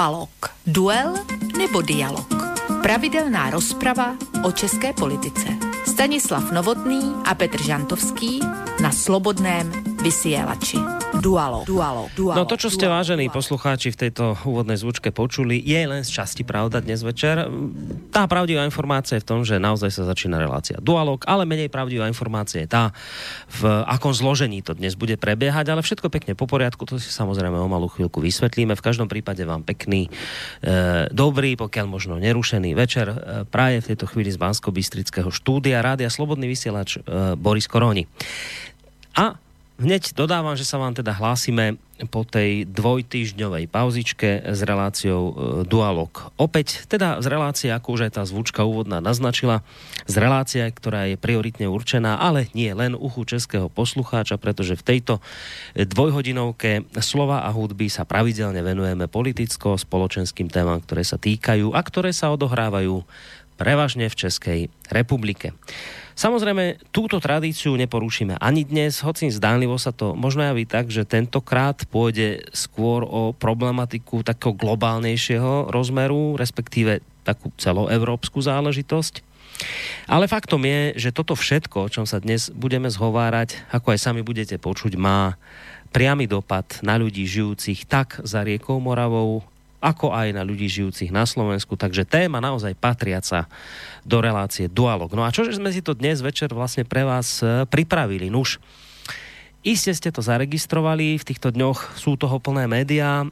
Dualog. Duel nebo dialog. Pravidelná rozprava o české politice. Stanislav Novotný a Petr Žantovský na Slobodném vysielači. Dualo, dualo, dualo. No to, čo ste vážení poslucháči v tejto úvodnej zvučke počuli, je len z časti pravda dnes večer. Tá pravdivá informácia je v tom, že naozaj sa začína relácia dualog, ale menej pravdivá informácia je tá, v akom zložení to dnes bude prebiehať, ale všetko pekne po poriadku, to si samozrejme o malú chvíľku vysvetlíme. V každom prípade vám pekný, e, dobrý, pokiaľ možno nerušený večer e, praje v tejto chvíli z Bansko-Bystrického štúdia Rádia Slobodný vysielač e, Boris Koroni. A Hneď dodávam, že sa vám teda hlásime po tej dvojtýždňovej pauzičke s reláciou e, Dualog. Opäť teda z relácie, ako už aj tá zvučka úvodná naznačila, z relácie, ktorá je prioritne určená, ale nie len uchu českého poslucháča, pretože v tejto dvojhodinovke slova a hudby sa pravidelne venujeme politicko-spoločenským témam, ktoré sa týkajú a ktoré sa odohrávajú prevažne v Českej republike. Samozrejme, túto tradíciu neporušíme ani dnes, hoci zdánlivo sa to možno javí tak, že tentokrát pôjde skôr o problematiku takého globálnejšieho rozmeru, respektíve takú celoevropskú záležitosť. Ale faktom je, že toto všetko, o čom sa dnes budeme zhovárať, ako aj sami budete počuť, má priamy dopad na ľudí žijúcich tak za riekou Moravou, ako aj na ľudí žijúcich na Slovensku. Takže téma naozaj patriaca do relácie Dualog. No a čože sme si to dnes večer vlastne pre vás e, pripravili? Nuž, iste ste to zaregistrovali, v týchto dňoch sú toho plné médiá,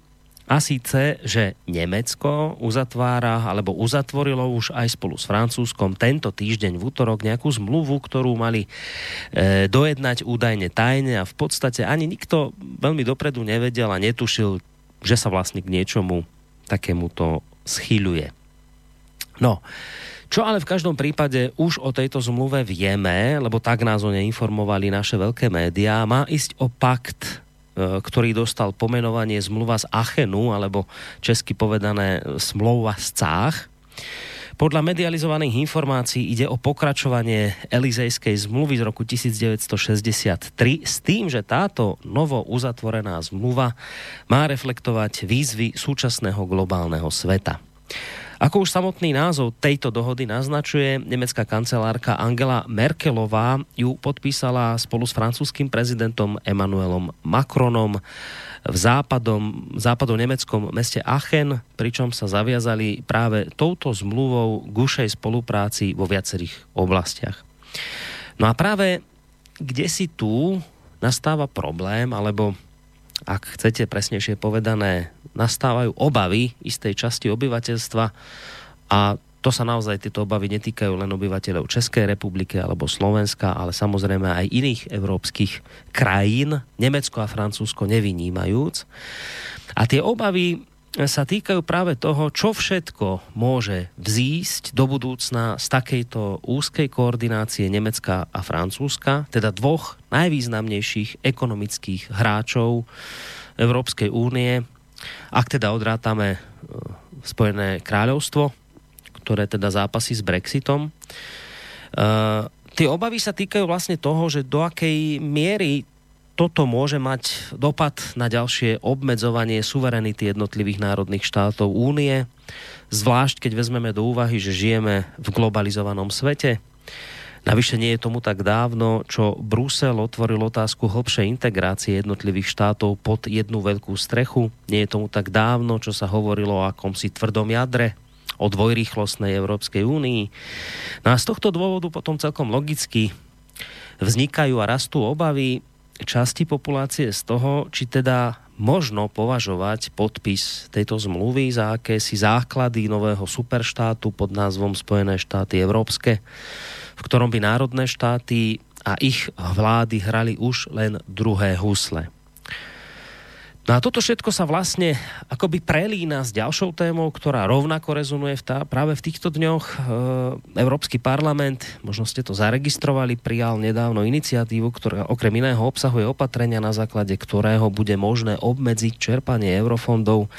a síce, že Nemecko uzatvára alebo uzatvorilo už aj spolu s Francúzskom tento týždeň v útorok nejakú zmluvu, ktorú mali e, dojednať údajne tajne a v podstate ani nikto veľmi dopredu nevedel a netušil, že sa vlastne k niečomu takémuto schýľuje. No, čo ale v každom prípade už o tejto zmluve vieme, lebo tak nás o nej informovali naše veľké médiá, má ísť o pakt, e, ktorý dostal pomenovanie zmluva z Achenu, alebo česky povedané smlouva z Cách. Podľa medializovaných informácií ide o pokračovanie Elizejskej zmluvy z roku 1963 s tým, že táto novo uzatvorená zmluva má reflektovať výzvy súčasného globálneho sveta. Ako už samotný názov tejto dohody naznačuje, nemecká kancelárka Angela Merkelová ju podpísala spolu s francúzským prezidentom Emmanuelom Macronom v západom, západom nemeckom meste Aachen, pričom sa zaviazali práve touto zmluvou k ušej spolupráci vo viacerých oblastiach. No a práve kde si tu nastáva problém, alebo ak chcete presnejšie povedané, nastávajú obavy istej časti obyvateľstva a to sa naozaj tieto obavy netýkajú len obyvateľov Českej republiky alebo Slovenska, ale samozrejme aj iných európskych krajín, Nemecko a Francúzsko nevynímajúc. A tie obavy sa týkajú práve toho, čo všetko môže vzísť do budúcna z takejto úzkej koordinácie Nemecka a Francúzska, teda dvoch najvýznamnejších ekonomických hráčov Európskej únie, ak teda odrátame e, Spojené kráľovstvo, ktoré teda zápasí s Brexitom. Uh, tie obavy sa týkajú vlastne toho, že do akej miery toto môže mať dopad na ďalšie obmedzovanie suverenity jednotlivých národných štátov únie, zvlášť keď vezmeme do úvahy, že žijeme v globalizovanom svete. Navyše nie je tomu tak dávno, čo Brusel otvoril otázku hlbšej integrácie jednotlivých štátov pod jednu veľkú strechu. Nie je tomu tak dávno, čo sa hovorilo o akomsi tvrdom jadre o dvojrýchlostnej Európskej únii. No a z tohto dôvodu potom celkom logicky vznikajú a rastú obavy časti populácie z toho, či teda možno považovať podpis tejto zmluvy za akési základy nového superštátu pod názvom Spojené štáty Európske, v ktorom by národné štáty a ich vlády hrali už len druhé husle. No a toto všetko sa vlastne akoby prelína s ďalšou témou, ktorá rovnako rezonuje v tá, práve v týchto dňoch. E, Európsky parlament, možno ste to zaregistrovali, prijal nedávno iniciatívu, ktorá okrem iného obsahuje opatrenia, na základe ktorého bude možné obmedziť čerpanie eurofondov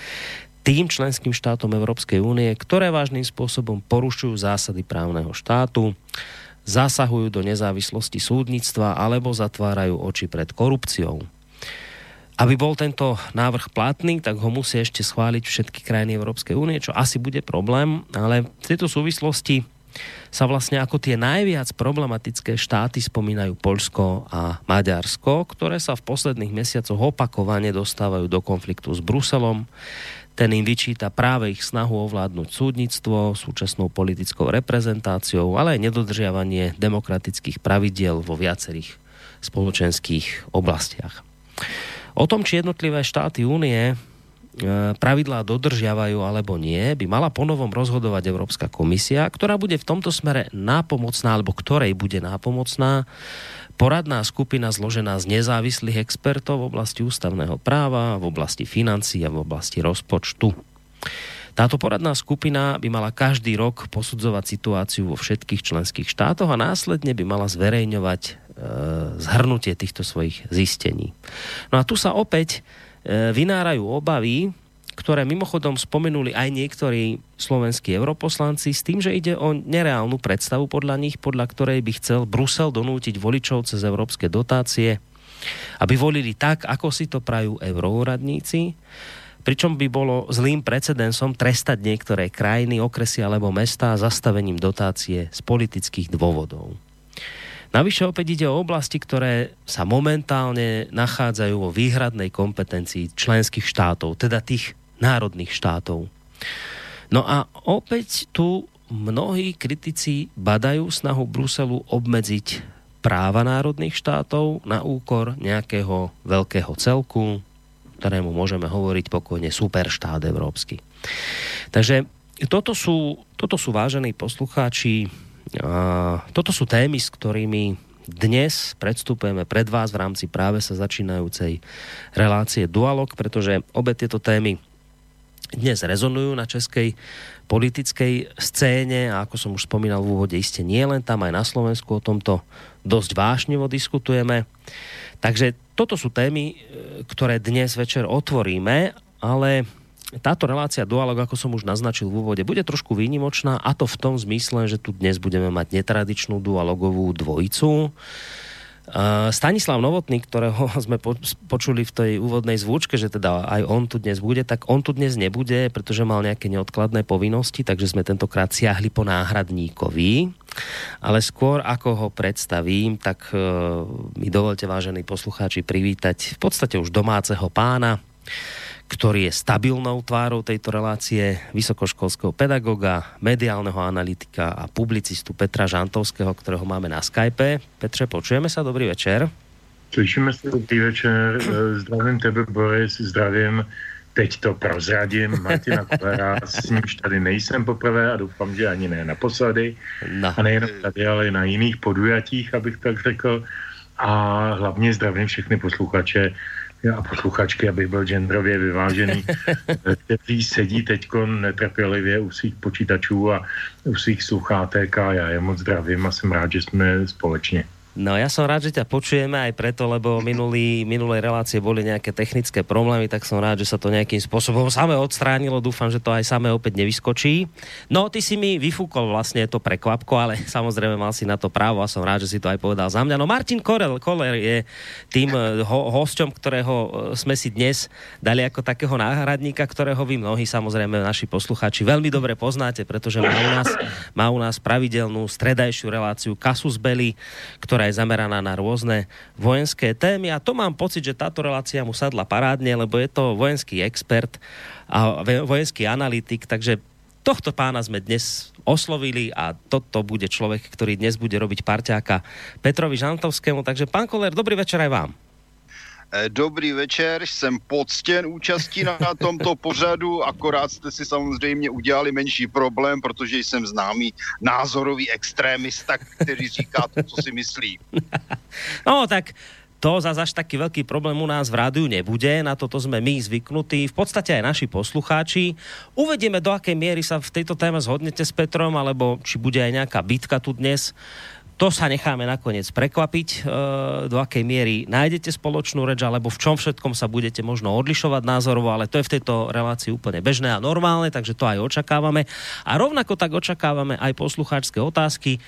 tým členským štátom Európskej únie, ktoré vážnym spôsobom porušujú zásady právneho štátu, zasahujú do nezávislosti súdnictva alebo zatvárajú oči pred korupciou. Aby bol tento návrh platný, tak ho musí ešte schváliť všetky krajiny Európskej únie, čo asi bude problém, ale v tejto súvislosti sa vlastne ako tie najviac problematické štáty spomínajú Polsko a Maďarsko, ktoré sa v posledných mesiacoch opakovane dostávajú do konfliktu s Bruselom. Ten im vyčíta práve ich snahu ovládnuť súdnictvo, súčasnou politickou reprezentáciou, ale aj nedodržiavanie demokratických pravidiel vo viacerých spoločenských oblastiach. O tom, či jednotlivé štáty únie e, pravidlá dodržiavajú alebo nie, by mala ponovom rozhodovať Európska komisia, ktorá bude v tomto smere nápomocná, alebo ktorej bude nápomocná poradná skupina zložená z nezávislých expertov v oblasti ústavného práva, v oblasti financí a v oblasti rozpočtu. Táto poradná skupina by mala každý rok posudzovať situáciu vo všetkých členských štátoch a následne by mala zverejňovať zhrnutie týchto svojich zistení. No a tu sa opäť e, vynárajú obavy, ktoré mimochodom spomenuli aj niektorí slovenskí europoslanci s tým, že ide o nereálnu predstavu podľa nich, podľa ktorej by chcel Brusel donútiť voličov cez európske dotácie, aby volili tak, ako si to prajú euroúradníci, pričom by bolo zlým precedensom trestať niektoré krajiny, okresy alebo mesta zastavením dotácie z politických dôvodov. Navyše opäť ide o oblasti, ktoré sa momentálne nachádzajú vo výhradnej kompetencii členských štátov, teda tých národných štátov. No a opäť tu mnohí kritici badajú snahu Bruselu obmedziť práva národných štátov na úkor nejakého veľkého celku, ktorému môžeme hovoriť pokojne superštát európsky. Takže toto sú, toto sú vážení poslucháči toto sú témy, s ktorými dnes predstupujeme pred vás v rámci práve sa začínajúcej relácie Dualog, pretože obe tieto témy dnes rezonujú na českej politickej scéne a ako som už spomínal v úvode, iste nie len tam, aj na Slovensku o tomto dosť vášnivo diskutujeme. Takže toto sú témy, e, ktoré dnes večer otvoríme, ale táto relácia Dualog, ako som už naznačil v úvode, bude trošku výnimočná a to v tom zmysle, že tu dnes budeme mať netradičnú dualogovú dvojicu. Stanislav Novotný, ktorého sme počuli v tej úvodnej zvučke, že teda aj on tu dnes bude, tak on tu dnes nebude, pretože mal nejaké neodkladné povinnosti, takže sme tentokrát siahli po náhradníkovi. Ale skôr ako ho predstavím, tak uh, mi dovolte, vážení poslucháči, privítať v podstate už domáceho pána, ktorý je stabilnou tvárou tejto relácie vysokoškolského pedagoga, mediálneho analytika a publicistu Petra Žantovského, ktorého máme na Skype. Petře, počujeme sa, dobrý večer. Slyšíme se, dobrý večer, zdravím tebe Boris, zdravím, teď to prozradím, Martina Kolera, s nímž tady nejsem poprvé a doufám, že ani ne naposledy. No. A nejen tady, ale i na jiných podujatích, abych tak řekl. A hlavně zdravím všechny posluchače a posluchačky, abych byl genderově vyvážený, kteří sedí teď netrpělivě u svých počítačů a u svých sluchátek a já je moc zdravím a jsem rád, že jsme společně. No ja som rád, že ťa počujeme aj preto, lebo minulý, minulé relácie boli nejaké technické problémy, tak som rád, že sa to nejakým spôsobom samé odstránilo. Dúfam, že to aj samé opäť nevyskočí. No, ty si mi vyfúkol vlastne to prekvapko, ale samozrejme mal si na to právo a som rád, že si to aj povedal za mňa. No Martin Korel, Koller je tým eh, ho, hosťom, ktorého eh, sme si dnes dali ako takého náhradníka, ktorého vy mnohí samozrejme naši posluchači veľmi dobre poznáte, pretože má u nás, má u nás pravidelnú stredajšiu reláciu Kasus Belli, ktorá ktorá je zameraná na rôzne vojenské témy a to mám pocit, že táto relácia mu sadla parádne, lebo je to vojenský expert a vojenský analytik, takže tohto pána sme dnes oslovili a toto bude človek, ktorý dnes bude robiť parťáka Petrovi Žantovskému. Takže pán Koller, dobrý večer aj vám. Eh, dobrý večer, jsem poctěn účastí na tomto pořadu, akorát jste si samozřejmě udělali menší problém, protože jsem známý názorový extrémista, který říká to, co si myslí. No tak to za až taký veľký problém u nás v rádiu nebude, na toto sme my zvyknutí, v podstate aj naši poslucháči. Uvedieme, do akej miery sa v tejto téme zhodnete s Petrom, alebo či bude aj nejaká bitka tu dnes to sa necháme nakoniec prekvapiť, e, do akej miery nájdete spoločnú reč, alebo v čom všetkom sa budete možno odlišovať názorovo, ale to je v tejto relácii úplne bežné a normálne, takže to aj očakávame. A rovnako tak očakávame aj poslucháčské otázky.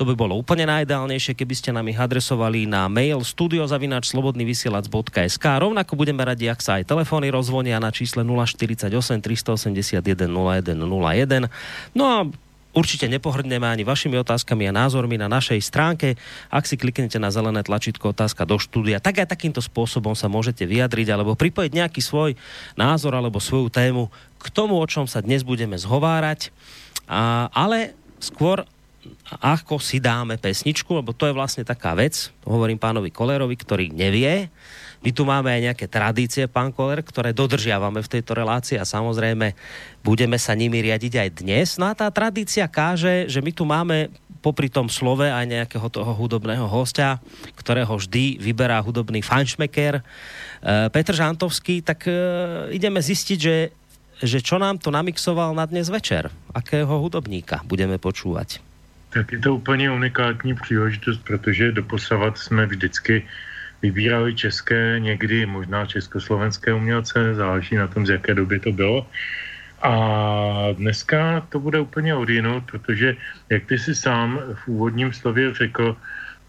To by bolo úplne najideálnejšie, keby ste nám ich adresovali na mail studiozavinačslobodnyvysielac.sk. Rovnako budeme radi, ak sa aj telefóny rozvonia na čísle 048 381 0101. No a Určite nepohrdneme ani vašimi otázkami a názormi na našej stránke. Ak si kliknete na zelené tlačítko otázka do štúdia, tak aj takýmto spôsobom sa môžete vyjadriť alebo pripojiť nejaký svoj názor alebo svoju tému k tomu, o čom sa dnes budeme zhovárať. A, ale skôr ako si dáme pesničku, lebo to je vlastne taká vec, hovorím pánovi Kolerovi, ktorý nevie, my tu máme aj nejaké tradície, pán Koller, ktoré dodržiavame v tejto relácii a samozrejme budeme sa nimi riadiť aj dnes. No a tá tradícia káže, že my tu máme popri tom slove aj nejakého toho hudobného hostia, ktorého vždy vyberá hudobný fanšmeker e, Petr Žantovský, tak e, ideme zistiť, že že čo nám to namixoval na dnes večer? Akého hudobníka budeme počúvať? Tak je to úplně unikátní příležitost, protože doposavat jsme vždycky vybírali české, někdy možná československé umělce, záleží na tom, z jaké doby to bylo. A dneska to bude úplně odjinut, protože, jak ty si sám v úvodním slově řekl,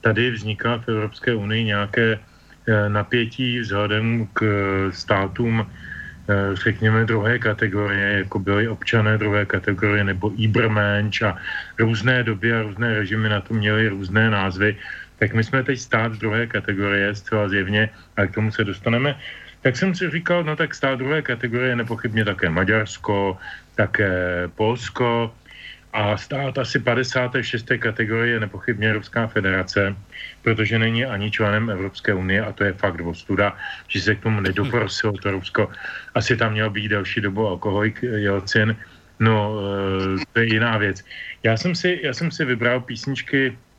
tady vzniká v Evropské unii nějaké eh, napětí vzhledem k státům, eh, řekněme, druhé kategorie, jako byly občané druhé kategorie nebo Ibermensch a různé doby a různé režimy na to měly různé názvy tak my jsme teď stát druhé kategorie, zcela zjevně, a k tomu se dostaneme. Tak jsem si říkal, no tak stát druhé kategorie je nepochybně také Maďarsko, také Polsko a stát asi 56. kategorie je nepochybně Ruská federace, protože není ani členem Evropské unie a to je fakt ostuda, že se k tomu nedoprosilo to Rusko. Asi tam měl být delší dobu alkoholik Jelcin, no e, to je jiná věc. Já jsem si, já jsem si vybral písničky Eh,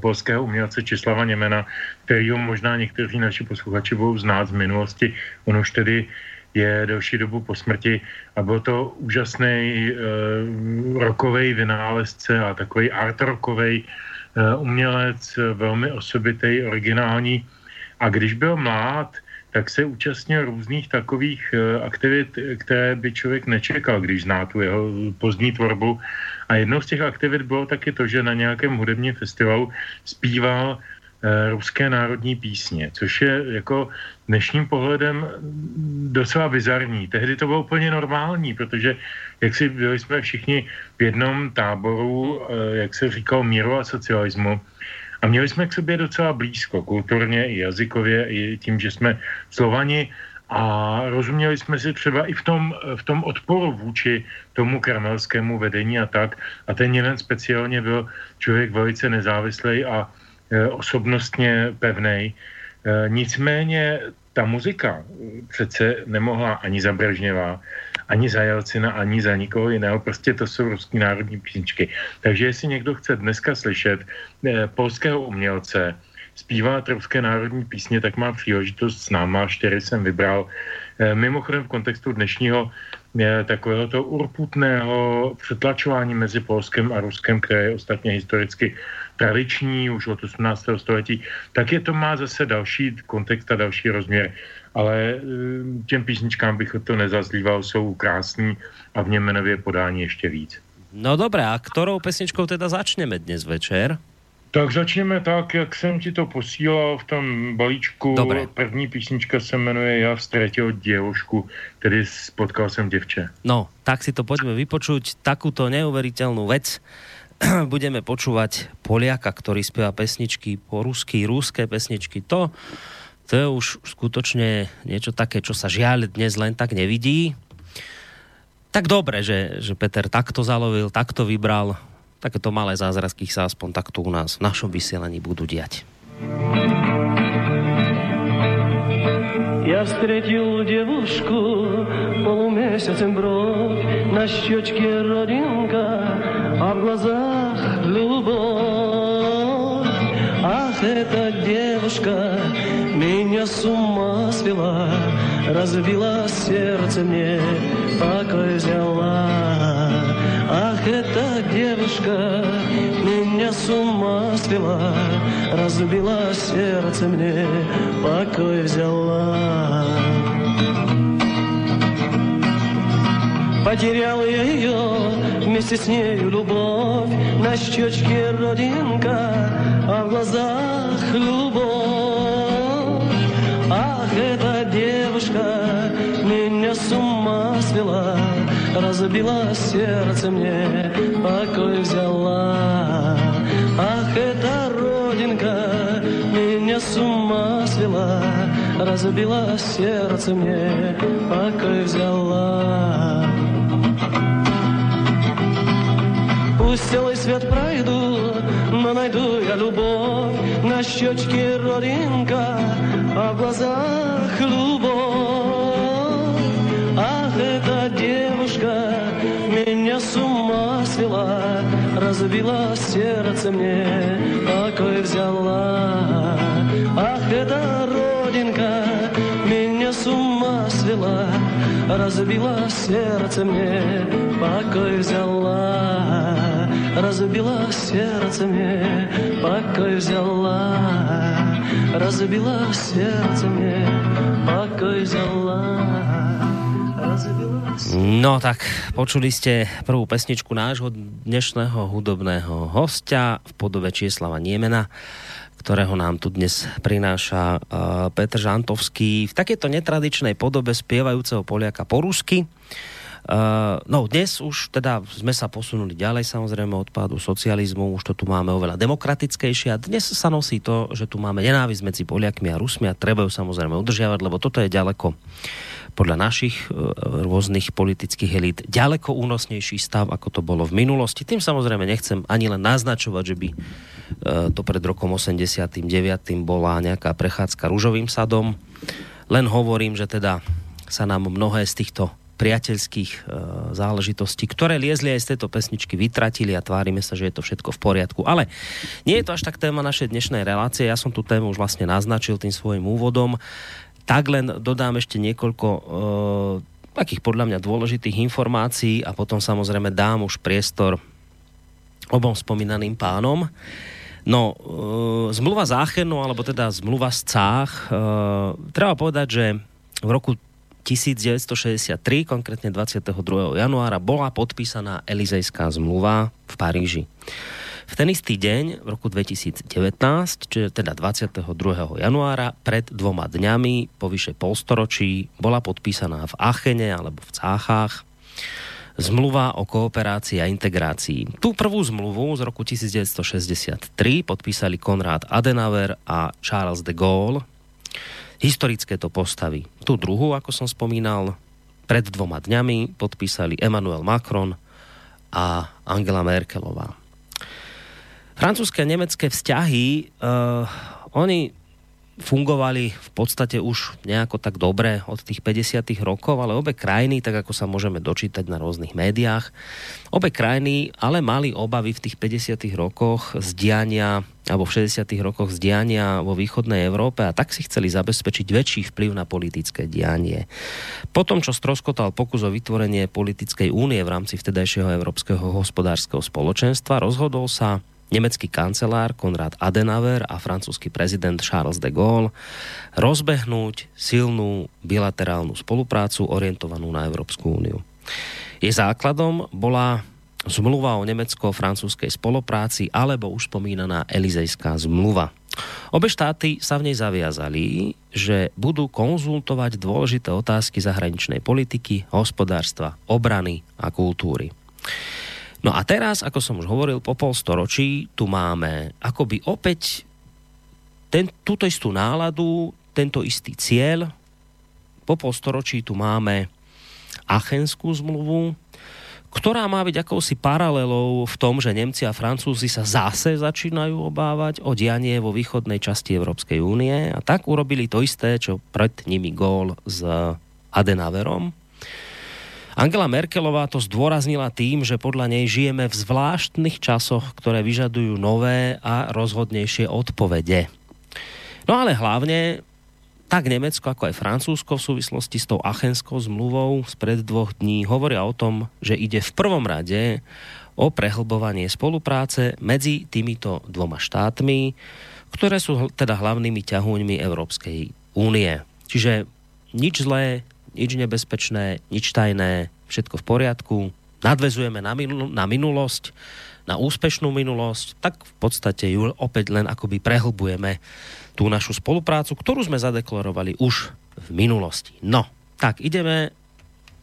polského umělce Čislava Němena, kterýho možná někteří naši posluchači budou znát z minulosti. On už tedy je delší dobu po smrti a byl to úžasný uh, eh, rokový vynálezce a takový art rokový uh, umělec, velmi osobitý, originální. A když byl mlád, tak se účastnil různých takových uh, aktivit, které by člověk nečekal, když zná tu jeho pozdní tvorbu. A jednou z těch aktivit bylo taky to, že na nějakém hudebním festivalu zpíval e, ruské národní písně, což je jako dnešním pohledem docela bizarní. Tehdy to bylo úplně normální, protože jak si byli jsme všichni v jednom táboru, jak se říkal, míru a socialismu, a měli jsme k sobě docela blízko, kulturně i jazykově, i tím, že jsme Slovani a rozuměli jsme si třeba i v tom, v tom odporu vůči tomu kremelskému vedení a tak. A ten jeden speciálně byl člověk velice nezávislý a e, osobnostně pevný. E, nicméně ta muzika přece nemohla ani za Brežněva, ani za Jelcina, ani za nikoho jiného. Prostě to jsou ruský národní písničky. Takže jestli někdo chce dneska slyšet e, polského umělce, zpívat ruské národní písně, tak má příležitost s náma, čtyři jsem vybral. Eh, mimochodem v kontextu dnešního eh, takového to urputného přetlačování mezi Polskem a Ruskem, které je ostatně historicky tradiční už od 18. století, tak je to má zase další kontext a další rozměr. Ale eh, těm písničkám bych to nezazlíval, jsou krásní a v Němenově podání ještě víc. No dobré, a kterou pesničkou teda začneme dnes večer? Tak začněme tak, jak jsem ti to posílal v tom balíčku. Dobre. První písnička se jmenuje Já vstretil děvošku, tedy spotkal jsem děvče. No, tak si to pojďme vypočuť, takúto neuveriteľnú vec. Budeme počúvať Poliaka, ktorý spieva pesničky po rusky, rúské pesničky. To, to je už skutočne niečo také, čo sa žiaľ dnes len tak nevidí. Tak dobre, že, že Peter takto zalovil, takto vybral takéto malé zázrazky sa aspoň takto u nás v našom vysielaní budú diať. Я встретил девушку, полумесяцем бровь, на щечке родинка, а в глазах любовь. Ах, эта девушка меня с ума свела, разбила сердце мне, покой взяла. Ах, эта девушка меня с ума свела, Разбила сердце мне, покой взяла. Потерял я ее вместе с нею любовь, на щечке родинка, а в глазах любовь. Ах, эта девушка меня с ума свела, разбила сердце мне, покой взяла. Ах, эта родинка меня с ума свела, разбила сердце мне, покой взяла. Пусть целый свет пройду, но найду я любовь на щечке родинка, а в глазах любовь. Разбила сердце мне, покой взяла. Ах, эта родинка меня с ума свела, разбила сердце мне, покой взяла. Разбила сердце мне, покой взяла. Разбила сердце мне, покoj vzala. No tak, počuli ste prvú pesničku nášho dnešného hudobného hostia v podobe Čieslava Niemena ktorého nám tu dnes prináša uh, Petr Žantovský v takéto netradičnej podobe spievajúceho Poliaka po rusky. Uh, no dnes už teda sme sa posunuli ďalej samozrejme od pádu socializmu, už to tu máme oveľa demokratickejšie a dnes sa nosí to, že tu máme nenávisť medzi Poliakmi a Rusmi a treba ju samozrejme udržiavať, lebo toto je ďaleko podľa našich uh, rôznych politických elít ďaleko únosnejší stav, ako to bolo v minulosti. Tým samozrejme nechcem ani len naznačovať, že by uh, to pred rokom 89. bola nejaká prechádzka rúžovým sadom. Len hovorím, že teda sa nám mnohé z týchto priateľských e, záležitostí, ktoré liezli aj z tejto pesničky, vytratili a tvárime sa, že je to všetko v poriadku. Ale nie je to až tak téma našej dnešnej relácie. Ja som tú tému už vlastne naznačil tým svojim úvodom. Tak len dodám ešte niekoľko e, takých podľa mňa dôležitých informácií a potom samozrejme dám už priestor obom spomínaným pánom. No, e, zmluva Záchenu, alebo teda zmluva z Cách, e, treba povedať, že v roku 1963, konkrétne 22. januára, bola podpísaná Elizejská zmluva v Paríži. V ten istý deň, v roku 2019, čiže teda 22. januára, pred dvoma dňami, po vyše polstoročí, bola podpísaná v Achene alebo v Cáchách zmluva o kooperácii a integrácii. Tú prvú zmluvu z roku 1963 podpísali Konrad Adenauer a Charles de Gaulle historické to postavy. Tu druhú, ako som spomínal, pred dvoma dňami podpísali Emmanuel Macron a Angela Merkelová. Francúzske a nemecké vzťahy, uh, oni fungovali v podstate už nejako tak dobre od tých 50. rokov, ale obe krajiny, tak ako sa môžeme dočítať na rôznych médiách, obe krajiny ale mali obavy v tých 50. rokoch z diania alebo v 60. rokoch z diania vo východnej Európe a tak si chceli zabezpečiť väčší vplyv na politické dianie. Potom, čo stroskotal pokus o vytvorenie politickej únie v rámci vtedajšieho Európskeho hospodárskeho spoločenstva, rozhodol sa nemecký kancelár Konrad Adenauer a francúzsky prezident Charles de Gaulle rozbehnúť silnú bilaterálnu spoluprácu orientovanú na Európsku úniu. Jej základom bola zmluva o nemecko-francúzskej spolupráci alebo už spomínaná Elizejská zmluva. Obe štáty sa v nej zaviazali, že budú konzultovať dôležité otázky zahraničnej politiky, hospodárstva, obrany a kultúry. No a teraz, ako som už hovoril, po pol storočí tu máme akoby opäť ten, túto istú náladu, tento istý cieľ. Po pol storočí tu máme Achenskú zmluvu, ktorá má byť akousi paralelou v tom, že Nemci a Francúzi sa zase začínajú obávať o dianie vo východnej časti Európskej únie a tak urobili to isté, čo pred nimi gól s Adenaverom. Angela Merkelová to zdôraznila tým, že podľa nej žijeme v zvláštnych časoch, ktoré vyžadujú nové a rozhodnejšie odpovede. No ale hlavne tak Nemecko ako aj Francúzsko v súvislosti s tou Achenskou zmluvou spred dvoch dní hovoria o tom, že ide v prvom rade o prehlbovanie spolupráce medzi týmito dvoma štátmi, ktoré sú teda hlavnými ťahúňmi Európskej únie. Čiže nič zlé, nič nebezpečné, nič tajné, všetko v poriadku, nadvezujeme na, minul- na minulosť, na úspešnú minulosť, tak v podstate ju opäť len akoby prehlbujeme tú našu spoluprácu, ktorú sme zadeklarovali už v minulosti. No, tak ideme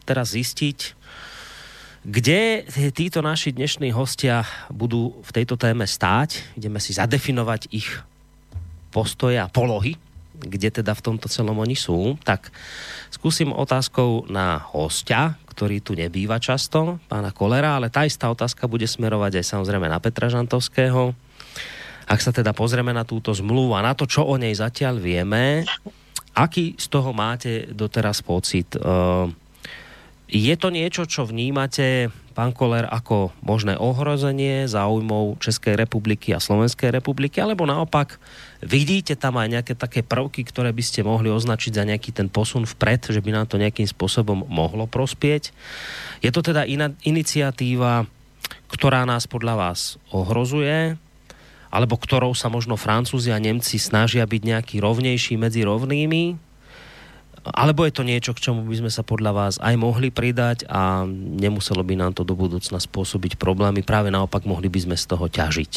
teraz zistiť, kde títo naši dnešní hostia budú v tejto téme stáť. Ideme si zadefinovať ich postoje a polohy, kde teda v tomto celom oni sú. Tak skúsim otázkou na hostia, ktorý tu nebýva často, pána Kolera, ale tá istá otázka bude smerovať aj samozrejme na Petra Žantovského. Ak sa teda pozrieme na túto zmluvu a na to, čo o nej zatiaľ vieme, aký z toho máte doteraz pocit? Uh, je to niečo, čo vnímate, pán Koller, ako možné ohrozenie záujmov Českej republiky a Slovenskej republiky, alebo naopak vidíte tam aj nejaké také prvky, ktoré by ste mohli označiť za nejaký ten posun vpred, že by nám to nejakým spôsobom mohlo prospieť? Je to teda iná iniciatíva, ktorá nás podľa vás ohrozuje, alebo ktorou sa možno Francúzi a Nemci snažia byť nejaký rovnejší medzi rovnými, alebo je to niečo, k čomu by sme sa podľa vás aj mohli pridať a nemuselo by nám to do budúcna spôsobiť problémy, práve naopak mohli by sme z toho ťažiť.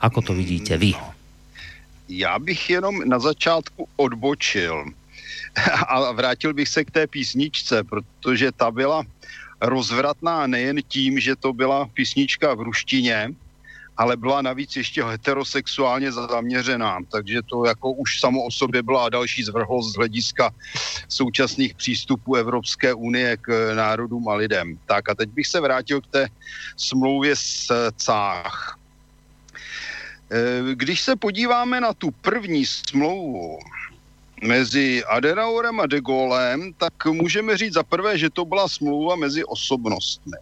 Ako to vidíte vy? No. Já bych jenom na začátku odbočil a vrátil bych se k té písničce, protože ta byla rozvratná nejen tím, že to byla písnička v ruštině, ale byla navíc ještě heterosexuálně zaměřená, takže to jako už samo o sobě byla další zvrhlost z hlediska současných přístupů Evropské unie k národům a lidem. Tak a teď bych se vrátil k té smlouvě s Cách. E, když se podíváme na tu první smlouvu mezi Adenaurem a de Gaulem, tak můžeme říct za prvé, že to byla smlouva mezi osobnostmi.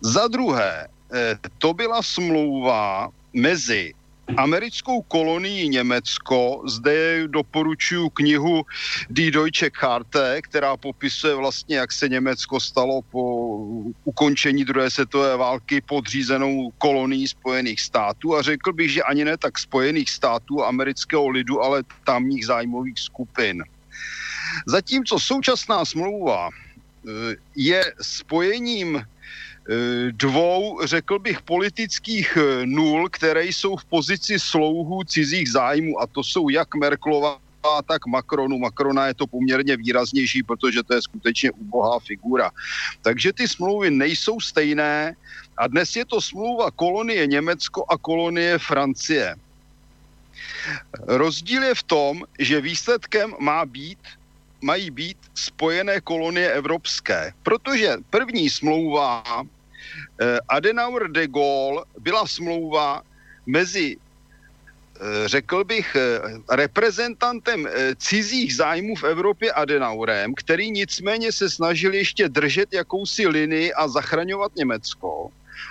Za druhé, Eh, to byla smlouva mezi americkou kolonií Německo. Zde doporučuji knihu Die Deutsche Karte, která popisuje vlastně, jak se Německo stalo po ukončení druhé světové války podřízenou kolonií Spojených států a řekl bych, že ani ne tak Spojených států amerického lidu, ale tamních zájmových skupin. Zatímco současná smlouva eh, je spojením Eh, dvou, řekl bych, politických eh, nul, které jsou v pozici slouhů cizích zájmů a to jsou jak Merklova, tak Macronu. Macrona je to poměrně výraznější, protože to je skutečně ubohá figura. Takže ty smlouvy nejsou stejné a dnes je to smlouva kolonie Německo a kolonie Francie. Rozdíl je v tom, že výsledkem má být mají být spojené kolonie evropské, protože první smlouva Eh, Adenauer de Gaulle byla smlouva mezi eh, řekl bych, eh, reprezentantem cizích zájmů v Evropě Adenaurem, který nicméně se snažil ještě držet jakousi linii a zachraňovat Německo.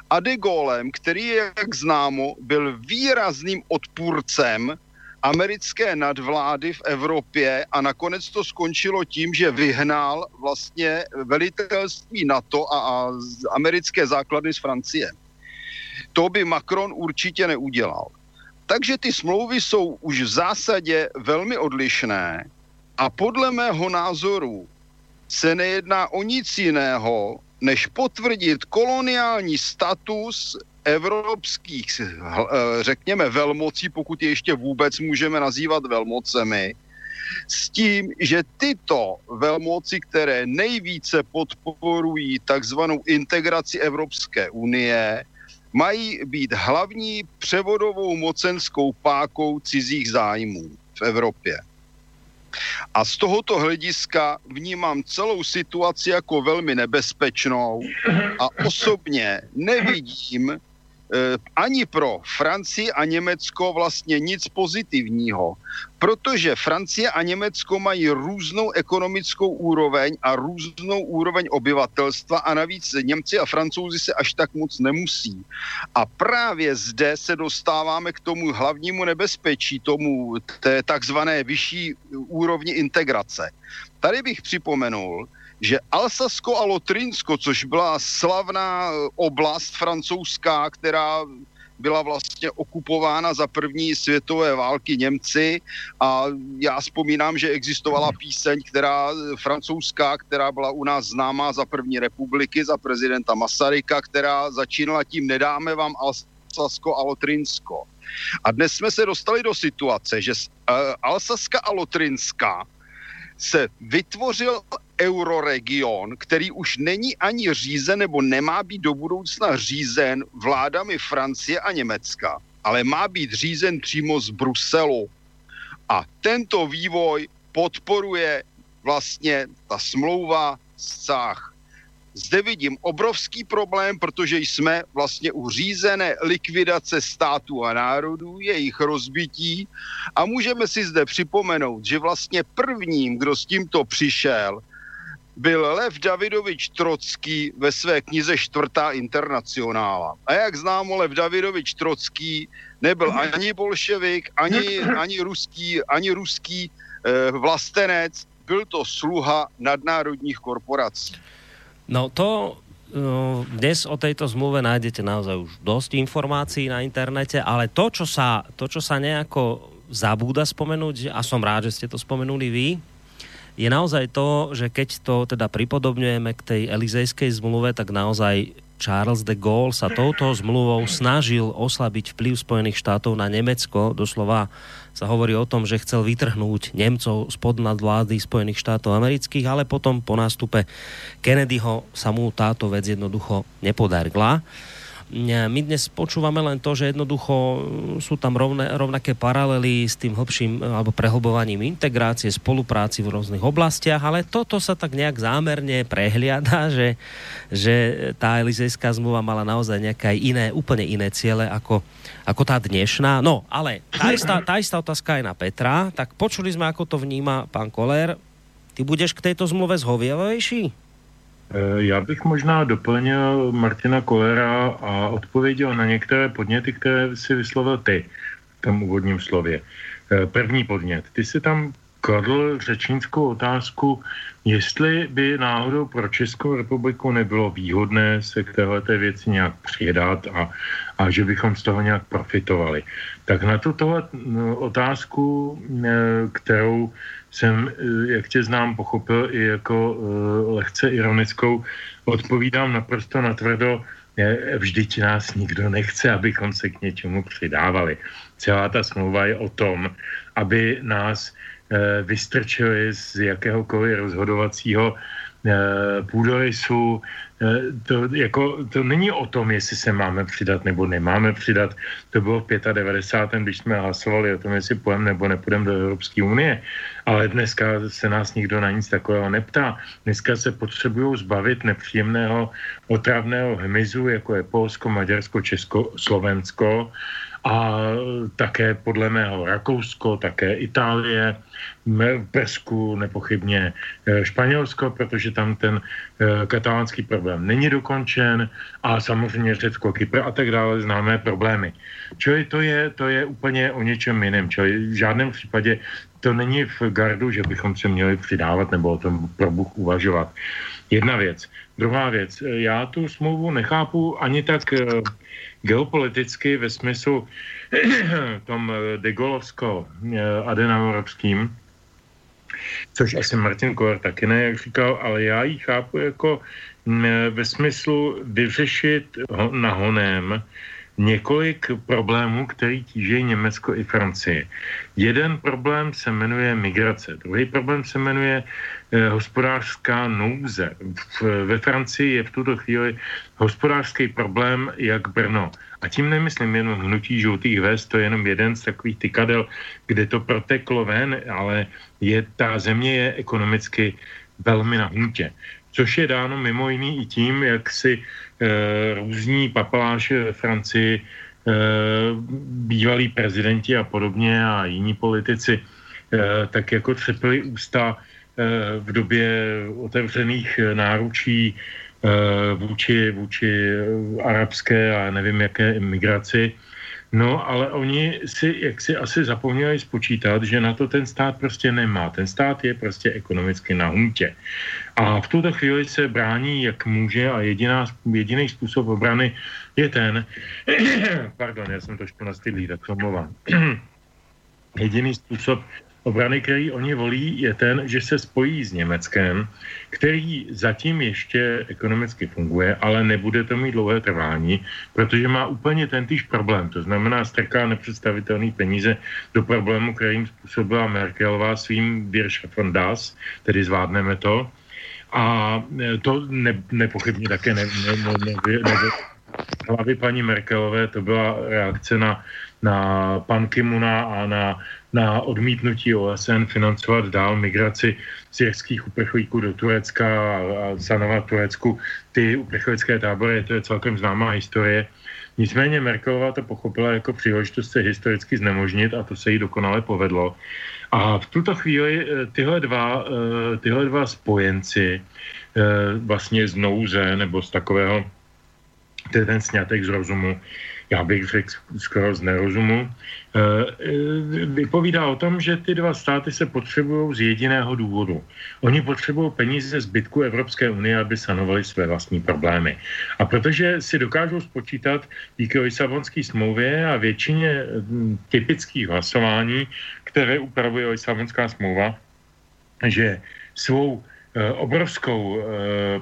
A de Gaulem, který, jak známo, byl výrazným odpůrcem americké nadvlády v Evropě a nakonec to skončilo tím, že vyhnal vlastně velitelství NATO a, a americké základny z Francie. To by Macron určitě neudělal. Takže ty smlouvy jsou už v zásadě velmi odlišné a podle mého názoru se nejedná o nic jiného, než potvrdit koloniální status evropských, eh, řekněme, velmocí, pokud je ještě vůbec můžeme nazývat velmocemi, s tím, že tyto velmoci, které nejvíce podporují takzvanou integraci Evropské unie, mají být hlavní převodovou mocenskou pákou cizích zájmů v Evropě. A z tohoto hlediska vnímám celou situaci jako velmi nebezpečnou a osobně nevidím ani pro Francii a Německo vlastně nic pozitivního, protože Francie a Německo mají různou ekonomickou úroveň a různou úroveň obyvatelstva a navíc Němci a Francouzi se až tak moc nemusí. A právě zde se dostáváme k tomu hlavnímu nebezpečí, tomu té takzvané vyšší úrovni integrace. Tady bych připomenul, že Alsasko a Lotrinsko, což byla slavná oblast francouzská, která byla vlastně okupována za první světové války Němci a já vzpomínám, že existovala píseň, která francouzská, která byla u nás známá za první republiky, za prezidenta Masaryka, která začínala tím nedáme vám Alsasko a Lotrinsko. A dnes jsme se dostali do situace, že uh, Alsaska a Lotrinská se vytvořil euroregion, který už není ani řízen nebo nemá být do budoucna řízen vládami Francie a Německa, ale má být řízen přímo z Bruselu. A tento vývoj podporuje vlastně ta smlouva z Cách. Zde vidím obrovský problém, protože jsme vlastně u řízené likvidace států a národů, jejich rozbití a můžeme si zde připomenout, že vlastně prvním, kdo s tímto přišel, byl Lev Davidovič Trocký ve své knize Čtvrtá internacionála. A jak známo, Lev Davidovič Trocký nebyl ani bolševik, ani, ani ruský, ani ruský eh, vlastenec, byl to sluha nadnárodních korporací. No to uh, dnes o tejto zmluve nájdete naozaj už dosť informácií na internete, ale to, čo sa, to, čo sa nejako zabúda spomenúť, a som rád, že ste to spomenuli vy, je naozaj to, že keď to teda pripodobňujeme k tej Elizejskej zmluve, tak naozaj Charles de Gaulle sa touto zmluvou snažil oslabiť vplyv Spojených štátov na Nemecko. Doslova sa hovorí o tom, že chcel vytrhnúť Nemcov spod nadvlády Spojených štátov amerických, ale potom po nástupe Kennedyho sa mu táto vec jednoducho nepodarila my dnes počúvame len to, že jednoducho mm, sú tam rovne, rovnaké paralely s tým hlbším alebo prehlbovaním integrácie, spolupráci v rôznych oblastiach, ale toto sa tak nejak zámerne prehliada, že, že tá Elizejská zmluva mala naozaj nejaké iné, úplne iné ciele ako, ako tá dnešná. No, ale tá istá, tá istá otázka aj na Petra, tak počuli sme, ako to vníma pán Koller. Ty budeš k tejto zmluve zhovievavejší? Eh, já bych možná doplnil Martina Kolera a odpověděl na některé podněty, které si vyslovil ty v tom úvodním slově. Eh, první podnět. Ty si tam kladl řečnickou otázku, jestli by náhodou pro Českou republiku nebylo výhodné se k této věci nějak přidat a, a že bychom z toho nějak profitovali. Tak na tuto no, otázku, eh, kterou jsem, eh, jak tě znám, pochopil i jako uh, lehce ironickou, odpovídám naprosto natvrdo, vždyť nás nikdo nechce, abychom se k něčemu přidávali. Celá ta smlouva je o tom, aby nás uh, vystrčili z jakéhokoliv rozhodovacího Eh, půdorysu, eh, to, jako, to není o tom, jestli se máme přidat nebo nemáme přidat. To bylo v 95. když jsme hlasovali o tom, jestli půjdeme nebo nepůjdeme do Evropské unie. Ale dneska se nás nikdo na nic takového neptá. Dneska se potřebují zbavit nepříjemného otravného hmyzu, jako je Polsko, Maďarsko, Česko, Slovensko a také podle mého Rakousko, také Itálie, Persku nepochybně e, Španělsko, protože tam ten e, katalánský problém není dokončen a samozřejmě Řecko, Kypr a tak dále známé problémy. Čili to je, to je úplně o něčem jiném. Čili v žádném případě to není v gardu, že bychom se měli přidávat nebo o tom pro Bůh uvažovat. Jedna věc. Druhá věc. Já tu smlouvu nechápu ani tak e, geopoliticky ve smyslu tom degolovsko-adenaurovským, což asi Martin Koer taky ne, jak říkal, ale já ji chápu jako ve smyslu vyřešit nahonem několik problémů, který tíží Německo i Francii. Jeden problém se jmenuje migrace, druhý problém se jmenuje eh, hospodářská nouze. V, ve Francii je v tuto chvíli hospodářský problém jak Brno. A tím nemyslím jenom hnutí žlutých vest, to je jenom jeden z takových tykadel, kde to proteklo ven, ale je, ta země je ekonomicky velmi na hnutě. Což je dáno mimo jiný i tím, jak si e, různí papaláši ve Francii, e, bývalí prezidenti a podobně a jiní politici, e, tak jako třepili ústa v době otevřených náručí Eh, vůči, vůči arabské a nevím jaké imigraci, No, ale oni si, jak si asi zapomněli spočítat, že na to ten stát prostě nemá. Ten stát je prostě ekonomicky na huntě. A v tuto chvíli se brání, jak může a jediná, jediný způsob obrany je ten, pardon, já jsem trošku nastydlý, tak to jediný způsob obrany, který oni volí, je ten, že se spojí s Německem, který zatím ještě ekonomicky funguje, ale nebude to mít dlouhé trvání, protože má úplně ten týž problém. To znamená, strká nepředstavitelný peníze do problému, kterým způsobila Merkelová svým Wir von das, tedy zvládneme to. A to ne, nepochybně také ne, ne, ne, ne, ne, ne, hlavy paní Merkelové, to byla reakce na, na pan Kimuna a na na odmítnutí OSN financovat dál migraci syrských uprchlíků do Turecka a, sanovat Turecku ty uprchlické tábory, to je celkem známá historie. Nicméně Merkelová to pochopila jako příležitost se historicky znemožnit a to se jí dokonale povedlo. A v tuto chvíli eh, tyhle dva, eh, tyhle dva spojenci eh, vlastně z nouze nebo z takového, to je ten snětek z rozumu, já bych řekl skoro z nerozumu, eh, eh, vypovídá o tom, že ty dva státy se potřebují z jediného důvodu. Oni potřebují peníze zbytku Evropské unie, aby sanovali své vlastní problémy. A protože si dokážou spočítat díky Lisabonské smlouvě a většině hm, typických hlasování, které upravuje Lisabonská smlouva, že svou eh, obrovskou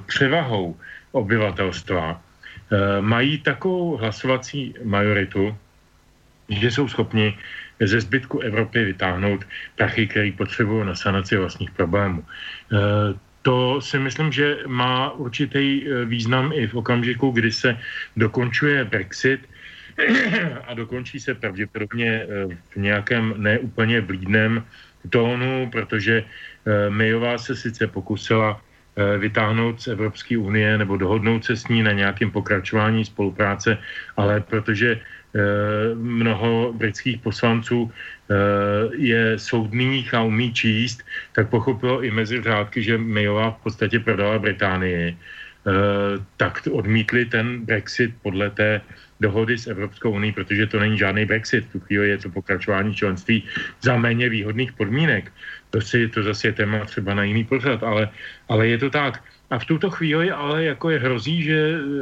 převahou obyvatelstva mají takovou hlasovací majoritu, že jsou schopni ze zbytku Evropy vytáhnout prachy, který potřebují na sanaci vlastních problémů. Eh, to si myslím, že má určitý eh, význam i v okamžiku, kdy se dokončuje Brexit a dokončí se pravděpodobně v nějakém neúplně vlídném tónu, protože Mayová se sice pokusila Eh, vytáhnout z Evropské unie nebo dohodnout se s ní na nějakém pokračování spolupráce, ale protože eh, mnoho britských poslanců eh, je soudných a umí číst, tak pochopilo i mezi řádky, že Mayová v podstatě prodala Británii, tak odmítli ten Brexit podle té dohody s Evropskou unii, protože to není žádný Brexit. Tu chvíli je to pokračování členství za méně výhodných podmínek. To, si, to zase je téma třeba na jiný pořad, ale, ale je to tak. A v tuto chvíli ale jako je hrozí, že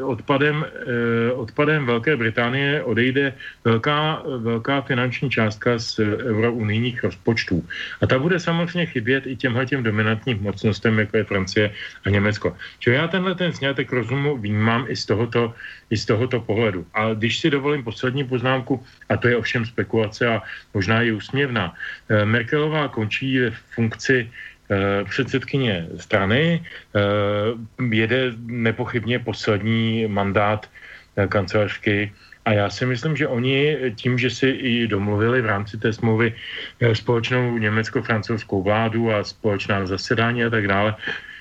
odpadem, eh, odpadem Velké Británie odejde velká, velká finanční částka z eurounijních rozpočtů. A ta bude samozřejmě chybět i těmhle těm dominantním mocnostem, jako je Francie a Německo. Čili já tenhle ten snětek rozumu vnímám i z tohoto, i z tohoto pohledu. A když si dovolím poslední poznámku, a to je ovšem spekulace a možná i úsměvná, eh, Merkelová končí v funkci Eh, předsedkyně strany, eh, jede nepochybně poslední mandát kancelářky. A já si myslím, že oni tím, že si i domluvili v rámci té smlouvy společnou německo-francouzskou vládu a společná zasedání a tak dále,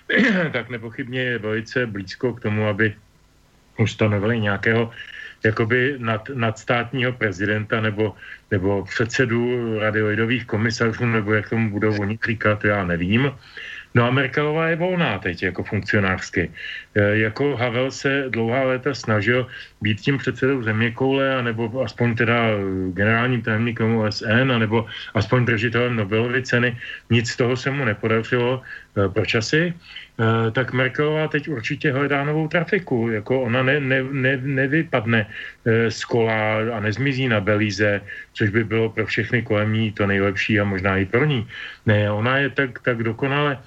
tak nepochybně je velice blízko k tomu, aby ustanovili nějakého jakoby nad, nadstátního prezidenta nebo, nebo předsedu radioidových komisařů, nebo jak tomu budou oni říkat, já nevím. No a Merkelová je volná teď jako funkcionářsky. E, jako Havel se dlouhá léta snažil být tím předsedou země koule, nebo aspoň teda generálním tajemníkem OSN, nebo aspoň držitelem Nobelovy ceny. Nic z toho se mu nepodařilo. E, proč asi? Eh, tak Merkelová teď určitě hledá novou trafiku. Jako ona ne, ne, ne, nevypadne eh, z kola a nezmizí na Belize, což by bylo pro všechny kolem ní to nejlepší a možná i pro ní. Ne, ona je tak, tak dokonale eh,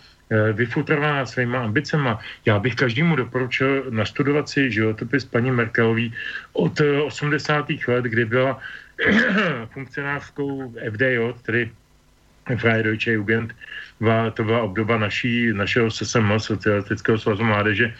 vyfutrovaná svýma ambicema. Já bych každému doporučil nastudovat si životopis paní Merkelový od 80. let, kdy byla funkcionářskou FDJ, tedy Freie Deutsche Jugend, to byla obdoba naší, našeho SSM, Socialistického svazu mládeže,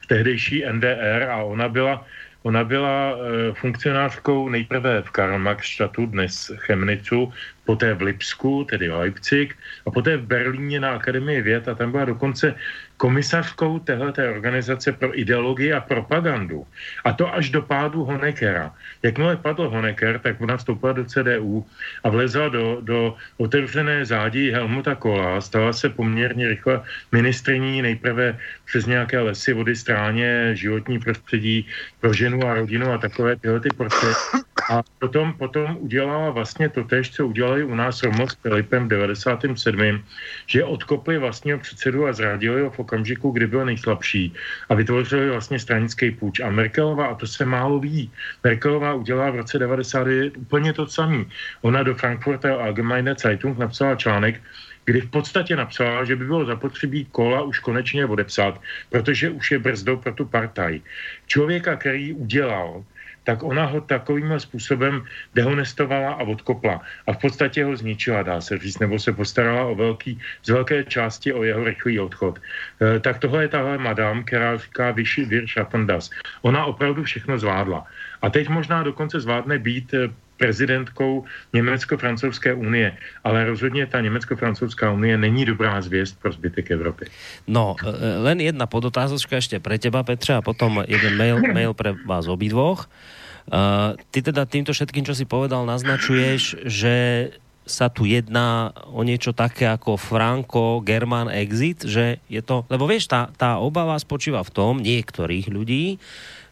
v tehdejší NDR a ona byla, ona byla e, funkcionářkou nejprve v Karlmarkstadtu, dnes Chemnicu, poté v Lipsku, tedy Leipzig, a poté v Berlíně na Akademii věd a tam byla dokonce komisařkou téhleté organizace pro ideologii a propagandu. A to až do pádu Honeckera. Jakmile padl Honecker, tak ona vstoupila do CDU a vlezla do, do otevřené zádí Helmuta Kola. Stala se poměrně rychle ministriní nejprve přes nějaké lesy, vody, stráně, životní prostředí pro ženu a rodinu a takové tyhle ty portréty. A potom, potom udělala vlastně to tež, co udělali u nás Romo s Filipem v 97. že odkopli vlastního předsedu a zradili ho v okamžiku, kdy byl nejslabší a vytvořili vlastně stranický půjč. A Merkelová, a to se málo ví, Merkelová udělala v roce 99 úplně to samé. Ona do Frankfurter Allgemeine Zeitung napsala článek, kdy v podstatě napsala, že by bylo zapotřebí kola už konečně odepsat, protože už je brzdou pro tu partaj. Člověka, který udělal tak ona ho takovým způsobem dehonestovala a odkopla. A v podstatě ho zničila, dá se říct, nebo se postarala o velký, z velké části o jeho rychlý odchod. E, tak tohle je tahle madam, která říká vyšší Vir. Ona opravdu všechno zvládla. A teď možná dokonce zvládne být e, prezidentkou Německo-francouzské unie, ale rozhodně ta Německo-francouzská unie není dobrá zvěst pro zbytek Evropy. No, e, len jedna podotázočka ještě pre teba, Petře, a potom jeden mail, mail pre vás obidvoch. Uh, ty teda týmto všetkým, čo si povedal, naznačuješ, že sa tu jedná o niečo také ako Franco-German exit, že je to, lebo vieš, tá, tá obava spočíva v tom niektorých ľudí,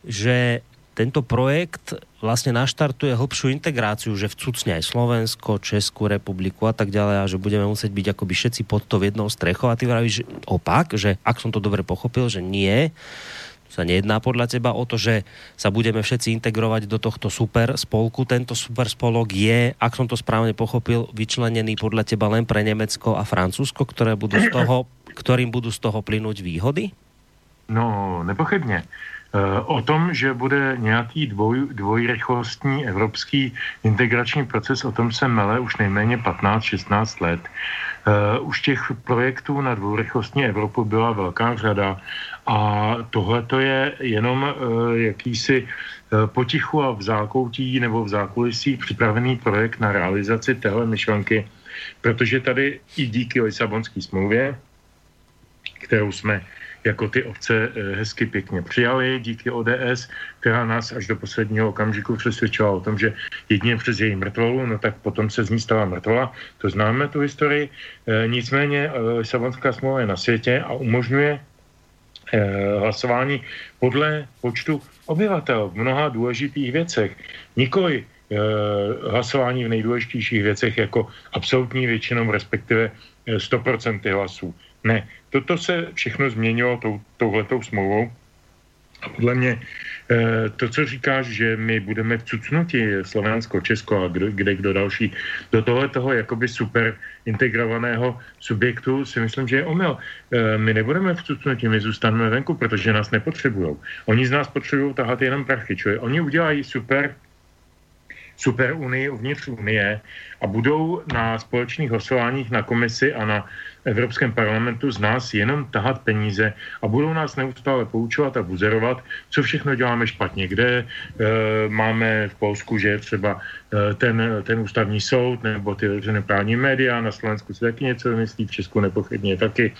že tento projekt vlastne naštartuje hlbšiu integráciu, že vcucne aj Slovensko, Českú republiku a tak ďalej a že budeme musieť byť akoby všetci pod to jednou strechou a ty vravíš opak, že ak som to dobre pochopil, že nie, sa nejedná podľa teba o to, že sa budeme všetci integrovať do tohto super spolku. Tento super spolok je, ak som to správne pochopil, vyčlenený podľa teba len pre Nemecko a Francúzsko, ktoré budú z toho, ktorým budú z toho plynúť výhody? No, nepochybně. Eh, o tom, že bude nějaký dvoj, dvojrychlostní evropský integrační proces, o tom se mele už nejméně 15-16 let. Uh, už těch projektů na dvourychlostní Evropu byla velká řada a tohle to je jenom uh, jakýsi potichu a v zákoutí nebo v zákulisí připravený projekt na realizaci téhle myšlenky, protože tady i díky Lisabonské smlouvě, kterou jsme jako ty ovce eh, hezky pěkně přijali díky ODS, která nás až do posledního okamžiku přesvědčila o tom, že jedině přes její mrtvolu, no tak potom se z ní stala mrtvola. To známe tu historii. E, nicméně eh, Lisabonská smlouva je na světě a umožňuje hlasování podle počtu obyvatel v mnoha důležitých věcech. Nikoli hlasování v nejdůležitějších věcech jako absolutní většinou, respektive 100% hlasů. Ne, toto se všechno změnilo tou, touhletou smlouvou. A podle mě eh, to, co říkáš, že my budeme vcucnuti Slovensko, Česko a kdo, kde kdo další do tohle toho jakoby super integrovaného subjektu si myslím, že je omyl. Eh, my nebudeme vcucnuti, my zůstaneme venku, protože nás nepotřebují. Oni z nás potřebují tahat jenom prachy, je. Oni udělají super super unii uvnitř unie a budou na společných hlasováních na komisi a na Evropském parlamentu z nás jenom tahat peníze a budou nás neustále poučovat a buzerovat, co všechno děláme špatně, kde e, máme v Polsku, že třeba e, ten, ten ústavní soud nebo ty právní média, na Slovensku se taky něco vymyslí, v Česku nepochybně taky,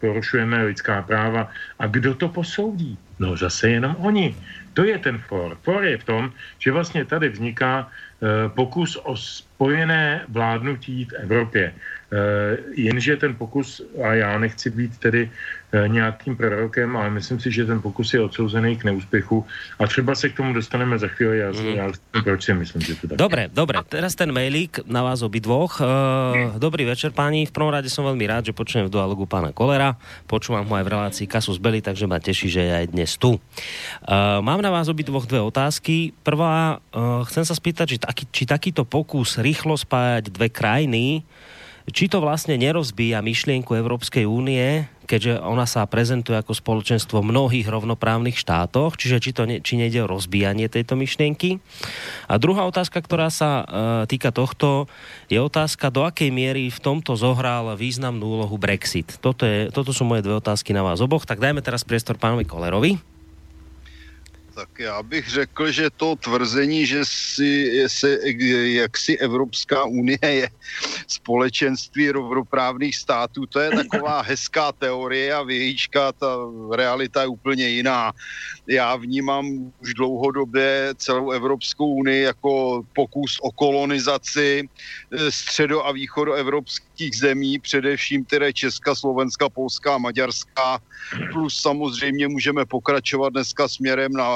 porušujeme lidská práva. A kdo to posoudí? No zase jenom oni. To je ten for. For je v tom, že vlastně tady vzniká e, pokus o spojené vládnutí v Evropě. Eh, jenže ten pokus, a já nechci být tedy eh, nějakým prorokem, ale myslím si, že ten pokus je odsouzený k neúspěchu a třeba se k tomu dostaneme za chvíli. Já, mm. já proč si myslím, že to tak Dobre, dobre. Teraz ten mailík na vás obidvoch. Uh, dobrý večer, páni. V prvom rade som veľmi rád, že počujem v dialogu pána Kolera. Počúvam ho aj v relácii Kasus Belli, takže ma teší, že je aj dnes tu. Uh, mám na vás obidvoch dve otázky. Prvá, uh, chcem sa spýtať, či, taký, či takýto pokus rýchlo spájať dve krajiny či to vlastne nerozbíja myšlienku Európskej únie, keďže ona sa prezentuje ako spoločenstvo mnohých rovnoprávnych štátoch, čiže či, to ne, či nejde o rozbíjanie tejto myšlienky. A druhá otázka, ktorá sa e, týka tohto, je otázka, do akej miery v tomto zohral významnú úlohu Brexit. Toto, je, toto sú moje dve otázky na vás oboch, tak dajme teraz priestor pánovi Kolerovi. Tak já bych řekl, že to tvrzení, že si, se, jak si Evropská unie je společenství rovnoprávných států, to je taková hezká teorie a vějíčka, ta realita je úplně jiná. Já vnímám už dlouhodobě celou Evropskou unii jako pokus o kolonizaci eh, středo- a východoevropských zemí, především tedy Česka, Slovenska, Polska a Maďarska, plus samozřejmě můžeme pokračovat dneska směrem na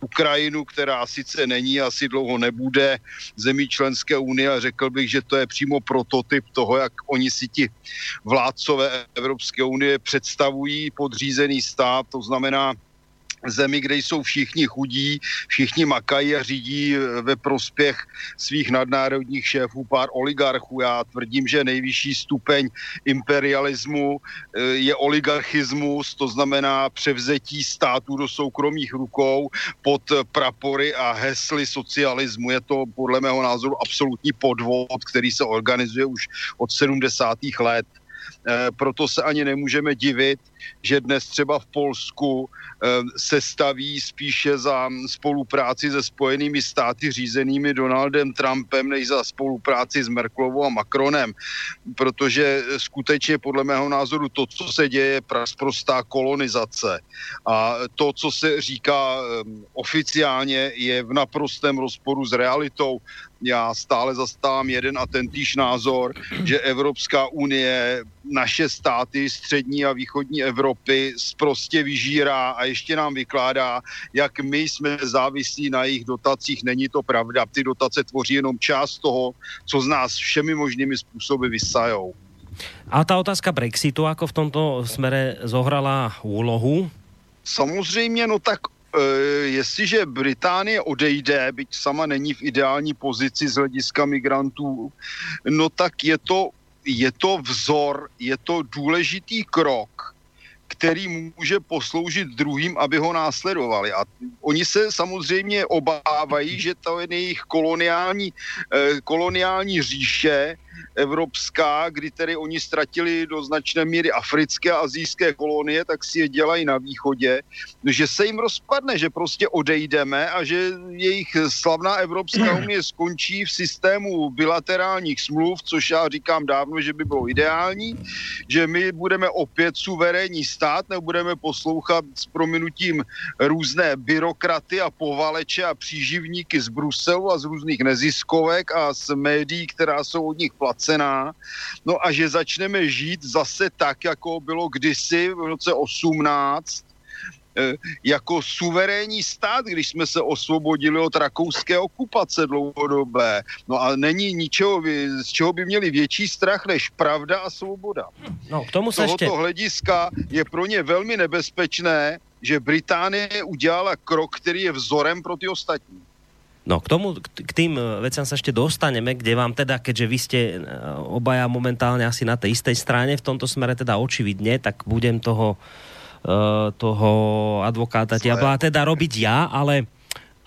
Ukrajinu, která sice není, asi dlouho nebude zemí členské unie a řekl bych, že to je přímo prototyp toho, jak oni si ti vládcové Evropské unie představují podřízený stát, to znamená zemi, kde jsou všichni chudí, všichni makají a řídí eh, ve prospěch svých nadnárodních šéfů pár oligarchů. Já tvrdím, že nejvyšší stupeň imperialismu eh, je oligarchismus, to znamená převzetí států do soukromých rukou pod prapory a hesly socialismu. Je to podle mého názoru absolutní podvod, který se organizuje už od 70. let. Eh, proto se ani nemůžeme divit, že dnes třeba v Polsku eh, se staví spíše za spolupráci se spojenými státy řízenými Donaldem Trumpem, než za spolupráci s Merklovou a Macronem, protože skutečně podle mého názoru to, co se děje, je prostá kolonizace. A to, co se říká eh, oficiálně, je v naprostém rozporu s realitou já stále zastávám jeden a ten týž názor, že Evropská unie naše státy střední a východní Evropy prostě vyžírá a ještě nám vykládá, jak my jsme závislí na jejich dotacích. Není to pravda. Ty dotace tvoří jenom část toho, co z nás všemi možnými způsoby vysajou. A ta otázka Brexitu, jako v tomto smere zohrala úlohu? Samozřejmě, no tak Eh, jestliže Británie odejde, byť sama není v ideální pozici z hlediska migrantů, no tak je to, je to vzor, je to důležitý krok, který může posloužit druhým, aby ho následovali. A oni se samozřejmě obávají, že to je jejich koloniální, eh, koloniální říše evropská, kdy tedy oni ztratili do značné míry africké a azijské kolonie, tak si je dělají na východě, že se jim rozpadne, že prostě odejdeme a že jejich slavná Evropská unie skončí v systému bilaterálních smluv, což já říkám dávno, že by bylo ideální, že my budeme opět suverénní stát, nebudeme poslouchat s prominutím různé byrokraty a povaleče a příživníky z Bruselu a z různých neziskovek a z médií, která jsou od nich placená no a že začneme žít zase tak, jako bylo kdysi v roce 18, eh, jako suverénní stát, když jsme se osvobodili od rakouské okupace dlouhodobé. No a není ničeho, z čeho by měli větší strach než pravda a svoboda. No, k tomu se Tohoto ještě... hlediska je pro ně velmi nebezpečné, že Británie udělala krok, který je vzorem pro ty ostatní. No k tomu, k tým eh, veciam sa ešte dostaneme, kde vám teda, keďže vy ste eh, obaja momentálne asi na tej istej strane, v tomto smere teda očividne, tak budem toho, uh, toho advokáta diabla teda robiť ja, ale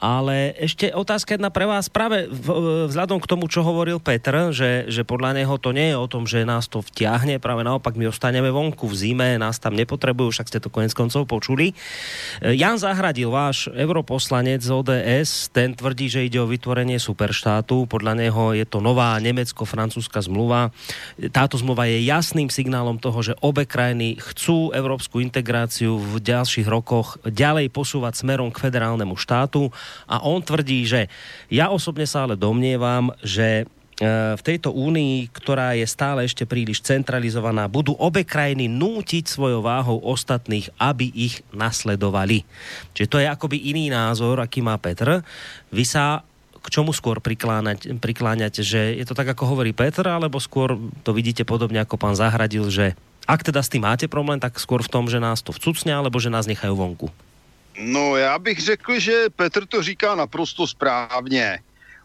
ale ešte otázka jedna pre vás. Práve vzhľadom k tomu, čo hovoril Petr, že, že podľa neho to nie je o tom, že nás to vtiahne, práve naopak my ostaneme vonku v zime, nás tam nepotrebujú, však ste to konec koncov počuli. Jan Zahradil, váš europoslanec z ODS, ten tvrdí, že ide o vytvorenie superštátu. Podľa neho je to nová nemecko-francúzska zmluva. Táto zmluva je jasným signálom toho, že obe krajiny chcú európsku integráciu v ďalších rokoch ďalej posúvať smerom k federálnemu štátu a on tvrdí, že ja osobne sa ale domnievam, že e, v tejto únii, ktorá je stále ešte príliš centralizovaná, budú obe krajiny nútiť svojou váhou ostatných, aby ich nasledovali. Čiže to je akoby iný názor, aký má Petr. Vy sa k čomu skôr prikláňate, že je to tak, ako hovorí Petr, alebo skôr to vidíte podobne, ako pán Zahradil, že ak teda s tým máte problém, tak skôr v tom, že nás to vcucne, alebo že nás nechajú vonku? No já bych řekl, že Petr to říká naprosto správně.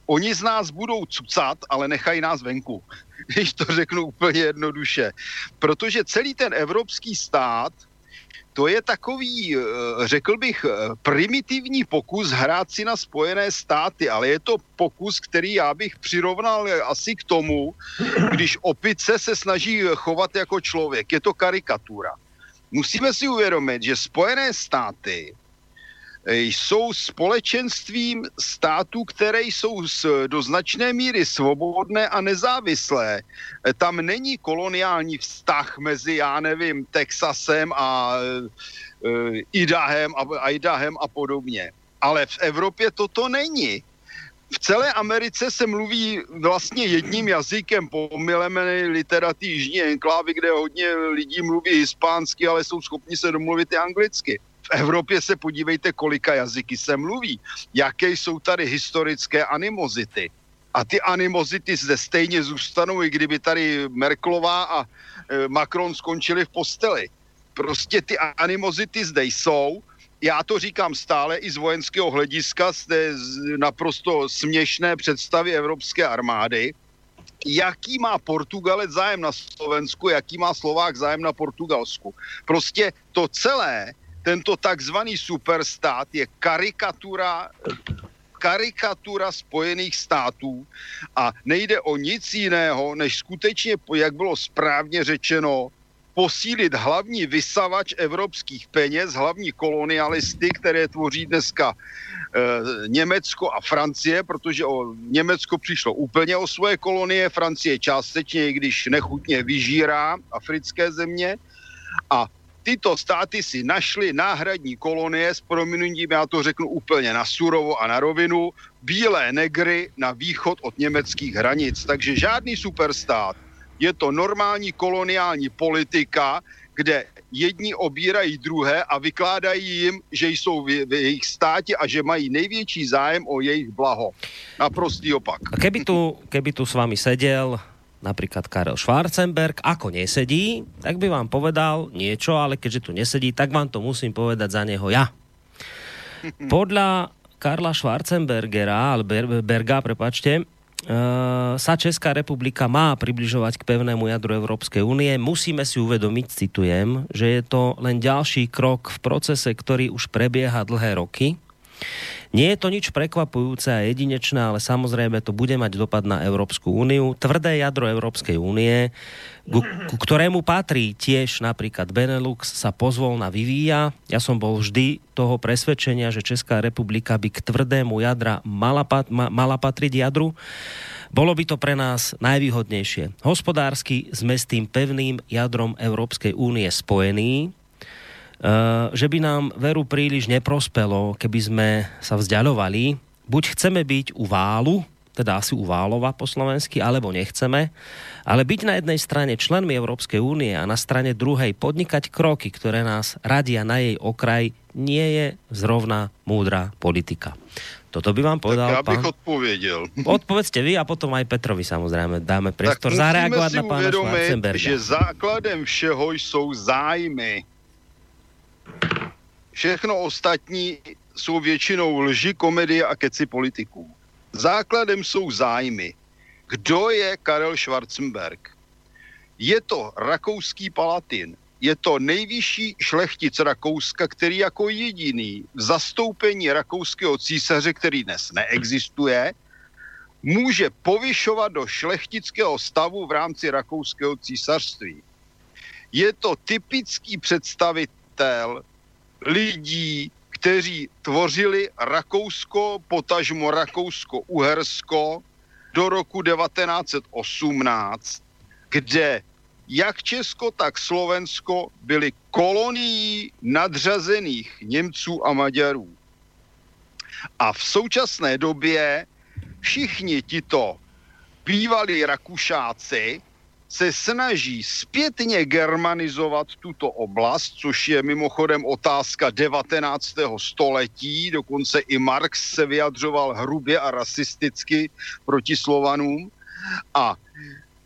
Oni z nás budou cucat, ale nechají nás venku. Když to řeknu úplně jednoduše. Protože celý ten evropský stát, to je takový, eh, řekl bych, eh, primitivní pokus hrát si na Spojené státy, ale je to pokus, který já bych přirovnal asi k tomu, když opice se snaží chovat jako člověk. Je to karikatura. Musíme si uvědomit, že Spojené státy jsou společenstvím států, které jsou do značné míry svobodné a nezávislé. Tam není koloniální vztah mezi, já nevím, Texasem a Idahem a, Idahem a podobně. Ale v Evropě toto není v celé Americe se mluví vlastně jedním jazykem, pomileme literatý jižní enklávy, kde hodně lidí mluví hispánsky, ale jsou schopni se domluvit i anglicky. V Evropě se podívejte, kolika jazyky se mluví, jaké jsou tady historické animozity. A ty animozity zde stejně zůstanou, i kdyby tady Merklová a e, Macron skončili v posteli. Prostě ty animozity zde jsou já to říkám stále i z vojenského hlediska, z té naprosto směšné představy evropské armády, jaký má Portugalec zájem na Slovensku, jaký má Slovák zájem na Portugalsku. Prostě to celé, tento takzvaný superstát je karikatura karikatura Spojených států a nejde o nic jiného, než skutečně, jak bylo správně řečeno, posílit hlavní vysavač evropských peněz, hlavní kolonialisty, které tvoří dneska e, Německo a Francie, protože o Německo přišlo úplně o svoje kolonie, Francie částečně, i když nechutně vyžírá africké země. A tyto státy si našly náhradní kolonie s prominutím, já to řeknu úplně na surovo a na rovinu, bílé negry na východ od německých hranic. Takže žádný superstát je to normální koloniální politika, kde jedni obírají druhé a vykládají jim, že jsou v, v jejich státě a že mají největší zájem o jejich blaho. Naprostý opak. A keby tu, keby tu s vami sedel napríklad Karel Schwarzenberg, ako nesedí, tak by vám povedal niečo, ale keďže tu nesedí, tak vám to musím povedať za neho ja. Podľa Karla Schwarzenbergera, ale Berga, prepačte, Uh, sa Česká republika má približovať k pevnému jadru Európskej únie, musíme si uvedomiť, citujem, že je to len ďalší krok v procese, ktorý už prebieha dlhé roky. Nie je to nič prekvapujúce a jedinečné, ale samozrejme to bude mať dopad na Európsku úniu. Tvrdé jadro Európskej únie, ku, ktorému patrí tiež napríklad Benelux, sa pozvolna vyvíja. Ja som bol vždy toho presvedčenia, že Česká republika by k tvrdému jadra mala, pat, ma, mala patriť jadru. Bolo by to pre nás najvýhodnejšie. Hospodársky sme s tým pevným jadrom Európskej únie spojení, že by nám veru príliš neprospelo, keby sme sa vzdialovali. Buď chceme byť u válu, teda asi u Válova po slovensky, alebo nechceme. Ale byť na jednej strane členmi Európskej únie a na strane druhej podnikať kroky, ktoré nás radia na jej okraj, nie je zrovna múdra politika. Toto by vám povedal tak já bych pán... odpověděl. Odpovedzte vy a potom aj Petrovi samozrejme dáme priestor zareagovať na pána Schwarzenberga. že základem všeho jsou zájmy. Všechno ostatní jsou většinou lži, komedie a keci politiků. Základem jsou zájmy. Kdo je Karel Schwarzenberg? Je to rakouský palatin. Je to nejvyšší šlechtic Rakouska, který jako jediný v zastoupení rakouského císaře, který dnes neexistuje, může povyšovat do šlechtického stavu v rámci rakouského císařství. Je to typický představitel lidí, kteří tvořili Rakousko, potažmo Rakousko-Uhersko do roku 1918, kde jak Česko, tak Slovensko byly kolonií nadřazených Němců a Maďarů. A v současné době všichni tito bývalí Rakušáci se snaží zpětně germanizovat tuto oblast, což je mimochodem otázka 19. století, dokonce i Marx se vyjadřoval hrubě a rasisticky proti Slovanům. A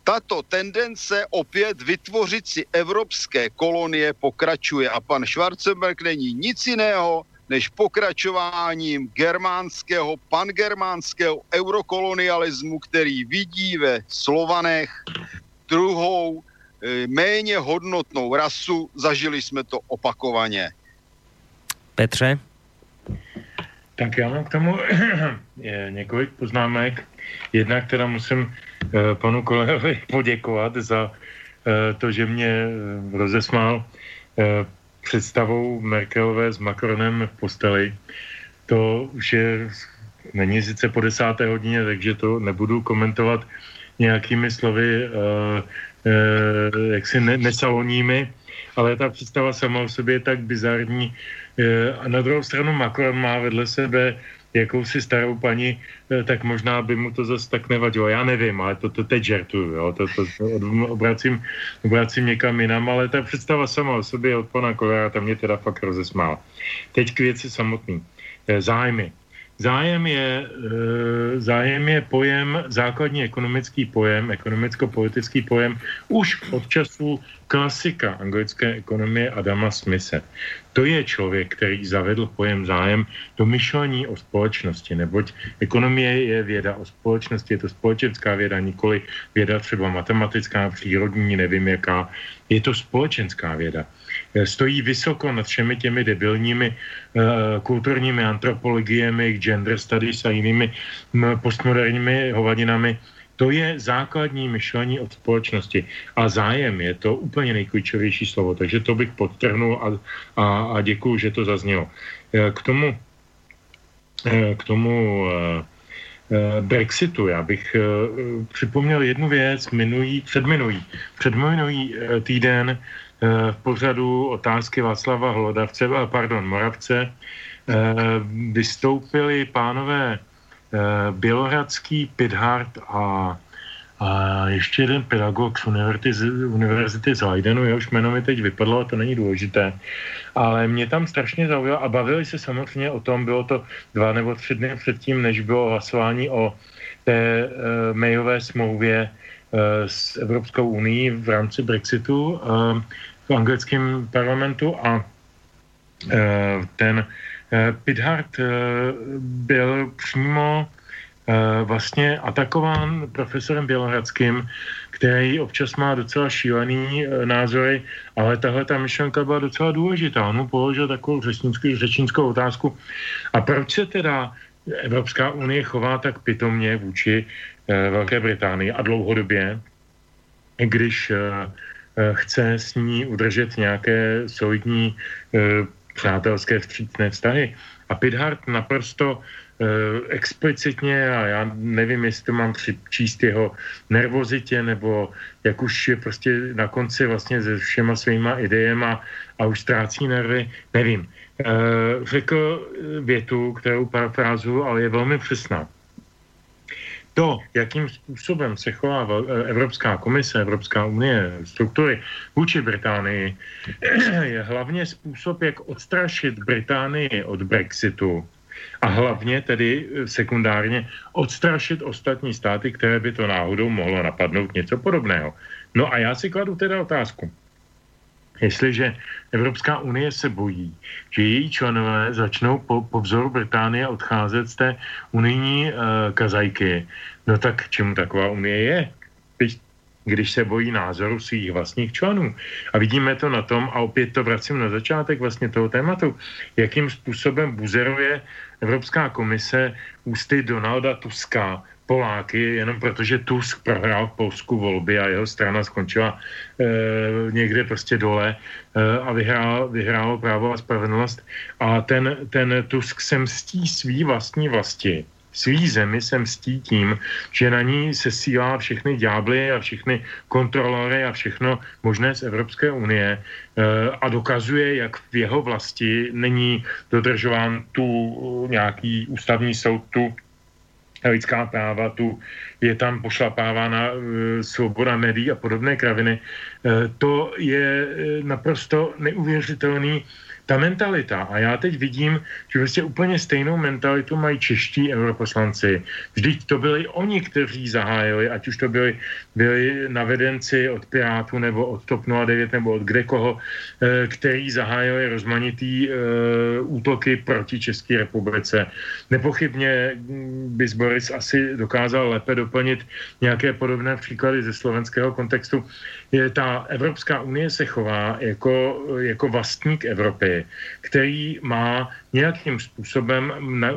tato tendence opět vytvořit si evropské kolonie pokračuje a pan Schwarzenberg není nic jiného, než pokračováním germánského, pangermánského eurokolonialismu, který vidí ve Slovanech druhou, e, méně hodnotnou rasu. Zažili jsme to opakovaně. Petře? Tak já mám k tomu několik poznámek. Jedna, která musím e, panu kolegovi poděkovat za e, to, že mě rozesmál. představou Merkelové s Macronem v posteli. To už je, není sice po desáté hodině, takže to nebudu komentovat nějakými slovy, uh, uh, jaksi ne, ale ta představa sama o sobě je tak bizarní. Uh, a na druhou stranu Macron má vedle sebe jakousi starou paní, tak možná by mu to zase tak nevadilo. Já nevím, ale to, to teď žertuju, jo. To, to, to obracím, obracím někam jinam, ale ta představa sama o sobě od pana Kovára, ta mě teda fakt rozesmála. Teď k věci samotný. Zájmy. Zájem je, eh, zájem je pojem, základní ekonomický pojem, ekonomicko-politický pojem už od času klasika anglické ekonomie Adama Smise. To je člověk, který zavedl pojem zájem do myšlení o společnosti, neboť ekonomie je věda o společnosti, je to společenská věda, nikoli věda třeba matematická, přírodní, nevím jaká. Je to společenská věda. Eh, stojí vysoko nad všemi těmi debilními uh, kulturními antropologiemi, gender studies a jinými m, postmoderními hovadinami. To je základní myšlení od společnosti. A zájem je to úplně nejklíčovější slovo. Takže to bych podtrhnul a, a, a děkuju, že to zaznělo. Eh, k tomu, k tomu Brexitu. Já bych připomněl jednu věc minulý, předminulý, předminulý týden Eh, v pořadu otázky Václava Hlodavce, eh, pardon, Moravce, eh, vystoupili pánové Bělohradský, Pidhart a, a ještě jeden pedagog z univerzity, z univerzity z Leidenu, jehož jméno mi teď vypadlo, a to není důležité, ale mě tam strašně zaujalo a bavili se samozřejmě o tom, bylo to dva nebo tři dny předtím, než bylo hlasování o té uh, mailové smlouvě uh, s Evropskou unii v rámci Brexitu. Uh, v anglickém parlamentu a eh, ten eh, Pithard eh, byl přímo vlastně atakován profesorem Bělohradským, který občas má docela šílený názory, ale tahle ta myšlenka byla docela důležitá. On mu položil takovou řečnickou, řečnickou otázku. A proč se teda Evropská unie chová tak pitomně vůči Velké Británii a dlouhodobě, když chce s ní udržet nějaké solidní eh, přátelské vstřícné vztahy. A Pithard naprosto eh, explicitně, a já nevím, jestli to mám přičíst jeho nervozitě, nebo jak už je prostě na konci vlastně se všema svýma idejema a už ztrácí nervy, nevím. Řekl větu, kterou parafrázu, ale je velmi přesná to, jakým způsobem se chová Evropská komise, Evropská unie, struktury vůči Británii, je hlavně způsob, jak odstrašit Británii od Brexitu a hlavně tedy sekundárně odstrašit ostatní státy, které by to náhodou mohlo napadnout něco podobného. No a já si kladu teda otázku. Jestliže Evropská unie se bojí, že její členové začnou po, po vzoru Británie odcházet z té unijní uh, kazajky, no tak čemu taková unie je? když se bojí názoru svých vlastních členů. A vidíme to na tom, a opět to vracím na začátek vlastně toho tématu, jakým způsobem buzeruje Evropská komise ústy Donalda Tuska Poláky, jenom protože Tusk prohrál v Polsku volby a jeho strana skončila e, někde prostě dole e, a vyhrál, vyhrálo právo a spravedlnost. A ten, ten Tusk se mstí svý vlastní vlasti svý zemi se mstí tím, že na ní se sílá všechny ďábly a všechny kontrolory a všechno možné z Evropské unie e, a dokazuje, jak v jeho vlasti není dodržován tu nějaký ústavní soud, tu lidská práva, tu je tam pošlapávána e, svoboda médií a podobné kraviny. E, to je e, naprosto neuvěřitelný ta mentalita, a já teď vidím, že vlastně úplně stejnou mentalitu mají čeští europoslanci. Vždyť to byli oni, kteří zahájili, ať už to byli, byli navedenci od Pirátů nebo od TOP 09 nebo od kdekoho, eh, který zahájili rozmanitý uh, útoky proti České republice. Nepochybně mm, by Boris asi dokázal lépe doplnit nějaké podobné příklady ze slovenského kontextu. Je, ta Evropská unie se chová jako, jako vlastník Evropy který má nějakým způsobem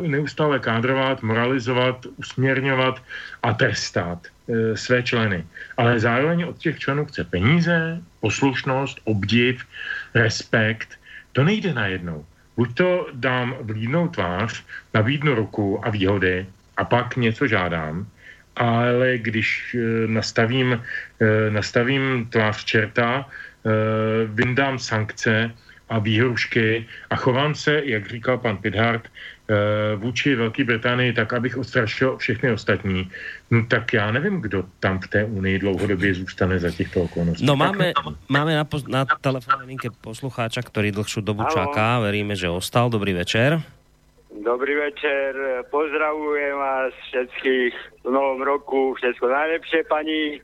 neustále kádrovat, moralizovat, usměrňovat a trestat e, své členy. Ale zároveň od těch členů chce peníze, poslušnost, obdiv, respekt, To nejde najednou. Buď to dám vlídnou tvář, nabídnu ruku a výhody a pak něco žádám, ale když eh, nastavím, eh, nastavím tvář čerta, eh, vyndám sankce a výhrušky a chovám se, jak říkal pan Pidhart, vůči Velké Británii tak, abych odstrašil všechny ostatní, no tak já nevím, kdo tam v té unii dlouhodobě zůstane za těchto okolností. No máme, máme na, na telefónnej linke poslucháča, který dlhšiu dobu Halo. čaká, veríme, že ostal. Dobrý večer. Dobrý večer, pozdravujem vás všetkých v novom roku, všetko najlepšie, pani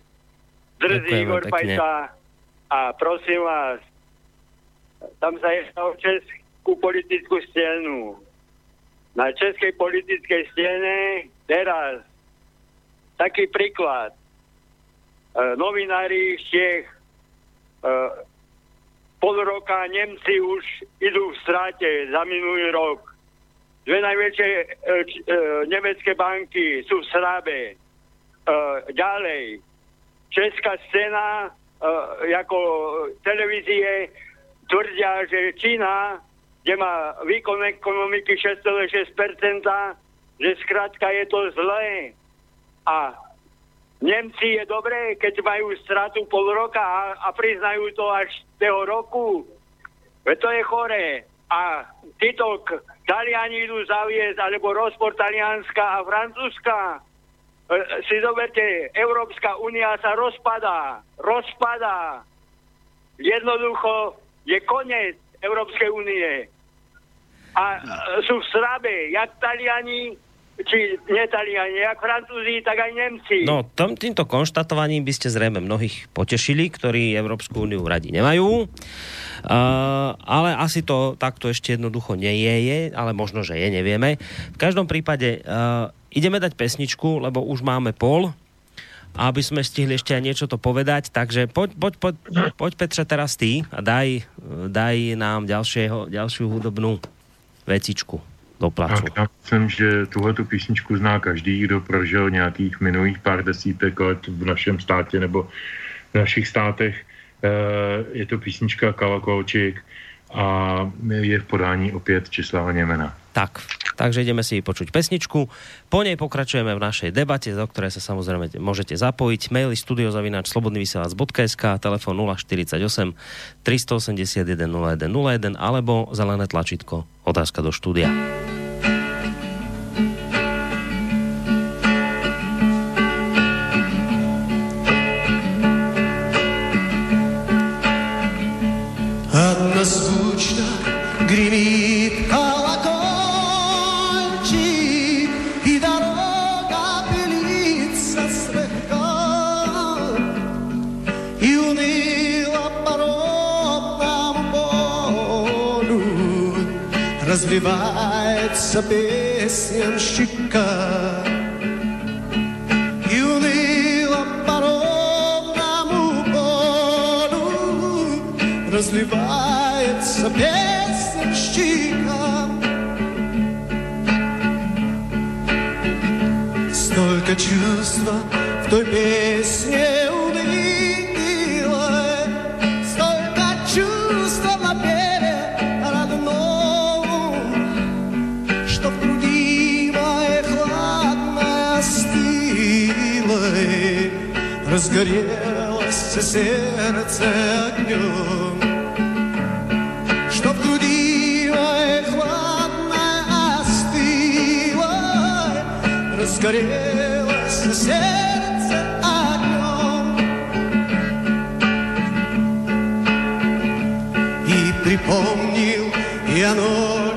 Drzí Igor Pajta. A prosím vás, tam o českú politickú scénu. Na českej politickej scéne teraz taký príklad. E, novinári z Čech e, pol roka Nemci už idú v stráte za minulý rok Dve najväčšie e, e, nemecké banky sú v Srábe. E, ďalej, česká scéna, e, ako televízie, tvrdia, že Čína, kde má výkon ekonomiky 6,6%, že zkrátka je to zlé. A Nemci je dobré, keď majú stratu pol roka a, a priznajú to až toho roku. Veď to je choré. A títo Taliani idú zaviesť, alebo rozpor Talianska a Francúzska. E, si zoberte, Európska únia sa rozpadá. Rozpadá. Jednoducho je koniec Európskej únie. A sú v srabe, jak Taliani, či netaliani, jak Francúzi, tak aj Nemci. No, tom, týmto konštatovaním by ste zrejme mnohých potešili, ktorí Európsku úniu radi nemajú. Uh, ale asi to takto ešte jednoducho nie je, je, ale možno, že je, nevieme. V každom prípade uh, ideme dať pesničku, lebo už máme pol aby sme stihli ešte aj niečo to povedať. Takže poď, poď, poď, poď Petře teraz ty a daj, daj nám ďalšieho, ďalšiu hudobnú vecičku do placu. Tak, já myslím, že tuhle tu písničku zná každý, kdo prožil nějakých minulých pár desítek let v našem státě nebo v našich státech. Eh, je to písnička Kalakolčík a je v podání opět Čislava Němena. Tak, takže ideme si počuť pesničku. Po nej pokračujeme v našej debate, do ktorej sa samozrejme môžete zapojiť. Maily studiozavináč slobodnyvysielac.sk, telefon 048 381 0101 alebo zelené tlačítko otázka do štúdia. Разливается песенщика. И уныло по ровному полю Разливается песенщика. Столько чувства в той песне разгорелось сердце огнем, Что в груди моей хладно остыло, разгорелось сердце огнем. И припомнил я ночи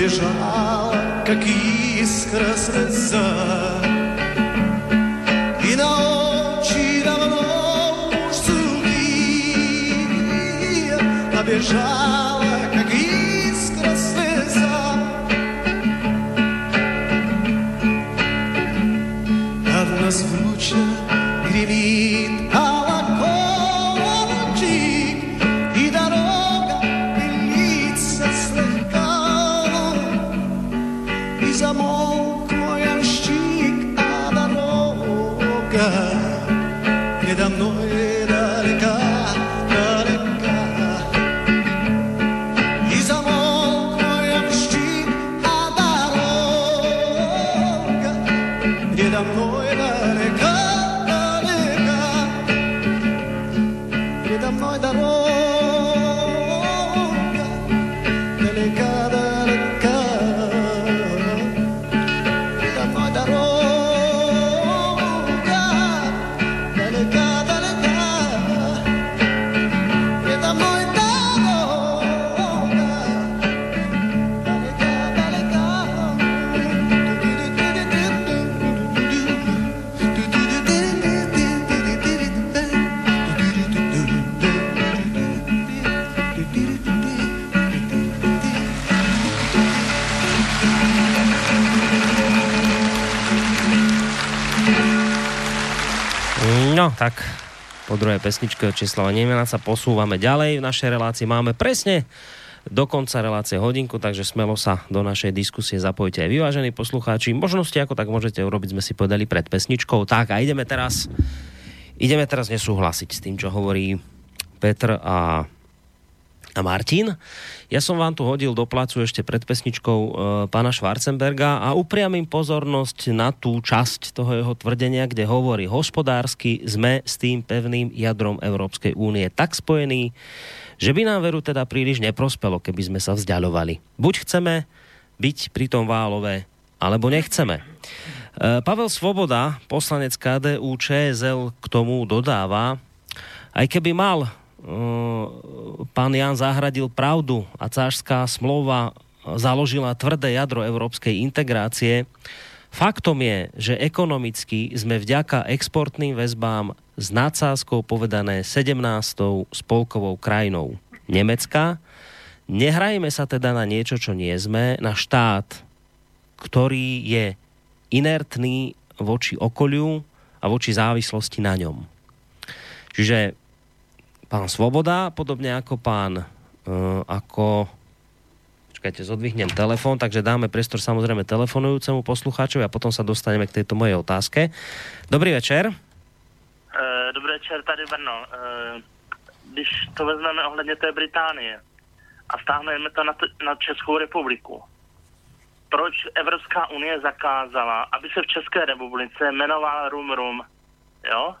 набежала, как искра слеза. И на очи давно уж сухие набежала, No, tak po druhej pesničke od Česlava Nemena sa posúvame ďalej. V našej relácii máme presne do konca relácie hodinku, takže smelo sa do našej diskusie zapojte aj vyvážení poslucháči. Možnosti ako tak môžete urobiť, sme si povedali pred pesničkou. Tak a ideme teraz, ideme teraz nesúhlasiť s tým, čo hovorí Petr a a Martin. Ja som vám tu hodil do placu ešte pred pesničkou e, pána Schwarzenberga a upriamím pozornosť na tú časť toho jeho tvrdenia, kde hovorí hospodársky sme s tým pevným jadrom Európskej únie tak spojení, že by nám veru teda príliš neprospelo, keby sme sa vzdialovali. Buď chceme byť pri tom válové, alebo nechceme. E, Pavel Svoboda, poslanec KDU ČSL, k tomu dodáva, aj keby mal pán Jan Zahradil pravdu a cářská smlouva založila tvrdé jadro európskej integrácie. Faktom je, že ekonomicky sme vďaka exportným väzbám s nadsázkou povedané 17. spolkovou krajinou Nemecka. Nehrajme sa teda na niečo, čo nie sme, na štát, ktorý je inertný voči okoliu a voči závislosti na ňom. Čiže pán Svoboda, podobne ako pán uh, ako počkajte, zodvihnem telefon, takže dáme priestor samozrejme telefonujúcemu poslucháčovi a potom sa dostaneme k tejto mojej otázke. Dobrý večer. Uh, dobrý večer, tady Brno. Uh, když to vezmeme ohledně té Británie a stáhneme to na, t- na Českou republiku, proč Evropská unie zakázala, aby se v České republice jmenoval Rum Rum, jo?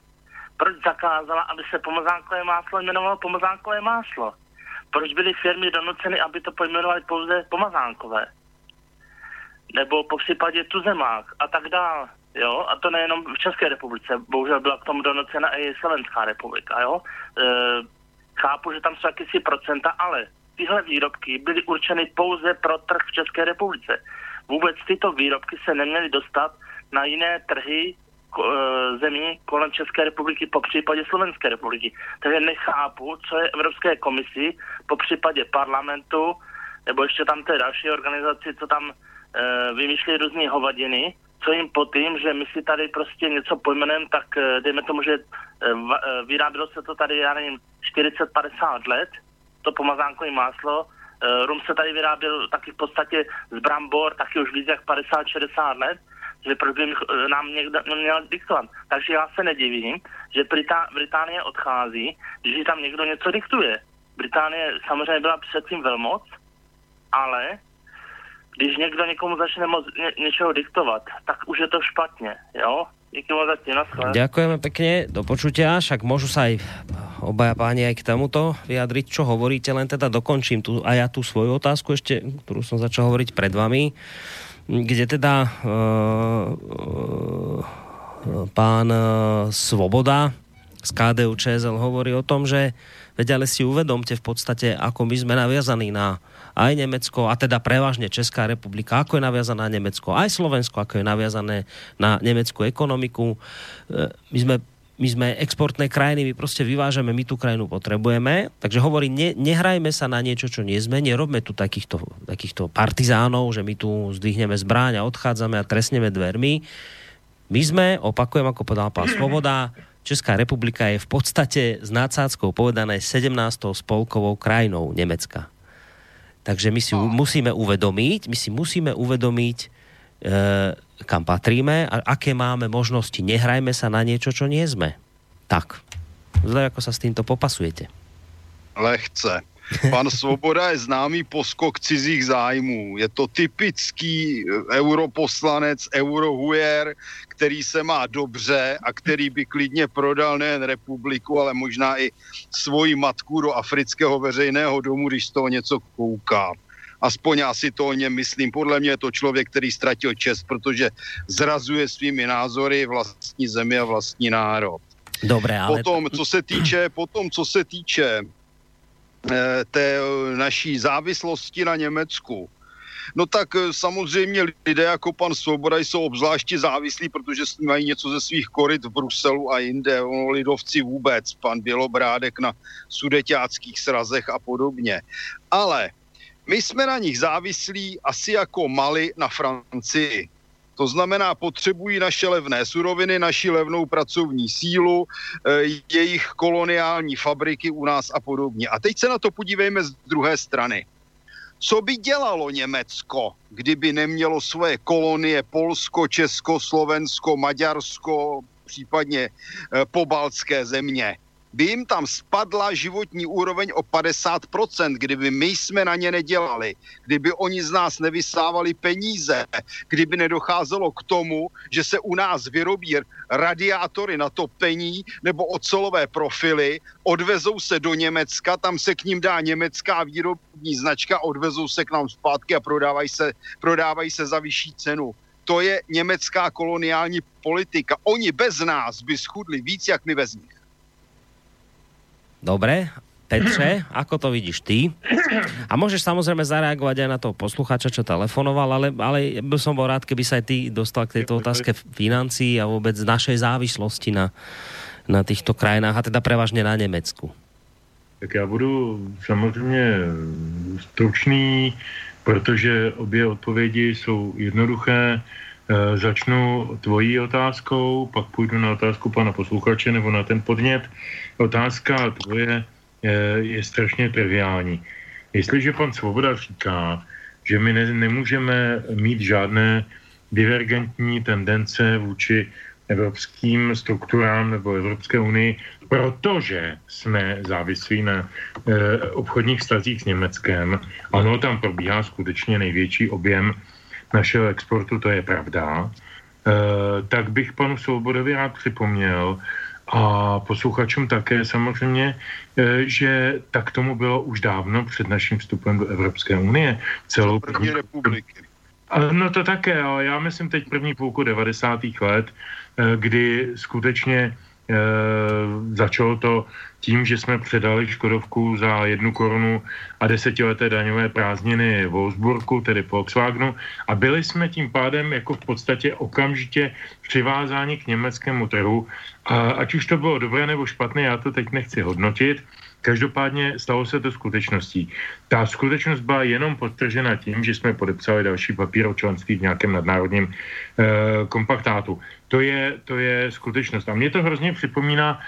Proč zakázala, aby se pomozánkové máslo jmenovalo pomozánkové máslo? Proč byly firmy donuceny, aby to pojmenovali pouze pomazánkové? Nebo po případě tuzemák a tak dál. Jo? A to nejenom v České republice. Bohužel byla k tomu donocena i Slovenská republika. Jo? E, chápu, že tam jsou jakýsi procenta, ale tyhle výrobky byly určeny pouze pro trh v České republice. Vůbec tyto výrobky se neměly dostat na jiné trhy zemí kolem České republiky, po případě Slovenské republiky. Takže nechápu, co je Evropské komisi, po případě parlamentu, nebo ještě tam té další organizaci, co tam e, vymýšlí různé hovadiny, co jim po tým, že my si tady prostě něco pojmenujeme, tak e, dejme tomu, že vyrábilo se to tady, já nevím, 40-50 let, to pomazánkové máslo, rum se tady vyráběl taky v podstatě z brambor, taky už víc jak 50-60 let, že proč by nám někdo měl diktovat. Takže já se nedivím, že Britá, Británie odchází, když tam někdo něco diktuje. Británie samozřejmě byla předtím velmoc, ale když někdo někomu začne moc ně, něčeho diktovat, tak už je to špatně, jo? Díky moc pekne, do počutia, však môžu sa aj obaja páni aj k tomuto vyjadriť, čo hovoríte, len teda dokončím tu a ja tú svoju otázku ešte, ktorú som začal hovoriť pred vami kde teda uh, pán uh, Svoboda z KDU ČSL hovorí o tom, že veď ale si uvedomte v podstate, ako my sme naviazaní na aj Nemecko, a teda prevažne Česká republika, ako je naviazaná na Nemecko, aj Slovensko, ako je naviazané na nemeckú ekonomiku. My sme my sme exportné krajiny, my prostě vyvážeme, my tu krajinu potrebujeme. Takže hovorí, ne, nehrajme sa na niečo, čo nie sme, nerobme tu takýchto, takýchto partizánov, že my tu zdvihneme zbráň a odchádzame a trestneme dvermi. My sme, opakujem, ako povedal pán Svoboda, Česká republika je v podstate s nácáckou povedané 17. spolkovou krajinou Nemecka. Takže my si no. musíme uvedomiť, my si musíme uvedomiť, E, kam patríme a aké máme možnosti. Nehrajme sa na niečo, čo nie sme. Tak. Zle, ako sa s týmto popasujete. Lehce. Pan Svoboda je známý poskok cizích zájmů. Je to typický eh, europoslanec, eurohujer, který se má dobře a který by klidně prodal nejen republiku, ale možná i svoji matku do afrického veřejného domu, když z toho něco kouká. Aspoň já si to o něm myslím. Podle mě je to člověk, který ztratil čest, protože zrazuje svými názory vlastní zemi a vlastní národ. Dobré, ale... Potom, co se týče, potom, co se týče Eh, té naší závislosti na Německu, No tak eh, samozřejmě lidé jako pan Svoboda jsou obzvláště závislí, protože mají něco ze svých koryt v Bruselu a jinde. Ono lidovci vůbec, pan Bělobrádek na sudeťáckých srazech a podobně. Ale my jsme na nich závislí asi jako Mali na Francii. To znamená, potřebují naše levné suroviny, naši levnou pracovní sílu, eh, jejich koloniální fabriky u nás a podobně. A teď se na to podívejme z druhé strany. Co by dělalo Německo, kdyby nemělo svoje kolonie Polsko, Česko, Slovensko, Maďarsko, případně eh, pobaltské země? By jim tam spadla životní úroveň o 50%, kdyby my jsme na ně nedělali, kdyby oni z nás nevysávali peníze, kdyby nedocházelo k tomu, že se u nás vyrobí radiátory na topení nebo ocelové profily, odvezou se do Německa, tam se k ním dá německá výrobní značka, odvezou se k nám zpátky a prodávají se, prodávají se za vyšší cenu. To je německá koloniální politika. Oni bez nás by schudli víc, jak my bez nich. Dobre, Petře, ako to vidíš ty? A môžeš samozrejme zareagovať aj na toho posluchača, čo telefonoval, ale, ale by som bol rád, keby sa aj ty dostal k tejto otázke financií a vôbec našej závislosti na, na týchto krajinách a teda prevažne na Nemecku. Tak já budu samozřejmě stručný, protože obě odpovědi jsou jednoduché. E, začnu tvojí otázkou, pak půjdu na otázku pana posluchače nebo na ten podnět. Otázka tvoje je, je strašně triviální. Jestliže pan Svoboda říká, že my ne, nemůžeme mít žádné divergentní tendence vůči evropským strukturám nebo Evropské unii, protože jsme závislí na e, obchodních vztazích s Německem. Ano, tam probíhá skutečně největší objem našeho exportu, to je pravda. E, tak bych panu Svobodovi rád připomněl, a posluchačům také samozřejmě, e, že tak tomu bylo už dávno před naším vstupem do Evropské unie. Celou první republiky. No to také, ale já myslím teď první půlku 90. let, e, kdy skutečně e, začalo to tím, že jsme předali Škodovku za jednu korunu a desetileté daňové prázdniny Wolfsburgu, tedy Volkswagenu, a byli jsme tím pádem jako v podstatě okamžitě přivázáni k německému trhu. A ať už to bylo dobré nebo špatné, já to teď nechci hodnotit, Každopádně stalo se to skutečností. Ta skutečnost byla jenom podtržena tím, že jsme podepsali další papír o členství v nějakém nadnárodním e, kompaktátu. To je, to je skutečnost. A mě to hrozně připomíná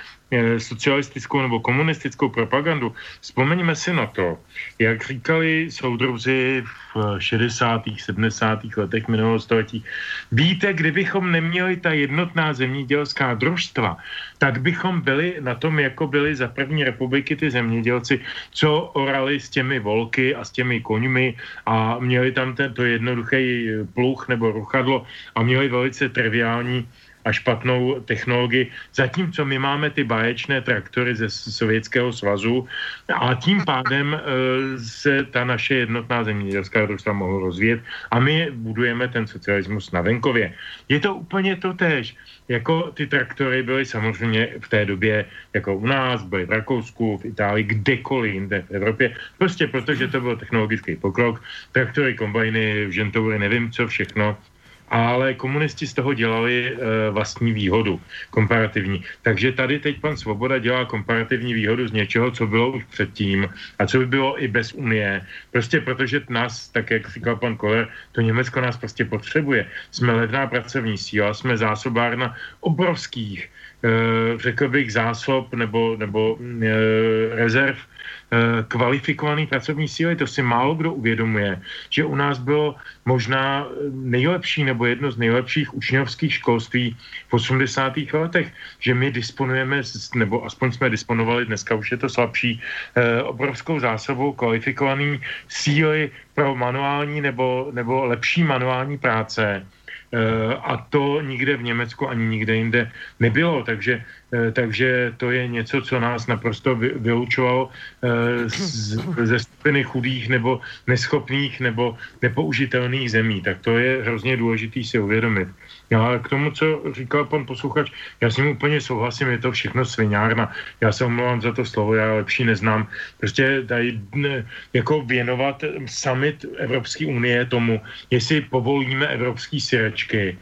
socialistickou nebo komunistickou propagandu. Vzpomeňme si na to, jak říkali soudruzi v 60. 70. letech minulého století. Víte, kdybychom neměli ta jednotná zemědělská družstva, tak bychom byli na tom, jako byli za první republiky ty zemědělci, co orali s těmi volky a s těmi koňmi a měli tam tento jednoduchý pluch nebo ruchadlo a měli velice triviální a špatnou technologii, zatímco my máme ty báječné traktory ze Sovětského svazu a tím pádem e, se ta naše jednotná zemědělská družstva mohla rozvíjet a my budujeme ten socialismus na venkově. Je to úplně to tež. Jako ty traktory byly samozřejmě v té době, jako u nás, byly v Rakousku, v Itálii, kdekoliv jinde v Evropě, prostě protože to byl technologický pokrok. Traktory, kombajny, žentoury, nevím co všechno, ale komunisti z toho dělali e, vlastní výhodu komparativní. Takže tady teď pan Svoboda dělá komparativní výhodu z něčeho, co bylo už předtím a co by bylo i bez Unie. Prostě protože nás, tak jak říkal pan Koller, to Německo nás prostě potřebuje. Jsme levná pracovní síla, jsme zásobárna obrovských řekl bych, zásob nebo, nebo rezerv Eh, kvalifikovaný pracovní síly. To si málo kdo uvědomuje, že u nás bylo možná nejlepší nebo jedno z nejlepších učňovských školství v 80. letech, že my disponujeme, nebo aspoň jsme disponovali, dneska už je to slabší, eh, obrovskou zásobou kvalifikovaný síly pro manuální nebo, nebo lepší manuální práce Eh, a to nikde v Německu ani nikde jinde nebylo, takže, eh, takže to je něco, co nás naprosto vylučovalo eh, ze skupiny chudých nebo neschopných nebo nepoužitelných zemí. Tak to je hrozně důležitý si uvědomit. Ale k tomu, co říkal pan posluchač, já s ním úplně souhlasím, je to všechno sviňárna. Já se omlouvám za to slovo, já lepší neznám. Prostě tady jako věnovat summit Evropské unie tomu, jestli povolíme evropský syrečky,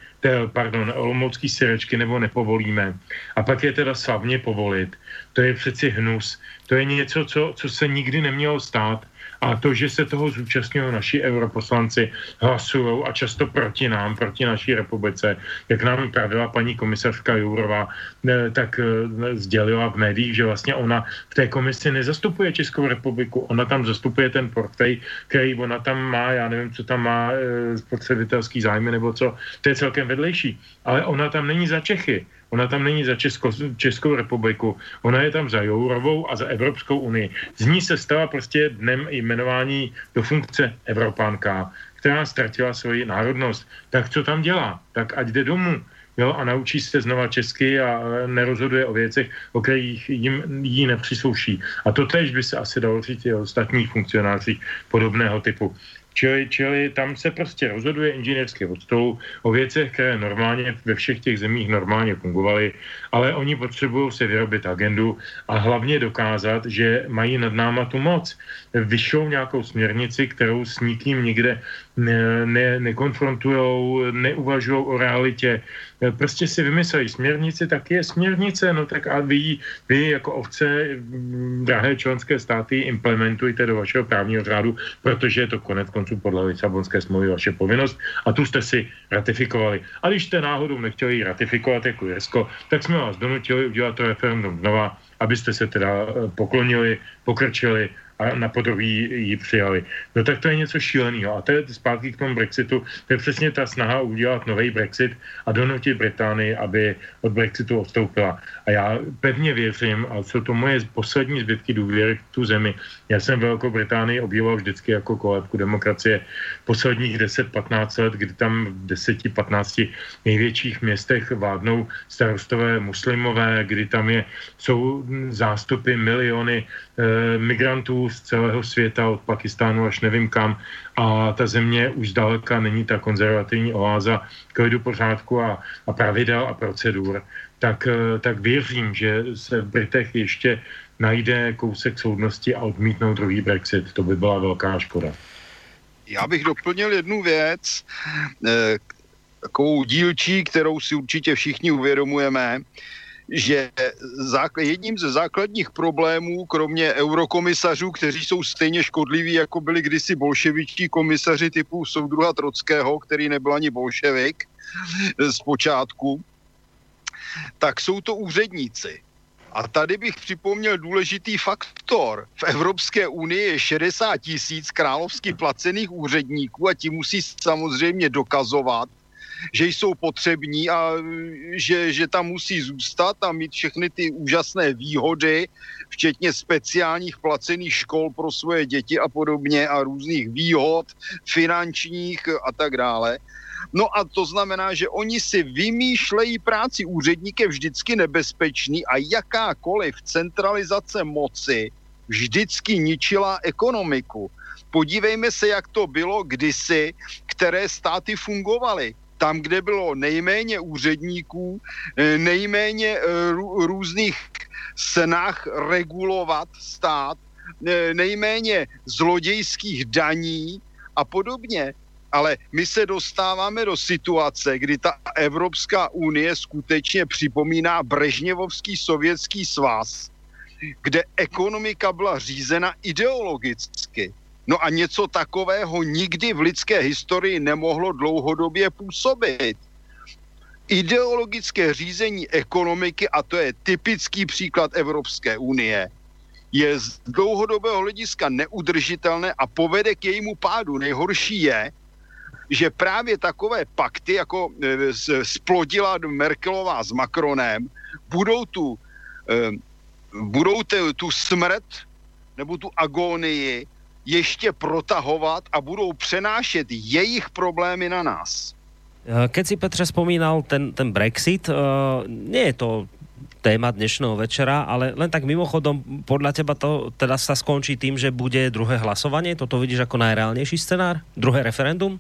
pardon, olomoucký syrečky nebo nepovolíme. A pak je teda slavně povolit. To je přeci hnus. To je něco, co, co se nikdy nemělo stát. A to, že se toho zúčastňují naši europoslanci, hlasují a často proti nám, proti naší republice, jak nám pravila paní komisařka Jourová, tak e, sdělila v médiích, že vlastně ona v té komisi nezastupuje Českou republiku, ona tam zastupuje ten portfej, který ona tam má, já nevím, co tam má, e, spotřebitelský zájmy nebo co, to je celkem vedlejší, ale ona tam není za Čechy. Ona tam není za Česko, Českou republiku, ona je tam za Jourovou a za Evropskou unii. Z ní se stala prostě dnem jmenování do funkce Evropánka, která ztratila svoji národnost. Tak co tam dělá? Tak ať jde domů. Jo, a naučí se znova česky a nerozhoduje o věcech, o kterých jim jí nepřislouší. A to tež by se asi dalo říct i o ostatních funkcionářích podobného typu. Čili, čili tam se prostě rozhoduje inženýrské od stolu o věcech, které normálně ve všech těch zemích normálně fungovaly, ale oni potřebují si vyrobit agendu a hlavně dokázat, že mají nad náma tu moc. Vyšou nějakou směrnici, kterou s nikým nikde ne, ne, nekonfrontujou, neuvažují o realitě. Prostě si vymysleli směrnici, tak je směrnice, no tak a vy, vy jako ovce, drahé členské státy, implementujte do vašeho právního řádu, protože je to konec konců podle Lisabonské smlouvy vaše povinnost a tu jste si ratifikovali. A když jste náhodou nechtěli ratifikovat jako Jesko, tak jsme vás donutili udělat to referendum znova, abyste se teda eh, poklonili, pokrčili a na podobí ji přijali. No tak to je něco šíleného. A to je zpátky k tomu Brexitu. To je přesně ta snaha udělat nový Brexit a donutit Británii, aby od Brexitu odstoupila. A já pevně věřím, a jsou to moje poslední zbytky důvěry k tu zemi. Já jsem Velkou Británii obdivoval vždycky jako kolébku demokracie posledních 10-15 let, kdy tam v 10-15 největších městech vládnou starostové muslimové, kdy tam je, jsou zástupy miliony e, migrantů z celého světa, od Pakistánu až nevím kam. A ta země už zdaleka není ta konzervativní oáza klidu pořádku a, a pravidel a procedur. Tak, eh, tak věřím, že se v Britech ještě najde kousek soudnosti a odmítnout druhý Brexit. To by byla velká škoda. Já bych doplnil jednu věc, eh, takovou dílčí, kterou si určitě všichni uvědomujeme že jedním ze základních problémů, kromě eurokomisařů, kteří jsou stejně škodliví, jako byli kdysi bolševičtí komisaři typu soudruha Trockého, který nebyl ani bolševik z počátku, tak jsou to úředníci. A tady bych připomněl důležitý faktor. V Evropské unii je 60 tisíc královsky placených úředníků a ti musí samozřejmě dokazovat, že jsou potřební a že, že tam musí zůstat a mít všechny ty úžasné výhody, včetně speciálních placených škol pro svoje děti a podobně a různých výhod finančních a tak dále. No a to znamená, že oni si vymýšlejí práci úředník je vždycky nebezpečný a jakákoliv centralizace moci vždycky ničila ekonomiku. Podívejme se, jak to bylo kdysi, které státy fungovaly tam, kde bylo nejméně úředníků, eh, nejméně eh, různých snah regulovat stát, eh, nejméně zlodějských daní a podobně. Ale my se dostáváme do situace, kdy ta Evropská unie skutečně připomíná Brežněvovský sovětský svaz, kde ekonomika byla řízena ideologicky. No a něco takového nikdy v lidské historii nemohlo dlouhodobě působit. ideologické řízení ekonomiky, a to je typický příklad Evropské unie, je z dlouhodobého hlediska neudržitelné a povede k jejímu pádu. Nejhorší je, že právě takové pakty, jako e, splodila Merkelová s Macronem, budou tu, e, budou tu smrt nebo tu agónii ještě protahovat a budou přenášet jejich problémy na nás. E, keď si Petře spomínal ten, ten Brexit, uh, nie je to téma dnešného večera, ale len tak mimochodom, podľa teba to teda sa skončí tým, že bude druhé hlasovanie? Toto vidíš ako najreálnější scenár? Druhé referendum?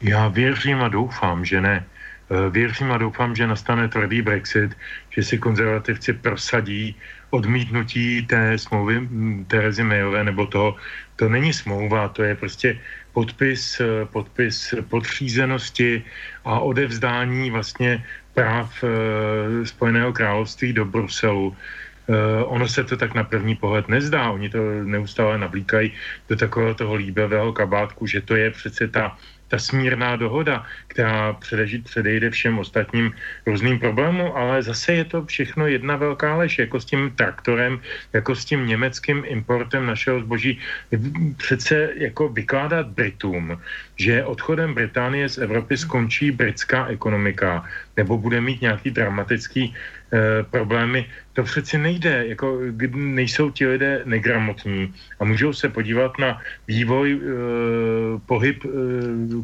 Já věřím a doufám, že ne. E, věřím a doufám, že nastane tvrdý Brexit, že si konzervativci prosadí odmítnutí té smlouvy Terezy Mayové, nebo toho, to není smlouva, to je prostě podpis, e, podpis podřízenosti a odevzdání vlastně práv e, Spojeného království do Bruselu. ono se to tak na první pohled nezdá, oni to neustále navlíkají do takového toho líbivého kabátku, že to je přece ta ta smírná dohoda, která předejde všem ostatním různým problémům, ale zase je to všechno jedna velká lež, jako s tím traktorem, jako s tím německým importem našeho zboží. Přece jako vykládat Britům, že odchodem Británie z Evropy skončí britská ekonomika, nebo bude mít nějaký dramatický e, problémy, to přeci nejde, jako nejsou ti lidé negramotní a můžou se podívat na vývoj, e, pohyb e,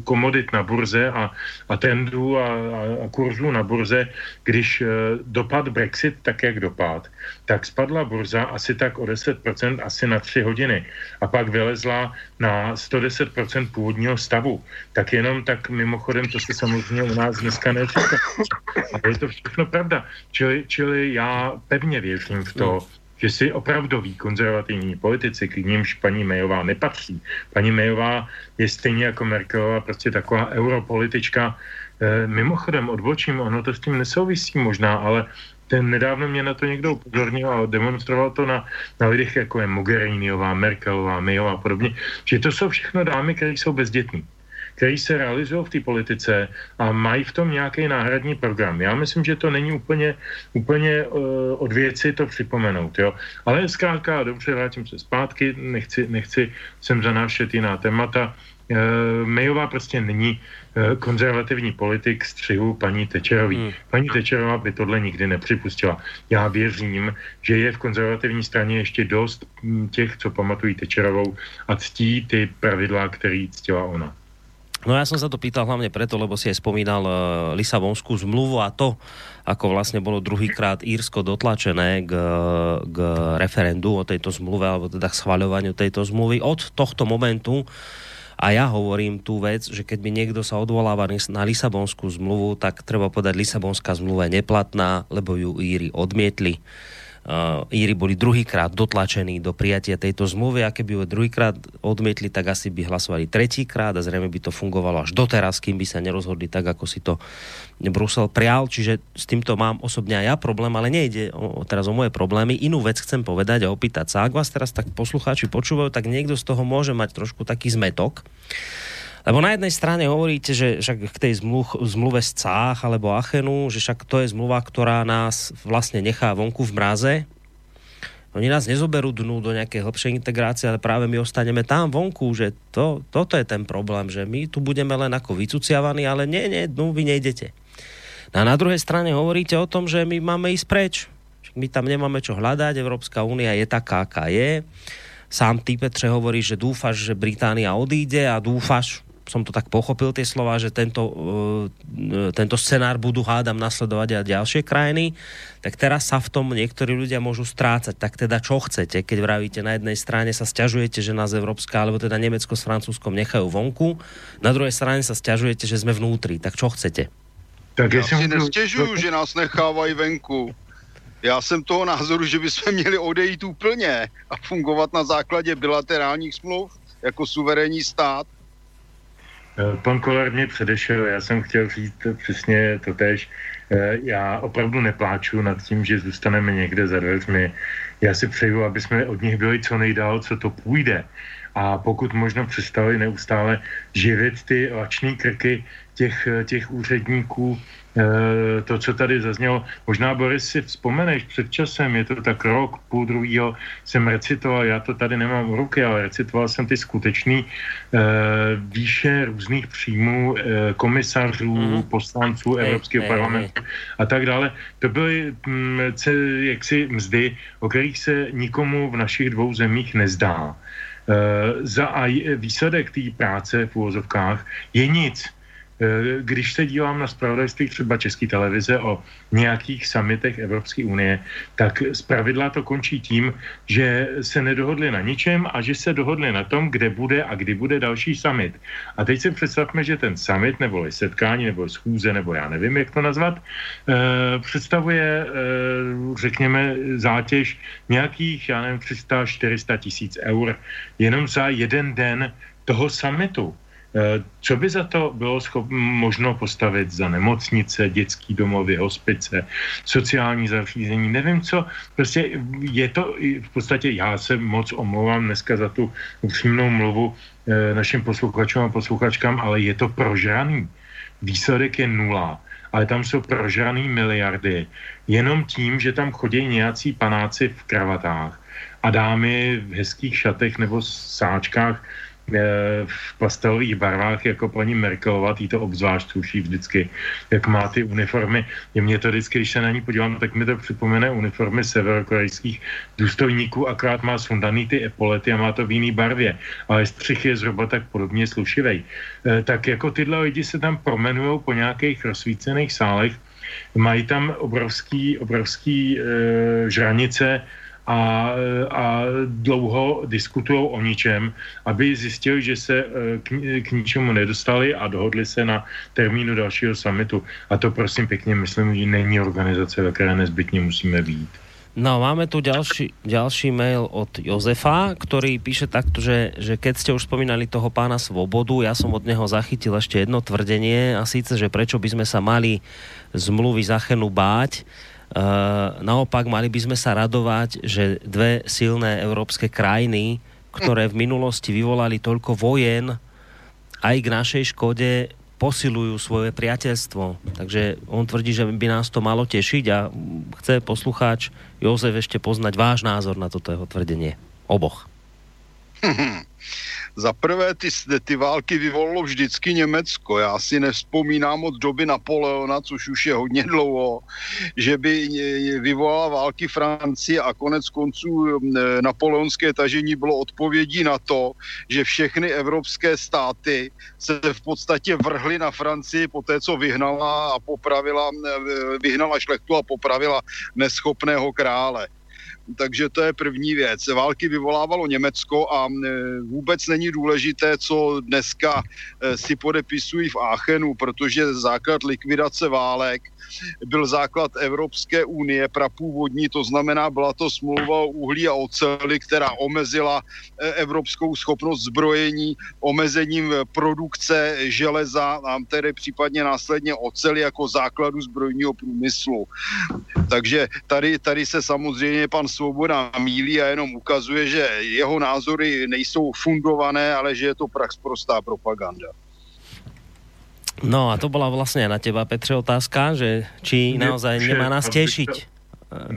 komodit na burze a, a trendů a, a, a kurzů na burze, když e, dopad Brexit tak, jak dopad, tak spadla burza asi tak o 10%, asi na 3 hodiny a pak vylezla na 110% původního stavu. Tak jenom tak mimochodem, to se samozřejmě u nás dneska neříká. Ale je to všechno pravda. Čili, čili já pevně věřím v to, hmm. že si opravdoví konzervativní politici, k nímž paní Mayová nepatří. Paní Mayová je stejně jako Merkelová prostě taková europolitička. E, mimochodem odbočím, ono to s tím nesouvisí možná, ale ten nedávno mě na to někdo upozornil a demonstroval to na, na lidech, jako je Mogheriniová, Merkelová, Mayová a podobně, že to jsou všechno dámy, které jsou bezdětní který se realizují v té politice a mají v tom nějaký náhradní program. Já myslím, že to není úplně, úplně uh, od věci to připomenout. Jo? Ale zkrátka, dobře, vrátím se zpátky, nechci, nechci sem zanášet jiná témata. Uh, Mayová prostě není uh, konzervativní politik střihu paní Tečerový. Hmm. Paní Tečerová by tohle nikdy nepřipustila. Já věřím, že je v konzervativní straně ještě dost hm, těch, co pamatují Tečerovou a ctí ty pravidla, který ctila ona. No ja som sa to pýtal hlavne preto, lebo si aj spomínal uh, Lisabonskú zmluvu a to, ako vlastne bolo druhýkrát Írsko dotlačené k, k referendu o tejto zmluve, alebo teda k schváľovaniu tejto zmluvy. Od tohto momentu a ja hovorím tú vec, že keď mi niekto sa odvoláva na Lisabonskú zmluvu, tak treba povedať, Lisabonská zmluva je neplatná, lebo ju Íry odmietli. Uh, Íry boli druhýkrát dotlačení do prijatia tejto zmluvy a keby ju druhýkrát odmietli, tak asi by hlasovali tretíkrát a zrejme by to fungovalo až doteraz, kým by sa nerozhodli tak, ako si to Brusel prial. Čiže s týmto mám osobne aj ja problém, ale nejde o, teraz o moje problémy. Inú vec chcem povedať a opýtať sa. Ak vás teraz tak poslucháči počúvajú, tak niekto z toho môže mať trošku taký zmetok. Lebo na jednej strane hovoríte, že však k tej zmluv, zmluve z Cách alebo Achenu, že však to je zmluva, ktorá nás vlastne nechá vonku v mraze. Oni nás nezoberú dnu do nejakej hlbšej integrácie, ale práve my ostaneme tam vonku, že to, toto je ten problém, že my tu budeme len ako vycuciavaní, ale nie, nie, dnu vy nejdete. No a na druhej strane hovoríte o tom, že my máme ísť preč. My tam nemáme čo hľadať, Európska únia je taká, aká je. Sám ty, Petře, hovoríš, že dúfaš, že Británia odíde a dúfaš, som to tak pochopil tie slova, že tento, uh, tento scenár budú hádam nasledovať aj ďalšie krajiny, tak teraz sa v tom niektorí ľudia môžu strácať. Tak teda čo chcete, keď vravíte na jednej strane sa stiažujete, že nás Európska, alebo teda Nemecko s Francúzskom nechajú vonku, na druhej strane sa stiažujete, že sme vnútri. Tak čo chcete? Tak já si nestěžuju, že nás nechávají venku. Já jsem toho názoru, že bychom měli odejít úplně a fungovat na základě bilaterálních smluv jako suverénní stát pan Kolar mě předešel, já jsem chtěl říct přesně to tež. Eh, já opravdu nepláču nad tím, že zůstaneme někde za dveřmi. Já si přeju, aby jsme od nich byli co nejdál, co to půjde. A pokud možno přestali neustále živit ty lační krky těch, těch úředníků Eh, to, co tady zaznělo. Možná, Boris, si vzpomeneš před časem, je to tak rok, půl druhýho, jsem recitoval, já to tady nemám v ruky, ale recitoval jsem ty skutečný uh, výše různých příjmů uh, komisařů, mm. poslanců hey, Evropského hey, parlamentu hey. a tak dále. To byly um, jaksi mzdy, o kterých se nikomu v našich dvou zemích nezdá. Uh, za a výsledek té práce v úvozovkách je nic Eh, když se dívám na spravodajství třeba České televize o nějakých samitech Evropské unie, tak z to končí tím, že se nedohodli na ničem a že se dohodli na tom, kde bude a kdy bude další summit. A teď si představme, že ten summit nebo setkání nebo schůze, nebo já nevím, jak to nazvat, eh, představuje, eh, řekněme, zátěž nějakých, já nevím, 300-400 tisíc eur jenom za jeden den toho summitu. Eh, co by za to bylo schop, možno postavit za nemocnice, dětský domovy, hospice, sociální zařízení, nevím co. Prostě je to v podstatě, já se moc omlouvám dneska za tu upřímnou mluvu eh, našim posluchačům a posluchačkám, ale je to prožraný. Výsledek je nula ale tam jsou prožraný miliardy. Jenom tím, že tam chodí nějací panáci v kravatách a dámy v hezkých šatech nebo sáčkách v pastelových barvách jako paní Merkelová, tý to obzvlášť sluší vždycky, jak má ty uniformy. Je mě to vždycky, když se na ní podívám, tak mi to připomene uniformy severokorejských důstojníků, akorát má sundaný ty epolety a má to v jiný barvě, ale střih je zhruba tak podobně slušivej. E, tak jako tyhle lidi se tam promenují po nějakých rozsvícených sálech, mají tam obrovský, obrovský e, žranice, a, a dlouho diskutují o ničem, aby zjistili, že se e, k, k ničemu nedostali a dohodli se na termínu dalšího summitu. A to prosím pěkně, myslím, že není organizace, ve které nezbytně musíme být. No, máme tu ďalší, ďalší mail od Jozefa, ktorý píše takto, že, že keď ste už spomínali toho pána Svobodu, ja som od neho zachytil ešte jedno tvrdenie a síce, že prečo by sme sa mali zmluvy Zachenu báť, naopak mali by sme sa radovať, že dve silné európske krajiny, ktoré v minulosti vyvolali toľko vojen, aj k našej škode posilujú svoje priateľstvo. Takže on tvrdí, že by nás to malo tešiť a chce poslucháč Jozef ešte poznať váš názor na toto jeho tvrdenie. Oboch. Za prvé ty, ty války vyvolilo vždycky Německo. Já si nevzpomínám od doby Napoleona, což už je hodně dlouho, že by vyvolala války Francie a konec konců napoleonské tažení bylo odpovědí na to, že všechny evropské státy se v podstatě vrhly na Francii po té, co vyhnala a popravila, vyhnala šlechtu a popravila neschopného krále. Takže to je první věc. Války vyvolávalo Německo a e, vůbec není důležité, co dneska e, si podepisují v Aachenu, protože základ likvidace válek byl základ Evropské unie prapůvodní, to znamená, byla to smlouva o uhlí a oceli, která omezila e, evropskou schopnost zbrojení omezením produkce železa a tedy případně následně oceli jako základu zbrojního průmyslu. Takže tady, tady se samozřejmě pan Svoboda mílí a jenom ukazuje, že jeho názory nejsou fundované, ale že je to prax prostá propaganda. No a to byla vlastně na teba, Petře, otázka, že či naozaj nemá nás těšit.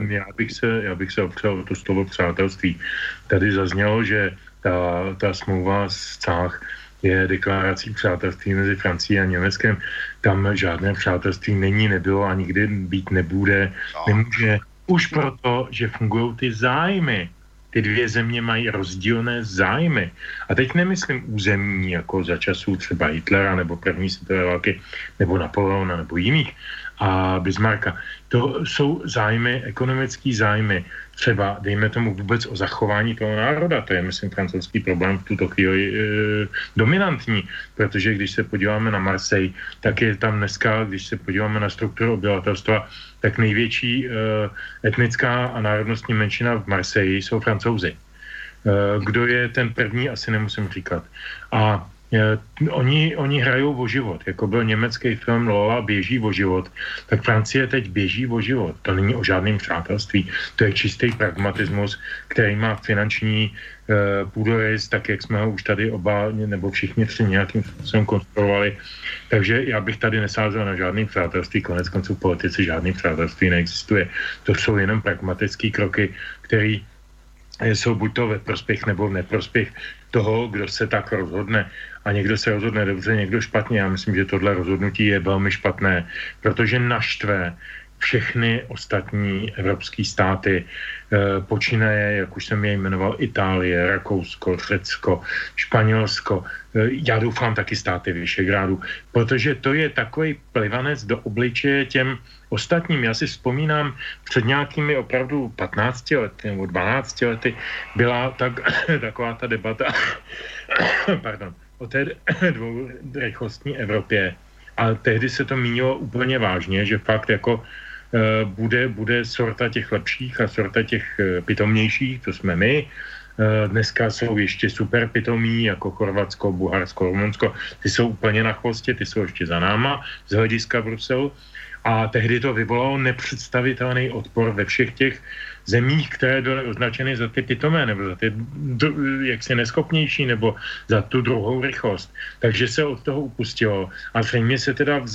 Já bych se, já bych se opřel o to slovo přátelství. Tady zaznělo, že ta, ta smlouva z Cách je deklarací přátelství mezi Francií a Německem. Tam žádné přátelství není, nebylo a nikdy být nebude. Nemůže. Už proto, že fungují ty zájmy ty dvě země mají rozdílné zájmy. A teď nemyslím územní, jako za časů třeba Hitlera nebo první světové války, nebo Napoleona, nebo jiných, a Bismarcka. To jsou zájmy, ekonomické zájmy, třeba, dejme tomu vůbec o zachování toho národa, to je, myslím, francouzský problém v tuto chvíli e, dominantní, protože když se podíváme na Marseille, tak je tam dneska, když se podíváme na strukturu obyvatelstva, tak největší uh, etnická a národnostní menšina v Marseille jsou francouzi. Uh, kdo je ten první, asi nemusím říkat. A Oni, oni hrajou o život, jako byl německý film Lola běží o život, tak Francie teď běží o život. To není o žádném přátelství, to je čistý pragmatismus, který má finanční uh, půdorys, tak jak jsme ho už tady oba, nebo všichni tři nějakým způsobem konstruovali. Takže já bych tady nesázel na žádný přátelství, konec konců v politice žádný přátelství neexistuje. To jsou jenom pragmatické kroky, které jsou buď to ve prospěch nebo v neprospěch toho, kdo se tak rozhodne. A někdo se rozhodne dobře, někdo špatně. Já myslím, že tohle rozhodnutí je velmi špatné, protože naštve všechny ostatní evropské státy, eh, počínaje, jak už jsem je jmenoval, Itálie, Rakousko, Řecko, Španělsko, eh, já doufám taky státy Vyšegrádu, protože to je takový plivanec do obličeje těm ostatním. Já si vzpomínám, před nějakými opravdu 15 lety nebo 12 lety byla tak, taková ta debata pardon, o té dvourychlostní Evropě, a tehdy se to mínilo úplně vážně, že fakt jako bude, bude sorta těch lepších a sorta těch eh, pitomnějších, to jsme my. Eh, dneska jsou ještě super pitomí, jako Chorvatsko, Bulharsko, Rumunsko. Ty jsou úplně na chvostě, ty jsou ještě za náma z hlediska Bruselu. A tehdy to vyvolalo nepředstavitelný odpor ve všech těch zemích, které byly označeny za ty pitomé, nebo za ty jaksi neschopnější, nebo za tu druhou rychlost. Takže se od toho upustilo. A zřejmě se teda v,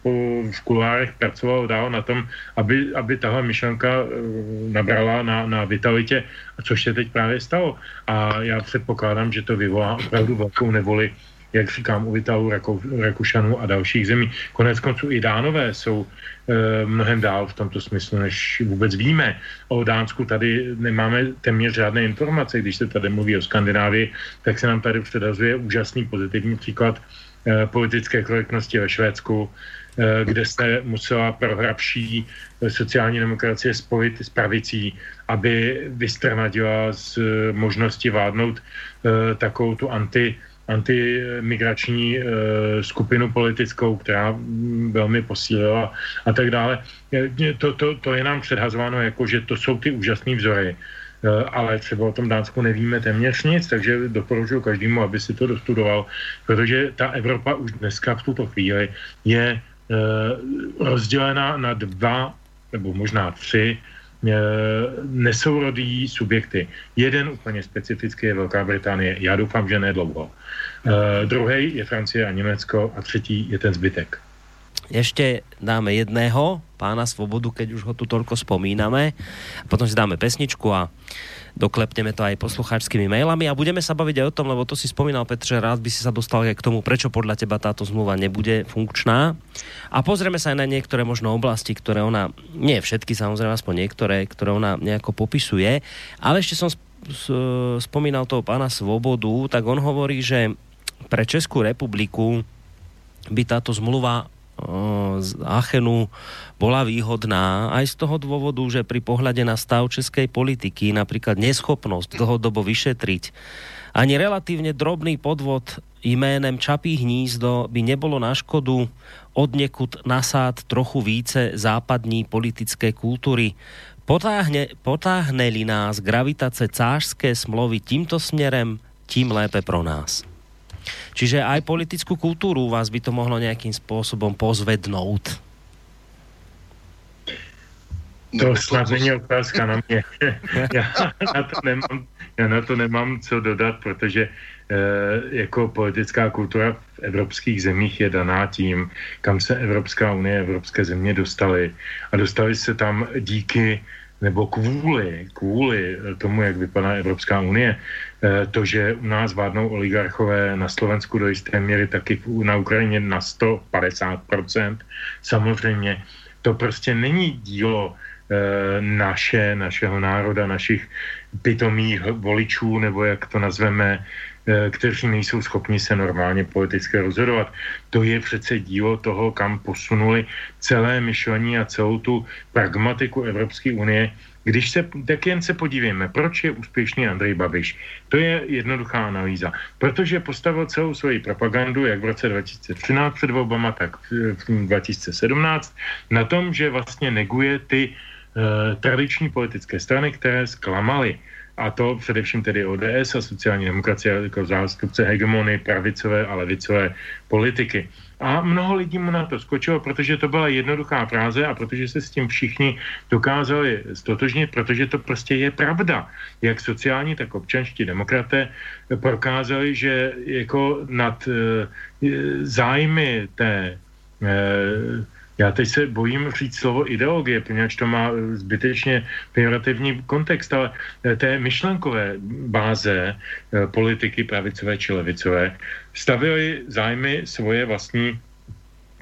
v, v kulárech pracovalo dál na tom, aby, aby tahle myšlenka eh, nabrala na, na vitalitě, což se teď právě stalo. A já předpokládám, že to vyvolá opravdu velkou nevoli jak říkám, u Italů, Rakou, Rakušanů a dalších zemí. Konec konců i Dánové jsou e, mnohem dál v tomto smyslu, než vůbec víme. O Dánsku tady nemáme téměř žádné informace. Když se tady mluví o Skandinávii, tak se nám tady předazuje úžasný pozitivní příklad e, politické korektnosti ve Švédsku, e, kde se musela prohrabší sociální demokracie spojit s pravicí, aby vystrnadila z možnosti vládnout takovou tu anti antimigrační e, skupinu politickou, která mm, velmi posílila a tak dále. To, to, to je nám předhazováno jako, že to jsou ty úžasné vzory. E, ale třeba o tom Dánsku nevíme téměř nic, takže doporučuji každému, aby si to dostudoval, protože ta Evropa už dneska v tuto chvíli je e, rozdělena na dva nebo možná tři E, nesourodý subjekty. Jeden úplně specifický je Velká Británie. Já doufám, že nedlouho. Uh, druhý je Francie a Německo a třetí je ten zbytek. Ještě dáme jedného pána Svobodu, keď už ho tu toľko spomíname. Potom si dáme pesničku a doklepneme to aj poslucháčskými mailami a budeme sa baviť aj o tom, lebo to si spomínal Petře, rád by si sa dostal aj k tomu, prečo podľa teba táto zmluva nebude funkčná. A pozrieme sa aj na niektoré možno oblasti, ktoré ona, nie všetky samozrejme, aspoň niektoré, ktoré ona nejako popisuje, ale ešte som spomínal toho pána Svobodu, tak on hovorí, že pre Českú republiku by táto zmluva z Achenu bola výhodná aj z toho dôvodu, že pri pohľade na stav českej politiky, napríklad neschopnosť dlhodobo vyšetriť, ani relatívne drobný podvod jménem Čapí hnízdo by nebolo na škodu odnekud nasád trochu více západní politické kultury. Potáhne, potáhne-li nás gravitace cářské smlovy tímto směrem, tím lépe pro nás. Čiže aj politickú kultúru vás by to mohlo nejakým spôsobom pozvednout. To snad není otázka na mě. já, na to nemám, já na to nemám co dodat, protože eh, jako politická kultura v evropských zemích je daná tím, kam se Evropská unie, evropské země dostaly. A dostali se tam díky nebo kvůli, kvůli tomu, jak vypadá Evropská unie, to, že u nás vládnou oligarchové na Slovensku do jisté míry, taky na Ukrajině na 150%, samozřejmě to prostě není dílo eh, naše, našeho národa, našich pitomých voličů, nebo jak to nazveme, Eh, kteří nejsou schopni se normálně politicky rozhodovat. To je přece dílo toho, kam posunuli celé myšlení a celou tu pragmatiku Evropské unie. Když se, tak jen se podívejme, proč je úspěšný Andrej Babiš. To je jednoduchá analýza. Protože postavil celou svoji propagandu, jak v roce 2013 před volbama, tak v 2017, na tom, že vlastně neguje ty uh, tradiční politické strany, které zklamaly a to především tedy ODS a sociální demokracie jako zástupce hegemony pravicové a levicové politiky. A mnoho lidí mu na to skočilo, protože to byla jednoduchá fráze a protože se s tím všichni dokázali stotožnit, protože to prostě je pravda. Jak sociální, tak občanští demokraté prokázali, že jako nad e, zájmy té e, já teď se bojím říct slovo ideologie, poněvadž to má zbytečně pejorativní kontext, ale té myšlenkové báze politiky pravicové či levicové stavili zájmy svoje vlastní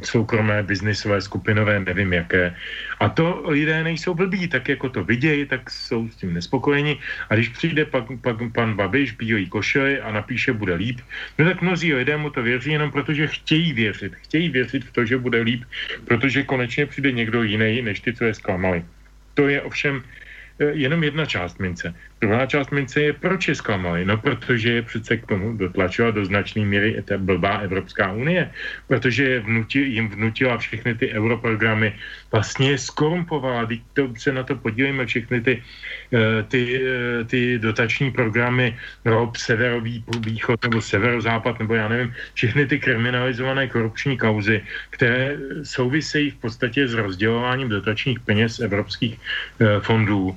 soukromé, biznisové, skupinové, nevím jaké. A to lidé nejsou blbí, tak jako to vidějí, tak jsou s tím nespokojeni. A když přijde pak, pak pan Babiš, bílý košely a napíše, bude líp, no tak mnozí lidé mu to věří jenom protože chtějí věřit. Chtějí věřit v to, že bude líp, protože konečně přijde někdo jiný, než ty, co je zklamali. To je ovšem jenom jedna část mince. Druhá část mince je, proč je zklamali? No, protože je přece k tomu dotlačila do značné míry ta blbá Evropská unie, protože je vnuti, jim vnutila všechny ty europrogramy, vlastně skorumpovala, teď to se na to podívejme, všechny ty, eh, ty, eh, ty dotační programy ROB, severový východ nebo severozápad, nebo já nevím, všechny ty kriminalizované korupční kauzy, které souvisejí v podstatě s rozdělováním dotačních peněz evropských fondů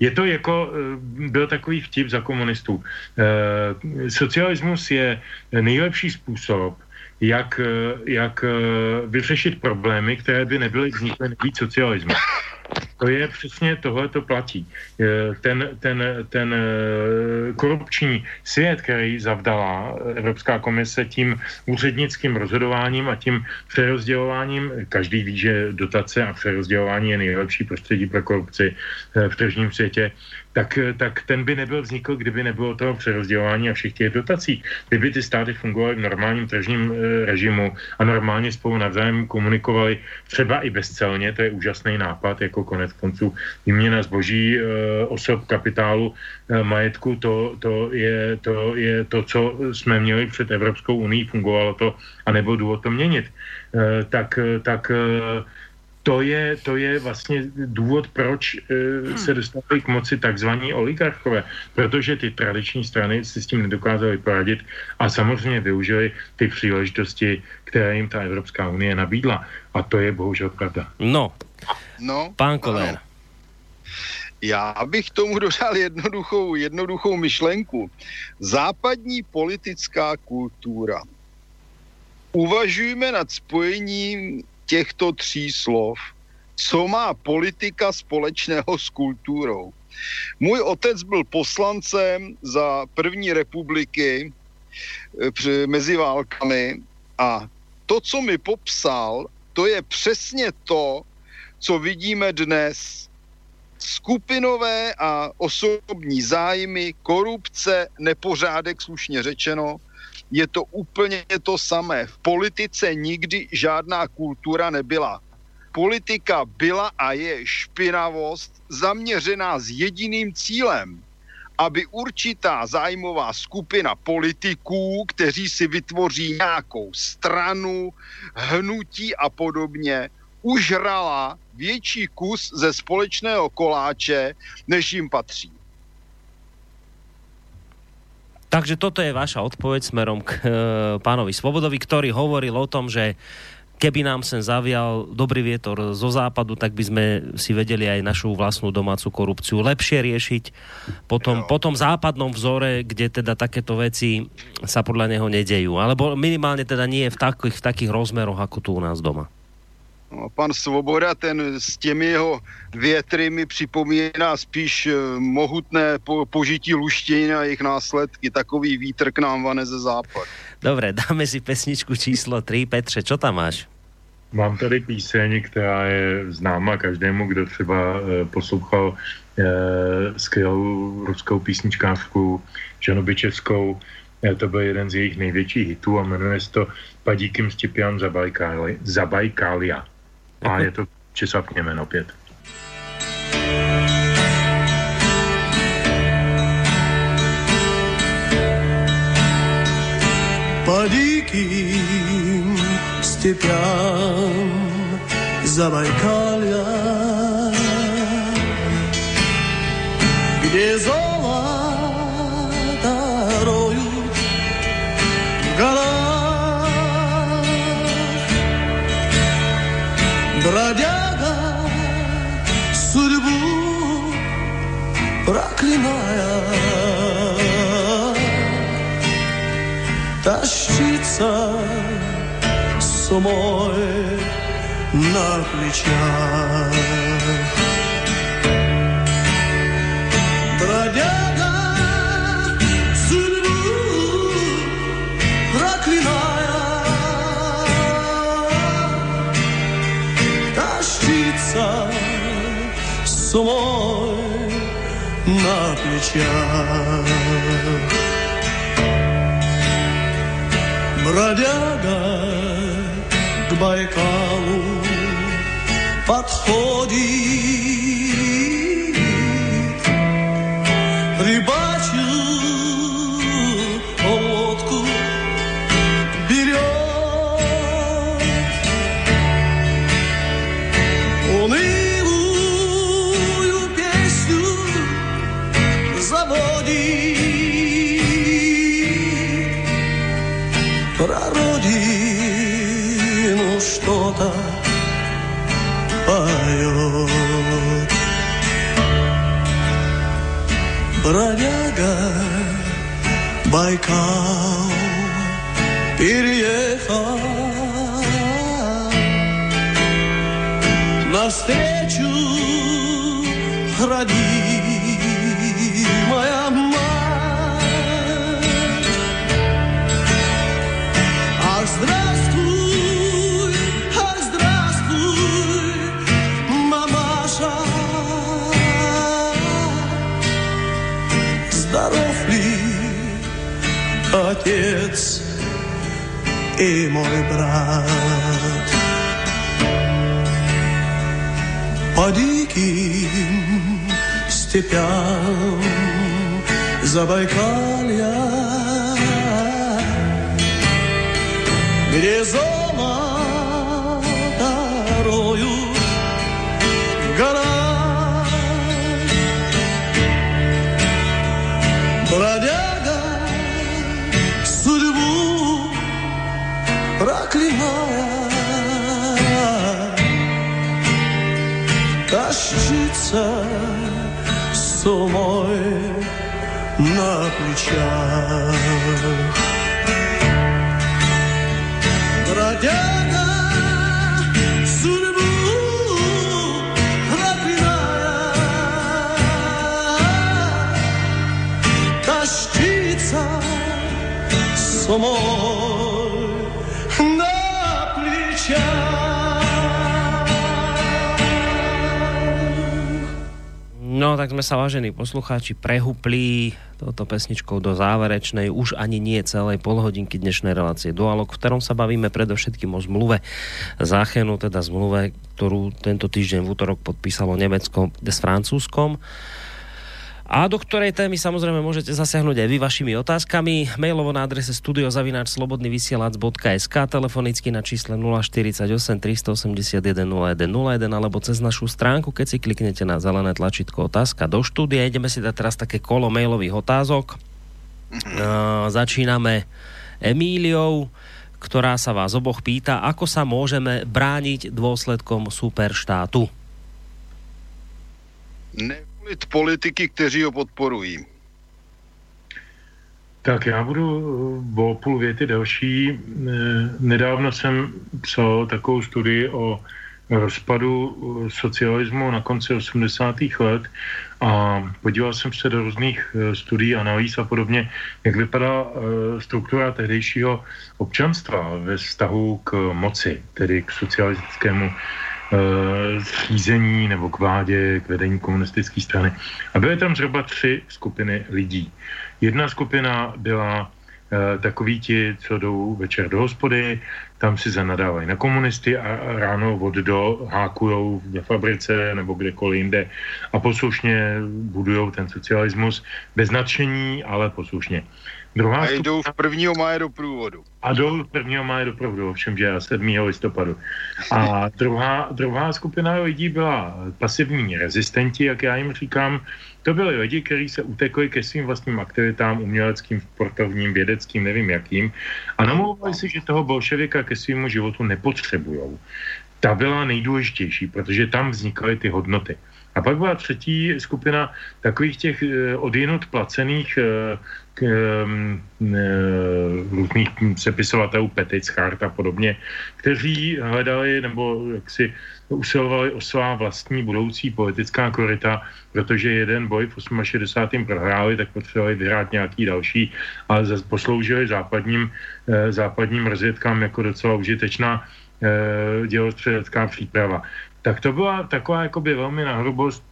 je to jako, eh, byl takový vtip za komunistů. Eh, socialismus je nejlepší způsob, jak, jak vyřešit problémy, které by nebyly vznikly nebýt socialismu. To je přesně tohle to platí. Ten, ten, ten korupční svět, který zavdala Evropská komise tím úřednickým rozhodováním a tím přerozdělováním, každý ví, že dotace a přerozdělování je nejlepší prostředí pro korupci v tržním světě, tak, tak ten by nebyl vznikl, kdyby nebylo toho přerozdělování a všech těch dotací. Kdyby ty státy fungovaly v normálním tržním režimu a normálně spolu navzájem komunikovali třeba i bezcelně, to je úžasný nápad, jako konec konců výměna zboží, e, osob, kapitálu, e, majetku, to, to, je, to je to, co jsme měli před Evropskou unii, fungovalo to a nebyl důvod to měnit. E, tak, tak to je, to je vlastně důvod, proč e, se dostávají k moci takzvaní oligarchové, protože ty tradiční strany si s tím nedokázali poradit a samozřejmě využili ty příležitosti, které jim ta Evropská unie nabídla. A to je bohužel pravda. No, no pán Koller. Ano. Já bych tomu dodal jednoduchou, jednoduchou myšlenku. Západní politická kultura. Uvažujeme nad spojením těchto tří slov, co má politika společného s kulturou. Můj otec byl poslancem za první republiky eh, mezi válkami a to, co mi popsal, to je přesně to, co vidíme dnes. Skupinové a osobní zájmy, korupce, nepořádek, slušně řečeno, je to úplně to samé. V politice nikdy žádná kultura nebyla. Politika byla a je špinavost zaměřená s jediným cílem, aby určitá zájmová skupina politiků, kteří si vytvoří nějakou stranu, hnutí a podobně, užrala větší kus ze společného koláče, než jim patří. Takže toto je vaša odpoveď smerom k e, pánovi Svobodovi, ktorý hovoril o tom, že keby nám sem zavial dobrý vietor zo západu, tak by sme si vedeli aj našu vlastnú domácu korupciu lepšie riešiť po tom, po tom západnom vzore, kde teda takéto veci sa podľa neho nedejú. Alebo minimálne teda nie v takých, v takých rozmeroch, ako tu u nás doma. No, pan Svoboda, ten s těmi jeho větry mi připomíná spíš eh, mohutné po, požití luštění a jejich následky. Takový vítr k nám vane ze západ. Dobre, dáme si pesničku číslo 3. Petře, čo tam máš? Mám tady píseň, která je známa každému, kdo třeba e, poslouchal e, skvělou ruskou písničkářku Žanobičevskou. E, to byl jeden z jejich největších hitů a jmenuje se to Padíkym Stipian Zabajkália a je to Česlav Kněmen opět. По диким степям Забайкалья Где kde тащится с умой на плечах. Бродяга судьбу проклиная, тащится с умой на плечах. Бродяга к Байкалу подходит. by car. Отец и мой брат? По диким степям Забайкалья Где золото роют гора проклиная тащится с умой на плечах. Бродяга судьбу tak sme sa, vážení poslucháči, prehupli touto pesničkou do záverečnej, už ani nie celej polhodinky dnešnej relácie Dualog, v ktorom sa bavíme predovšetkým o zmluve Záchenu, teda zmluve, ktorú tento týždeň v útorok podpísalo Nemecko s Francúzskom a do ktorej témy samozrejme môžete zasiahnuť aj vy vašimi otázkami. Mailovo na adrese studiozavináčslobodnyvysielac.sk telefonicky na čísle 048 381 0101 alebo cez našu stránku, keď si kliknete na zelené tlačítko otázka do štúdia. Ideme si dať teraz také kolo mailových otázok. Uh, začíname Emíliou, ktorá sa vás oboch pýta, ako sa môžeme brániť dôsledkom superštátu. Ne volit politiky, kteří ho podporují. Tak já budu o půl věty další. Nedávno jsem psal takovou studii o rozpadu socialismu na konci 80. let a podíval jsem se do různých studií, analýz a podobně, jak vypadá struktura tehdejšího občanstva ve vztahu k moci, tedy k socialistickému zřízení nebo k vládě, k vedení komunistické strany. A byly tam zhruba tři skupiny lidí. Jedna skupina byla takoví ti, co jdou večer do hospody, tam si zanadávají na komunisty a ráno od do hákujou ve fabrice nebo kdekoliv jinde a poslušně budují ten socialismus bez nadšení, ale poslušně. Druhá a jdou v prvního máje do průvodu. A jdou v prvního máje do průvodu, ovšem, že 7. listopadu. A druhá, druhá skupina lidí byla pasivní rezistenti, jak já jim říkám. To byli lidi, kteří se utekli ke svým vlastním aktivitám, uměleckým, sportovním, vědeckým, nevím jakým, a namlouvali si, že toho bolševika ke svému životu nepotřebují. Ta byla nejdůležitější, protože tam vznikaly ty hodnoty. A pak byla třetí skupina takových těch odjinut placených eh, k, um, různých sepisovatelů Petic, Chart a podobně, kteří hledali nebo jaksi usilovali o svá vlastní budoucí politická korita, protože jeden boj v 68. prohráli, tak potřebovali vyhrát nějaký další a posloužili západním, eh, západním rozvědkám jako docela užitečná eh, dělostředecká příprava. Tak to byla taková jakoby velmi nahrubost,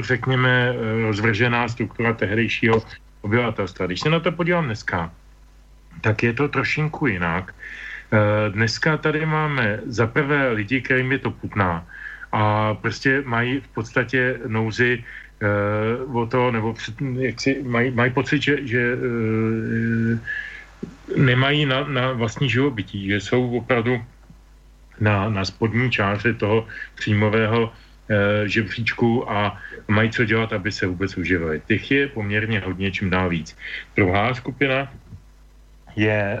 řekněme, rozvržená struktura tehdejšího obyvatelstva. Když se na to podívám dneska, tak je to trošinku jinak. Eh, dneska tady máme za prvé lidi, kterým je to putná a prostě mají v podstatě nouzy uh, o to, nebo jak si, mají, mají pocit, že, že uh, nemají na, na vlastní živobytí, že jsou opravdu na, na spodní čáře toho příjmového žebříčku a mají co dělat, aby se vůbec uživili. Těch je poměrně hodně, čím dál víc. Druhá skupina je e,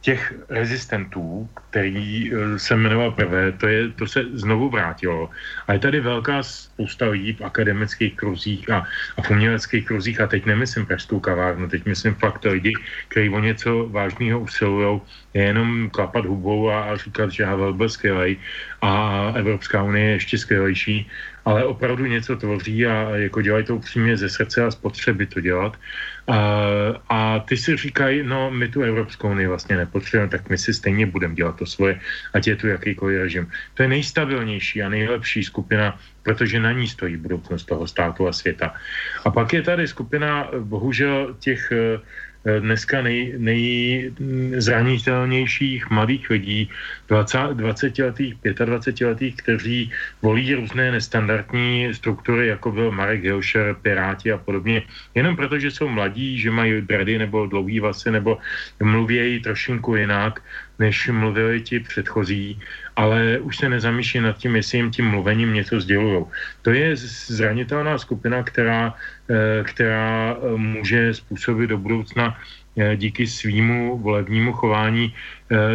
těch rezistentů, který eh, se jmenoval prvé, to, je, to se znovu vrátilo. A je tady velká spousta lidí v akademických kruzích a, a v uměleckých kruzích, a teď nemyslím pražskou kavárnu, teď myslím fakt lidi, kteří o něco vážného usilují, je jenom klapat hubou a, a říkat, že Havel byl skvělý a Evropská unie je ještě skvělejší, ale opravdu něco tvoří a jako dělají to upřímně ze srdce a spotřeby to dělat. A, a ty si říkají, no my tu Evropskou unii vlastně nepotřebujeme, tak my si stejně budeme dělat to svoje, ať je tu jakýkoliv režim. To je nejstabilnější a nejlepší skupina, protože na ní stojí budoucnost toho státu a světa. A pak je tady skupina, bohužel, těch Eh, dneska nej, nejzranitelnějších mladých lidí, 20, 20 letých, 25 letých, kteří volí různé nestandardní struktury, jako byl Marek Hilšer, Piráti a podobně, jenom proto, že jsou mladí, že mají brady nebo dlouhý vlasy, nebo mluvějí trošinku jinak, než mluvili ti předchozí, ale už se nezamýšlí nad tím, jestli jim tím mluvením něco sdělují. To je zranitelná skupina, která, eh, která eh, může způsobit do budoucna eh, díky svýmu volebnímu chování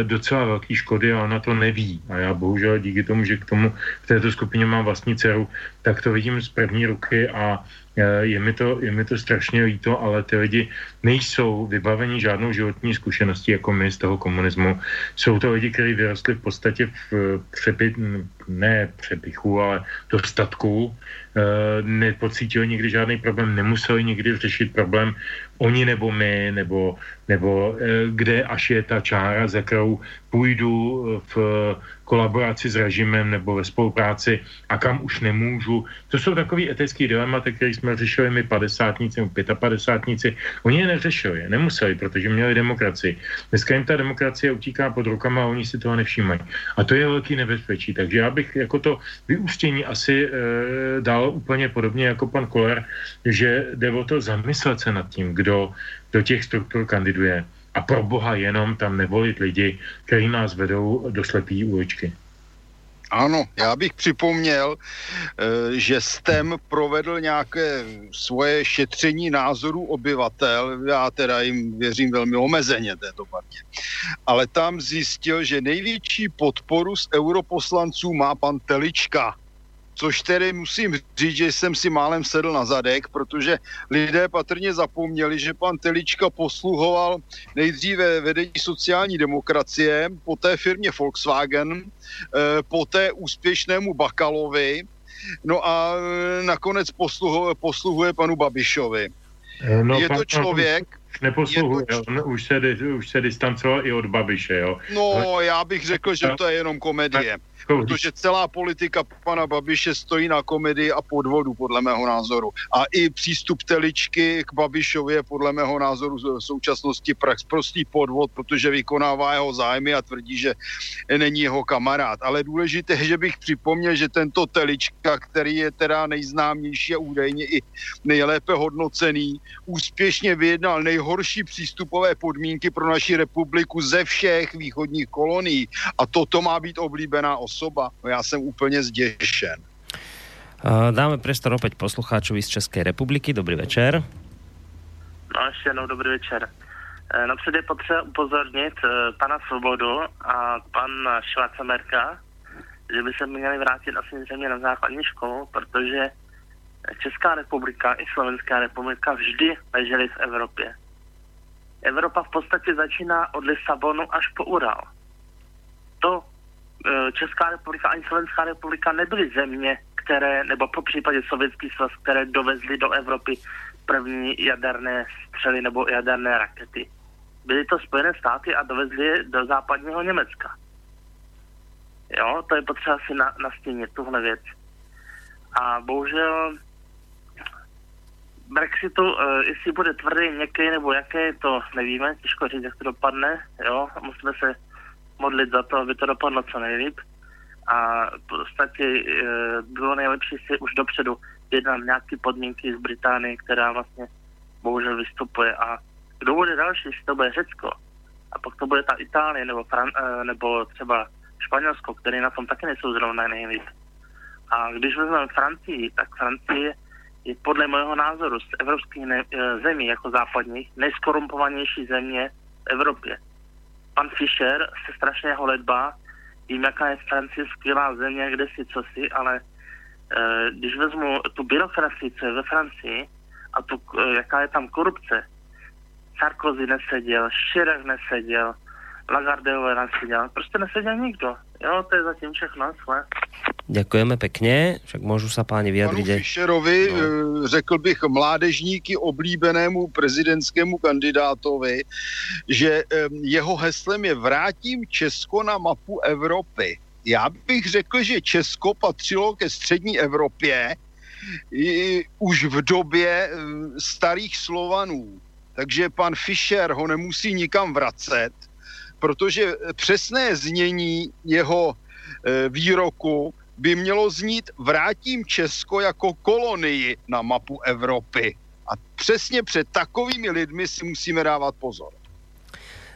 docela velký škody a ona to neví. A já bohužel díky tomu, že k tomu v této skupině mám vlastní dceru, tak to vidím z první ruky a je mi, to, je mi to strašně líto, ale ty lidi nejsou vybaveni žádnou životní zkušeností jako my z toho komunismu. Jsou to lidi, kteří vyrostli v podstatě v přepy, ne přepichu, ale dostatku, eh, nepocítili nikdy žádný problém, nemuseli nikdy řešit problém oni nebo my, nebo, nebo eh, kde až je ta čára, za kterou půjdu v kolaboraci s režimem nebo ve spolupráci a kam už nemůžu. To jsou takový etický dilematy, které jsme řešili my padesátníci nebo pětapadesátníci. Oni je neřešili, nemuseli, protože měli demokracii. Dneska jim ta demokracie utíká pod rukama a oni si toho nevšímají. A to je velký nebezpečí. Takže já bych jako to vyústění asi e, dal úplně podobně jako pan Koller, že jde o to zamyslet se nad tím, kdo do těch struktur kandiduje a pro boha jenom tam nevolit lidi, kteří nás vedou do slepý uličky. Ano, já bych připomněl, eh, že STEM provedl nějaké svoje šetření názorů obyvatel, já teda jim věřím velmi omezeně této partě, ale tam zjistil, že největší podporu z europoslanců má pan Telička což tedy musím říct, že jsem si málem sedl na zadek, protože lidé patrně zapomněli, že pan Telička posluhoval nejdříve vedení sociální demokracie, poté firmě Volkswagen, eh, poté úspěšnému Bakalovi, no a eh, nakonec posluhuje, posluhuje panu Babišovi. Eh, no, je to člověk, neposluhuje, to... on už se, už se distancoval i od Babiše, jo. No, já bych řekl, že to je jenom komedie. Protože celá politika pana Babiše stojí na komedii a podvodu, podle mého názoru. A i přístup Teličky k Babišovi je podle mého názoru v současnosti prostý podvod, protože vykonává jeho zájmy a tvrdí, že není jeho kamarád. Ale důležité je, že bych připomněl, že tento Telička, který je teda nejznámější a údajně i nejlépe hodnocený, úspěšně vyjednal nejhorší přístupové podmínky pro naši republiku ze všech východních kolonií. A toto má být oblíbená osoba. No já jsem úplně zděšen. Dáme prostor opět poslucháčovi z České republiky. Dobrý večer. No ještě jednou dobrý večer. E, napřed je potřeba upozornit e, pana Svobodu a pan Schwarzenberga, že by se měli vrátit asi země na základní školu, protože Česká republika i Slovenská republika vždy ležely v Evropě. Evropa v podstatě začíná od Lisabonu až po Ural. To Česká republika ani Slovenská republika nebyly země, které, nebo po případě Sovětský svaz, které dovezly do Evropy první jaderné střely nebo jaderné rakety. Byly to Spojené státy a dovezly je do západního Německa. Jo, to je potřeba si na, nastínit, tuhle věc. A bohužel Brexitu, uh, jestli bude tvrdý, měkký nebo jaké, to nevíme, těžko říct, jak to dopadne, jo, musíme se modlit za to, aby to dopadlo co nejlíp. A v podstatě uh, bylo nejlepší si už dopředu jednat nějaké podmínky z Británie, která vlastně bohužel vystupuje. A kdo bude další, jestli to bude Řecko, a pak to bude ta Itálie nebo, Fran- uh, nebo třeba Španělsko, které na tom taky nejsou zrovna nejlíp. A když vezmeme Francii, tak Francie je podle mého názoru z evropských ne- eh, zemí jako západních nejskorumpovanější země v Evropě. Pan Fischer se strašně holedbá, vím, jaká je Francie skvělá země, kde si co si, ale e, když vezmu tu byrokracii, co je ve Francii, a tu, e, jaká je tam korupce, Sarkozy neseděl, Chirac neseděl, Lagardeové neseděl, prostě neseděl nikdo. Jo, to je zatím všechno. Své. Děkujeme pěkně, však můžu se páni vyjadřit. Panu Fischerovi, no. Eh, řekl bych mládežníky oblíbenému prezidentskému kandidátovi, že jeho heslem je vrátím Česko na mapu Evropy. Já bych řekl, že Česko patřilo ke střední Evropě i už v době starých Slovanů. Takže pan Fischer ho nemusí nikam vracet, protože přesné znění jeho e, výroku by mělo znít vrátím Česko jako kolonii na mapu Evropy. A přesně před takovými lidmi si musíme dávat pozor.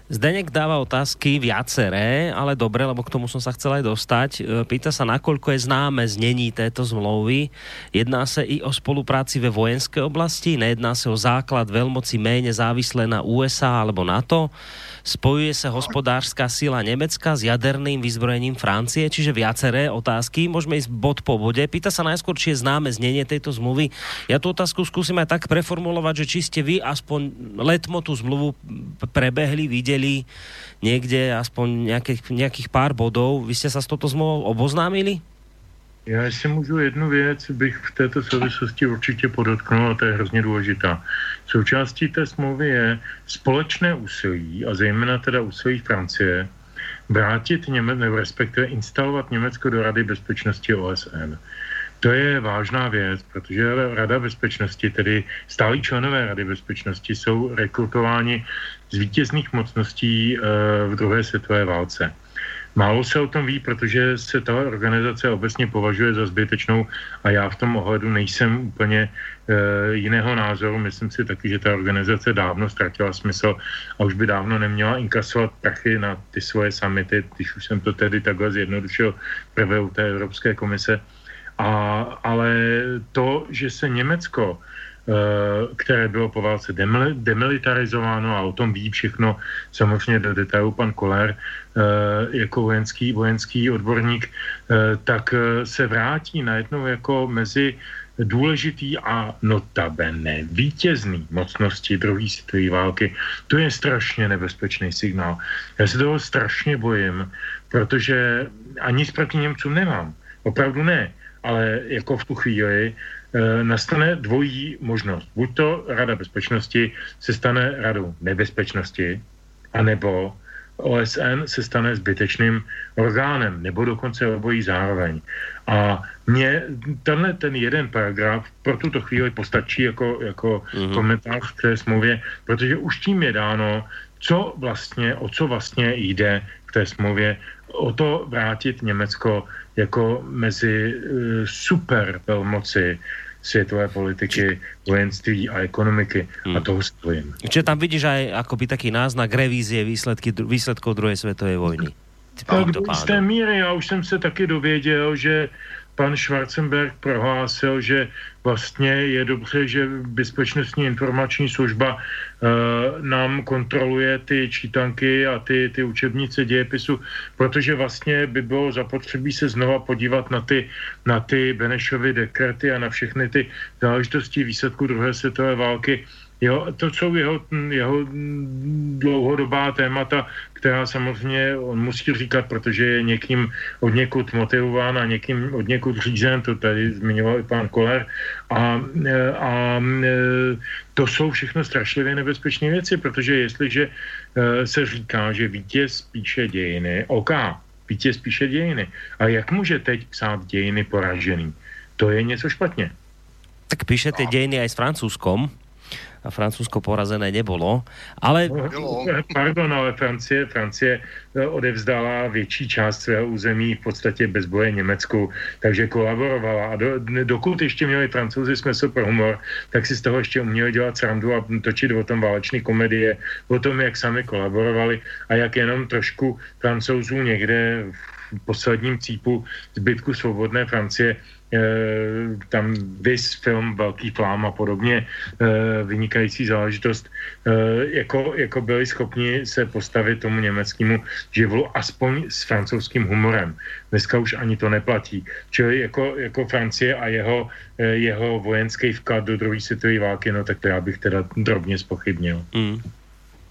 Zdeněk dáva otázky viaceré, ale dobre, lebo k tomu som sa chcel aj dostať. E, pýta sa, nakoľko je známe znení této zmlouvy. Jedná se i o spolupráci ve vojenské oblasti, nejedná se o základ veľmoci méně závislé na USA alebo NATO. Spojuje se hospodářská síla Německa s jaderným vyzbrojením Francie, čiže viaceré otázky. Můžeme ísť bod po bode. Pýta sa najskôr, či je známe znenie tejto zmluvy. Ja tú otázku skúsim aj tak preformulovať, že či ste vy aspoň letmo tú zmluvu prebehli, videli niekde aspoň nejakých, nejakých pár bodov. Vy ste sa s touto zmluvou oboznámili? Já si můžu jednu věc, bych v této souvislosti určitě podotknul, a to je hrozně důležitá. Součástí té smlouvy je společné úsilí, a zejména teda úsilí Francie, vrátit Němec, nebo respektive instalovat Německo do Rady bezpečnosti OSN. To je vážná věc, protože Rada bezpečnosti, tedy stálí členové Rady bezpečnosti, jsou rekrutováni z vítězných mocností e, v druhé světové válce. Málo se o tom ví, protože se ta organizace obecně považuje za zbytečnou a já v tom ohledu nejsem úplně e, jiného názoru. Myslím si taky, že ta organizace dávno ztratila smysl a už by dávno neměla inkasovat prachy na ty svoje samity, když už jsem to tedy takhle zjednodušil prvé u té Evropské komise. A, ale to, že se Německo Eh, které bylo po válce demilitarizováno a o tom ví všechno samozřejmě do detailu pan Koller eh, jako vojenský, vojenský odborník, eh, tak se vrátí najednou jako mezi důležitý a notabene vítězný mocnosti druhé světové války. To je strašně nebezpečný signál. Já se toho strašně bojím, protože ani proti Němcům nemám. Opravdu ne. Ale jako v tu chvíli E, nastane dvojí možnost. Buď to Rada bezpečnosti se stane radou nebezpečnosti, anebo OSN se stane zbytečným orgánem, nebo dokonce obojí zároveň. A mně tenhle ten jeden paragraf pro tuto chvíli postačí jako, jako mm-hmm. komentář k té smlouvě, protože už tím je dáno, co vlastně, o co vlastně jde k té smlouvě, o to vrátit Německo jako mezi uh, super velmoci světové politiky, vojenství a ekonomiky hmm. a toho stojím. Čiže tam vidíš aj akoby taký náznak revízie výsledky, výsledkov druhé světové vojny. Tak do jisté míry, já už jsem se taky dověděl, že pan Schwarzenberg prohlásil, že vlastně je dobře, že Bezpečnostní informační služba uh, nám kontroluje ty čítanky a ty, ty učebnice dějepisu, protože vlastně by bylo zapotřebí se znova podívat na ty, na ty Benešovy dekrety a na všechny ty záležitosti výsledku druhé světové války, Jo, to jsou jeho, jeho dlouhodobá témata, která samozřejmě on musí říkat, protože je někým od někud motivován a někým od někud řízen, to tady zmiňoval i pan Koller. A, a to jsou všechno strašlivě nebezpečné věci, protože jestliže e, se říká, že vítěz píše dějiny, OK, vítěz píše dějiny. A jak může teď psát dějiny poražený? To je něco špatně. Tak píše ty dějiny aj s Francúzskom, a Francúzsko porazené nebolo. Ale... Pardon, ale Francie, Francie eh, odevzdala větší část svého území v podstatě bez boje Německu, takže kolaborovala. A do, dokud ještě měli francouzi smysl pro humor, tak si z toho ještě uměli dělat srandu a točit o tom válečné komedie, o tom, jak sami kolaborovali a jak jenom trošku francouzů někde v posledním cípu zbytku svobodné Francie tam vys film Velký flám a podobně, eh, vynikající záležitost, eh, jako, jako byli schopni se postavit tomu německému živlu aspoň s francouzským humorem. Dneska už ani to neplatí. Čili jako, jako Francie a jeho, jeho vojenský vklad do druhé světové války, no tak to já bych teda drobně spochybnil. Mm.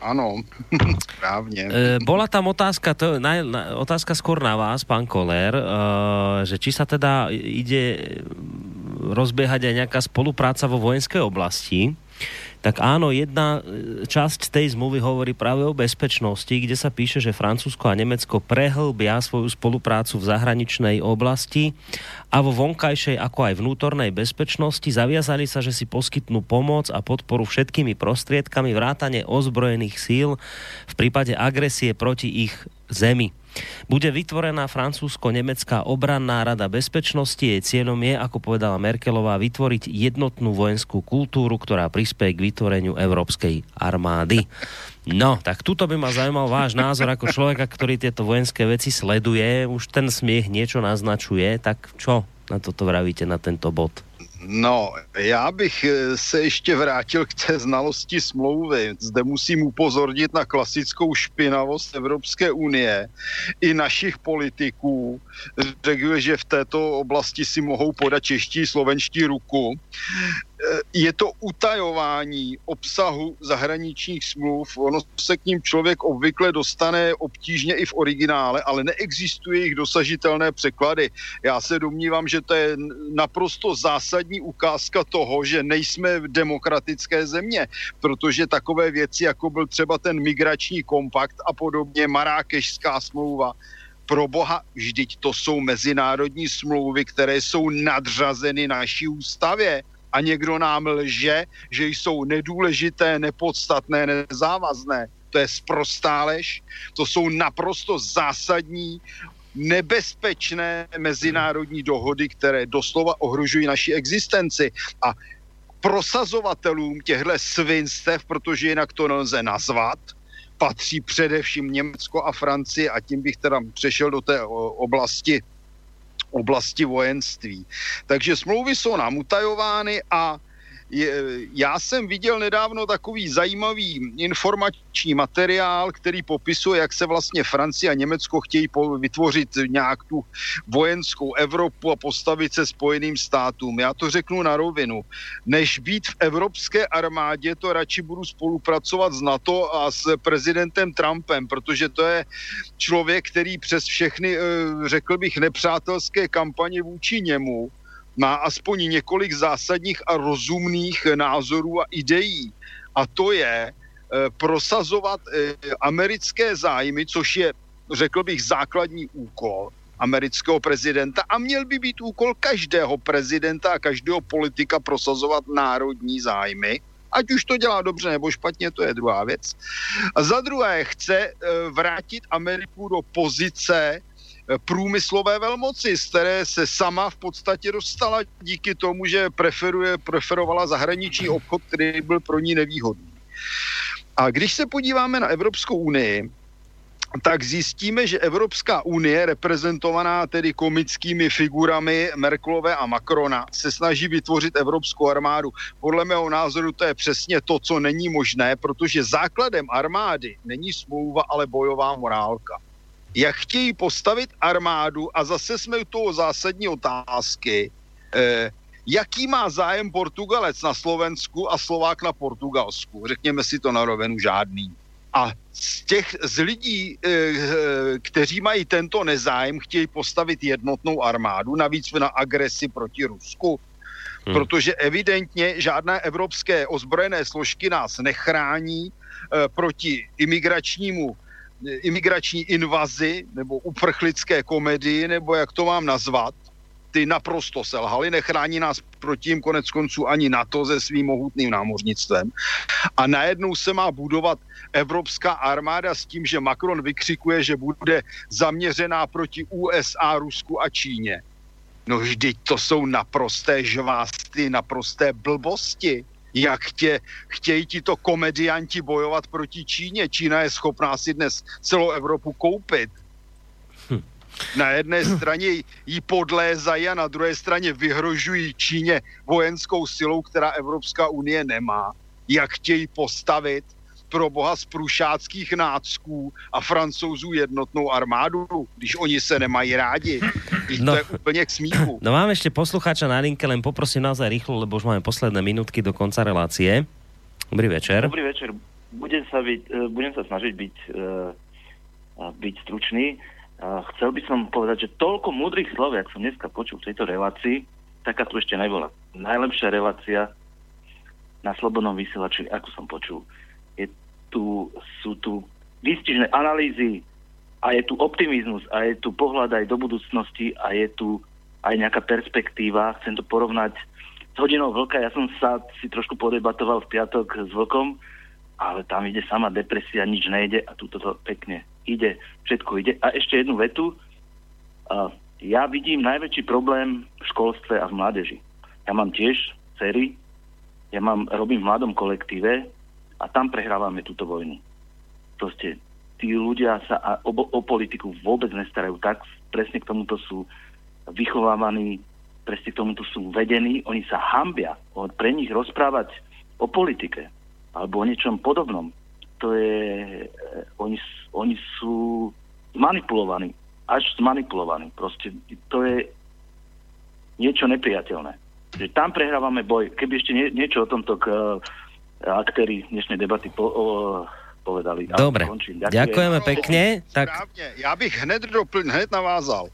Ano, správně. E, bola tam otázka, to, na, na, otázka skôr na vás, pán Koller, e, že či sa teda ide rozbiehať aj nejaká spolupráca vo vojenskej oblasti tak áno, jedna e, časť tej zmluvy hovorí práve o bezpečnosti, kde sa píše, že Francúzsko a Nemecko prehlbia svoju spoluprácu v zahraničnej oblasti a vo vonkajšej ako aj vnútornej bezpečnosti zaviazali sa, že si poskytnú pomoc a podporu všetkými prostriedkami vrátane ozbrojených síl v prípade agresie proti ich zemi. Bude vytvorená francúzsko-nemecká obranná rada bezpečnosti. Jej cieľom je, ako povedala Merkelová, vytvoriť jednotnú vojenskú kultúru, ktorá prispieje k vytvoreniu európskej armády. No, tak tuto by ma zaujímal váš názor ako človeka, ktorý tieto vojenské veci sleduje. Už ten smiech niečo naznačuje, tak čo na toto vravíte, na tento bod? No, já bych eh, se ještě vrátil k té znalosti smlouvy. Zde musím upozornit na klasickou špinavost Evropské unie i našich politiků. Řekl, že v této oblasti si mohou podat čeští slovenští ruku. Eh, je to utajování obsahu zahraničních smluv. Ono se k ním člověk obvykle dostane obtížně i v originále, ale neexistuje jich dosažitelné překlady. Já se domnívám, že to je naprosto zásadní ukázka toho, že nejsme v demokratické země, protože takové věci, jako byl třeba ten migrační kompakt a podobně, Marákešská smlouva, pro boha, vždyť to jsou mezinárodní smlouvy, které jsou nadřazeny naší ústavě a někdo nám lže, že jsou nedůležité, nepodstatné, nezávazné. To je sprostá lež. To jsou naprosto zásadní, nebezpečné mezinárodní dohody, které doslova ohrožují naši existenci. A prosazovatelům těchto svinstev, protože jinak to nelze nazvat, patří především Německo a Francie a tím bych teda přešel do té oblasti oblasti vojenství. Takže smlouvy jsou nám utajovány a já jsem viděl nedávno takový zajímavý informační materiál, který popisuje, jak se vlastně Francie a Německo chtějí vytvořit nějak tu vojenskou Evropu a postavit se spojeným státům. Já to řeknu na rovinu. Než být v evropské armádě, to radši budu spolupracovat s NATO a s prezidentem Trumpem, protože to je člověk, který přes všechny, eh, řekl bych, nepřátelské kampaně vůči němu, má aspoň několik zásadních a rozumných názorů a ideí. A to je, prosazovat americké zájmy, což je, řekl bych, základní úkol amerického prezidenta a měl by být úkol každého prezidenta a každého politika prosazovat národní zájmy. Ať už to dělá dobře nebo špatně, to je druhá věc. A za druhé chce vrátit Ameriku do pozice průmyslové velmoci, z které se sama v podstatě dostala díky tomu, že preferuje, preferovala zahraniční obchod, který byl pro ní nevýhodný. A když se podíváme na Evropskou unii, tak zjistíme, že Evropská unie, reprezentovaná tedy komickými figurami Merkelové a Macrona, se snaží vytvořit evropskou armádu. Podle mého názoru to je přesně to, co není možné, protože základem armády není smlouva, ale bojová morálka jak chtějí postavit armádu a zase jsme u toho zásadní otázky, eh, jaký má zájem Portugalec na Slovensku a Slovák na Portugalsku. Řekněme si to na rovenu žádný. A z těch z lidí, eh, kteří mají tento nezájem, chtějí postavit jednotnou armádu, navíc na agresi proti Rusku, hmm. protože evidentně žádné evropské ozbrojené složky nás nechrání eh, proti imigračnímu imigrační invazi nebo uprchlické komedii, nebo jak to mám nazvat, ty naprosto selhaly, nechrání nás proti jim konec konců ani NATO se svým mohutným námořnictvem. A najednou se má budovat evropská armáda s tím, že Macron vykřikuje, že bude zaměřená proti USA, Rusku a Číně. No vždyť to jsou naprosté žvásty, naprosté blbosti jak tě, chtějí ti to komedianti bojovat proti Číně. Čína je schopná si dnes celou Evropu koupit. Hm. Na jedné straně jí podlézají a na druhé straně vyhrožují Číně vojenskou silou, která Evropská unie nemá. Jak chtějí postavit pro boha z průšáckých nácků a francouzů jednotnou armádu, když oni se nemají rádi. no, to je úplně k smíchu. No mám ještě posluchača na linke, len poprosím naozaj rýchlo, lebo už máme posledné minutky do konca relácie. Dobrý večer. Dobrý večer. Budem sa, byť, eh, budem sa snažiť byť, uh, byť stručný. Uh, chcel by som povedať, že toľko múdrych slov, jak som dneska počul v tejto relácii, taká tu ešte nebola. Najlepšia relácia na Slobodnom vysielači, ako som počul tu, sú tu výstižné analýzy a je tu optimizmus a je tu pohľad aj do budúcnosti a je tu aj nejaká perspektíva. Chcem to porovnať s hodinou vlka. Ja som sa si trošku podebatoval v piatok s vlkom, ale tam ide sama depresia, nič nejde a tu to pekne ide, všetko ide. A ešte jednu vetu. Ja vidím najväčší problém v školstve a v mládeži. Ja mám tiež cery, ja mám, robím v mladom kolektíve a tam prehrávame túto vojnu. Proste tí ľudia sa a o, o politiku vôbec nestarajú tak, presne k tomuto sú vychovávaní, presne k tomuto sú vedení, oni sa hambia pre nich rozprávať o politike alebo o niečom podobnom. To je, eh, oni, oni sú zmanipulovaní, až zmanipulovaní. Proste to je niečo nepriateľné. Že tam prehrávame boj. Keby ešte nie, niečo o tomto k, aktéry dnešnej debaty po, o, povedali. Dobre, Ďakujem. ďakujeme pekne. Tak... Správně, já bych hned, dopl, hned navázal.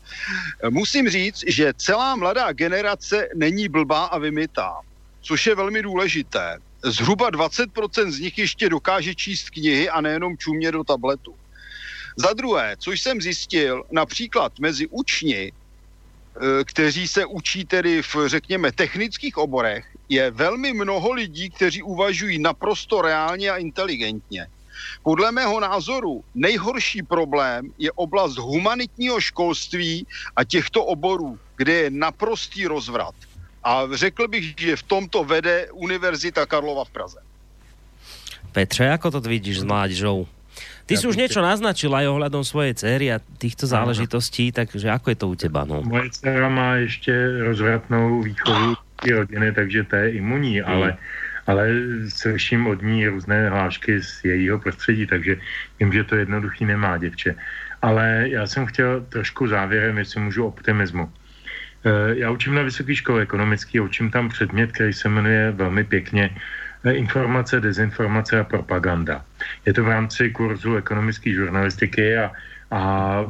Musím říct, že celá mladá generace není blbá a vymitá, což je velmi důležité. Zhruba 20% z nich ještě dokáže číst knihy a nejenom čumě do tabletu. Za druhé, což jsem zjistil, například mezi učni, kteří se učí tedy v, řekněme, technických oborech, je velmi mnoho lidí, kteří uvažují naprosto reálně a inteligentně. Podle mého názoru nejhorší problém je oblast humanitního školství a těchto oborů, kde je naprostý rozvrat. A řekl bych, že v tomto vede Univerzita Karlova v Praze. Petře, jako to vidíš s mládežou? Ty si už niečo naznačil aj ohľadom svojej cery a týchto záležitostí, takže ako je to u teba? No? Moje dcera má ještě rozvratnou výchovu rodiny, takže to je imunní, hmm. ale ale slyším od ní různé hlášky z jejího prostředí, takže vím, že to jednoduchý nemá děvče. Ale já jsem chtěl trošku závěrem, jestli můžu optimismu. Eh, já učím na vysoké škole ekonomický, učím tam předmět, který se jmenuje velmi pěkně informace, dezinformace a propaganda. Je to v rámci kurzu ekonomické žurnalistiky a, a a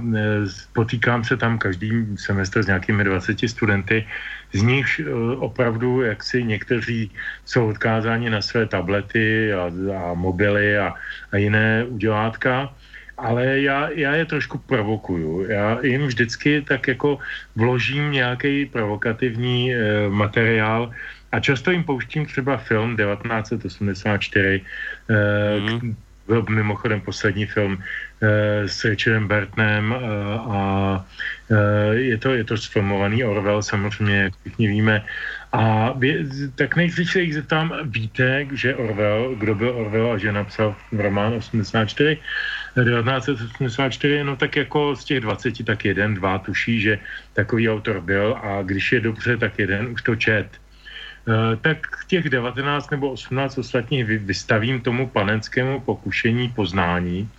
potýkám se tam každý semestr s nějakými 20 studenty, z nich opravdu, jak si někteří jsou odkázáni na své tablety a, a mobily a, a jiné udělátka, ale já, já je trošku provokuju. Já jim vždycky tak jako vložím nějaký provokativní e, materiál a často jim pouštím třeba film 1984, e, mm byl mimochodem poslední film e, s Richardem Bertnem e, a je, to, je to sfilmovaný Orwell, samozřejmě, jak všichni víme. A tak nejdřív se jich zeptám, víte, že Orwell, kdo byl Orwell a že napsal román 84, 1984, no tak jako z těch 20, tak jeden, dva tuší, že takový autor byl a když je dobře, tak jeden už to čet. Eh, tak těch 19 nebo 18 ostatních vystavím tomu panenskému pokušení poznání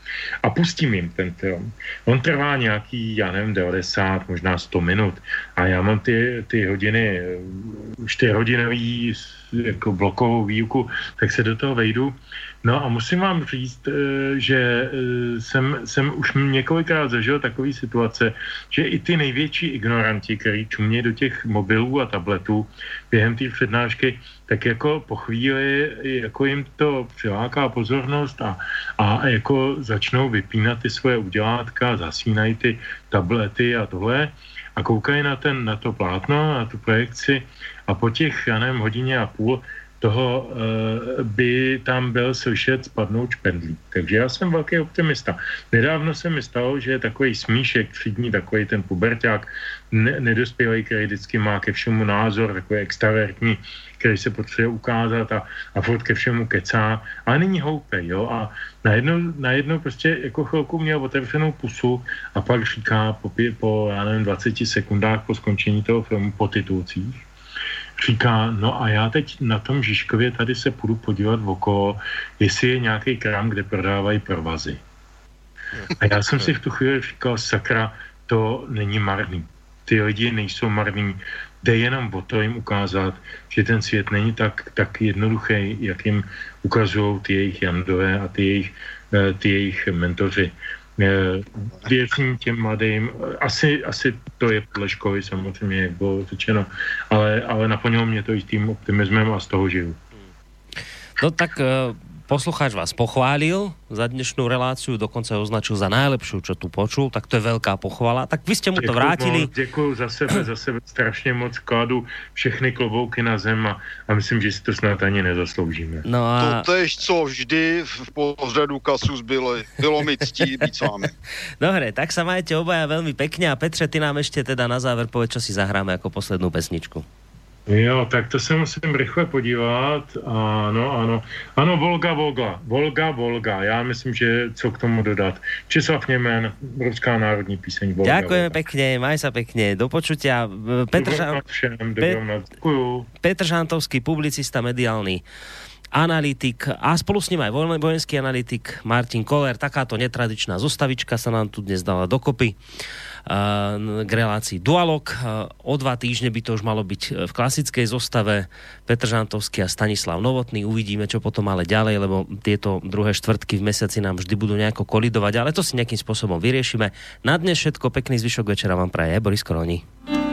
a pustím jim ten film. On trvá nějaký, já nevím, 90, možná 100 minut a já mám ty, ty hodiny, 4 hodinový jako blokovou výuku, tak se do toho vejdu. No a musím vám říct, eh, že eh, jsem, jsem už několikrát zažil takové situace, že i ty největší ignoranti, kteří čumějí do těch mobilů a tabletů během té přednášky, tak jako po chvíli jako jim to přiláká pozornost a, a jako začnou vypínat ty svoje udělátka, zasínají ty tablety a tohle a koukají na, ten, na to plátno, na tu projekci a po těch, já nevím, hodině a půl toho eh, by tam byl slyšet spadnout špendlík. Takže já jsem velký optimista. Nedávno se mi stalo, že je takový smíšek třídní, takový ten puberták, ne, nedospělý, který vždycky má ke všemu názor, takový extravertní, který se potřebuje ukázat a, a furt ke všemu kecá, ale není hloupý, jo, a najednou, najednou prostě jako chvilku měl otevřenou pusu a pak říká po, po já nevím, 20 sekundách po skončení toho filmu po titulcích, říká, no a já teď na tom Žižkově tady se půjdu podívat v okolo, jestli je nějaký krám, kde prodávají provazy. A já jsem si v tu chvíli říkal, sakra, to není marný. Ty lidi nejsou marný. Jde jenom o to jim ukázat, že ten svět není tak, tak jednoduchý, jak jim ukazují ty jejich jandové a ty jejich, eh, ty jejich mentoři. Eh, věřím těm mladým, asi, asi to je podle školy samozřejmě, jak bylo řečeno, ale, ale naplnilo mě to i tím optimismem a z toho žiju. No tak uh poslucháč vás pochválil za dnešnú reláciu, dokonce označil za najlepšiu, čo tu počul, tak to je veľká pochvala. Tak vy ste mu to vrátili. Děkuji za sebe, za sebe strašně moc kladu všechny klobouky na zem a, a myslím, že si to snad ani nezasloužíme. No a... To tež, co vždy v pořadu kasu zbylo, bylo mi ctí být s vámi. Dobre, tak sa majte obaja veľmi pekne a Petře, ty nám ešte teda na záver povedz, čo si zahráme jako poslednú pesničku. Jo, tak to se musím rychle podívat. Ano, ano. Ano, Volga, Volga. Volga, Volga. Já myslím, že co k tomu dodat. Česlav Němen, Ruská národní píseň Volga. Ďakujem pekne, maj sa pekne. Do počutia. Petr, Žan... všem, Pe... Petr Žantovský, publicista mediálny analytik a spolu s ním aj vojenský analytik Martin Koller. Takáto netradičná zostavička sa nám tu dnes dala dokopy k relácii Dualog. O dva týždne by to už malo byť v klasickej zostave Petr Žantovský a Stanislav Novotný. Uvidíme, čo potom ale ďalej, lebo tieto druhé štvrtky v mesiaci nám vždy budú nejako kolidovať, ale to si nejakým spôsobom vyriešime. Na dnes všetko, pekný zvyšok večera vám praje Boris Koroni.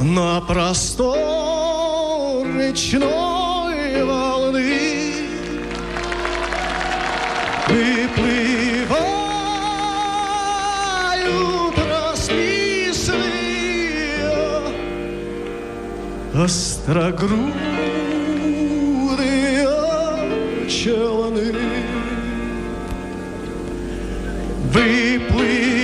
На простор речной волны выплывают расписные острогрудые челны. Выплывают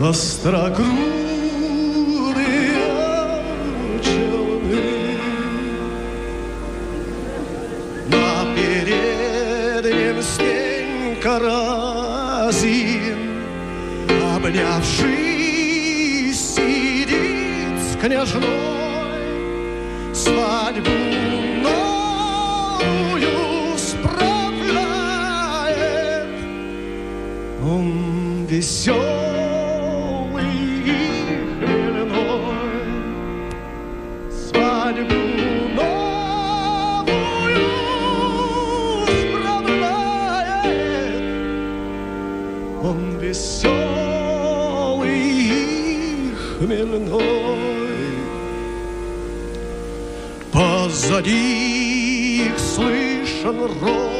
острокрылые челны. На переднем с ним каразин, сидит с княжной свадьбу. Он веселый. спиной. Позади их слышен рот.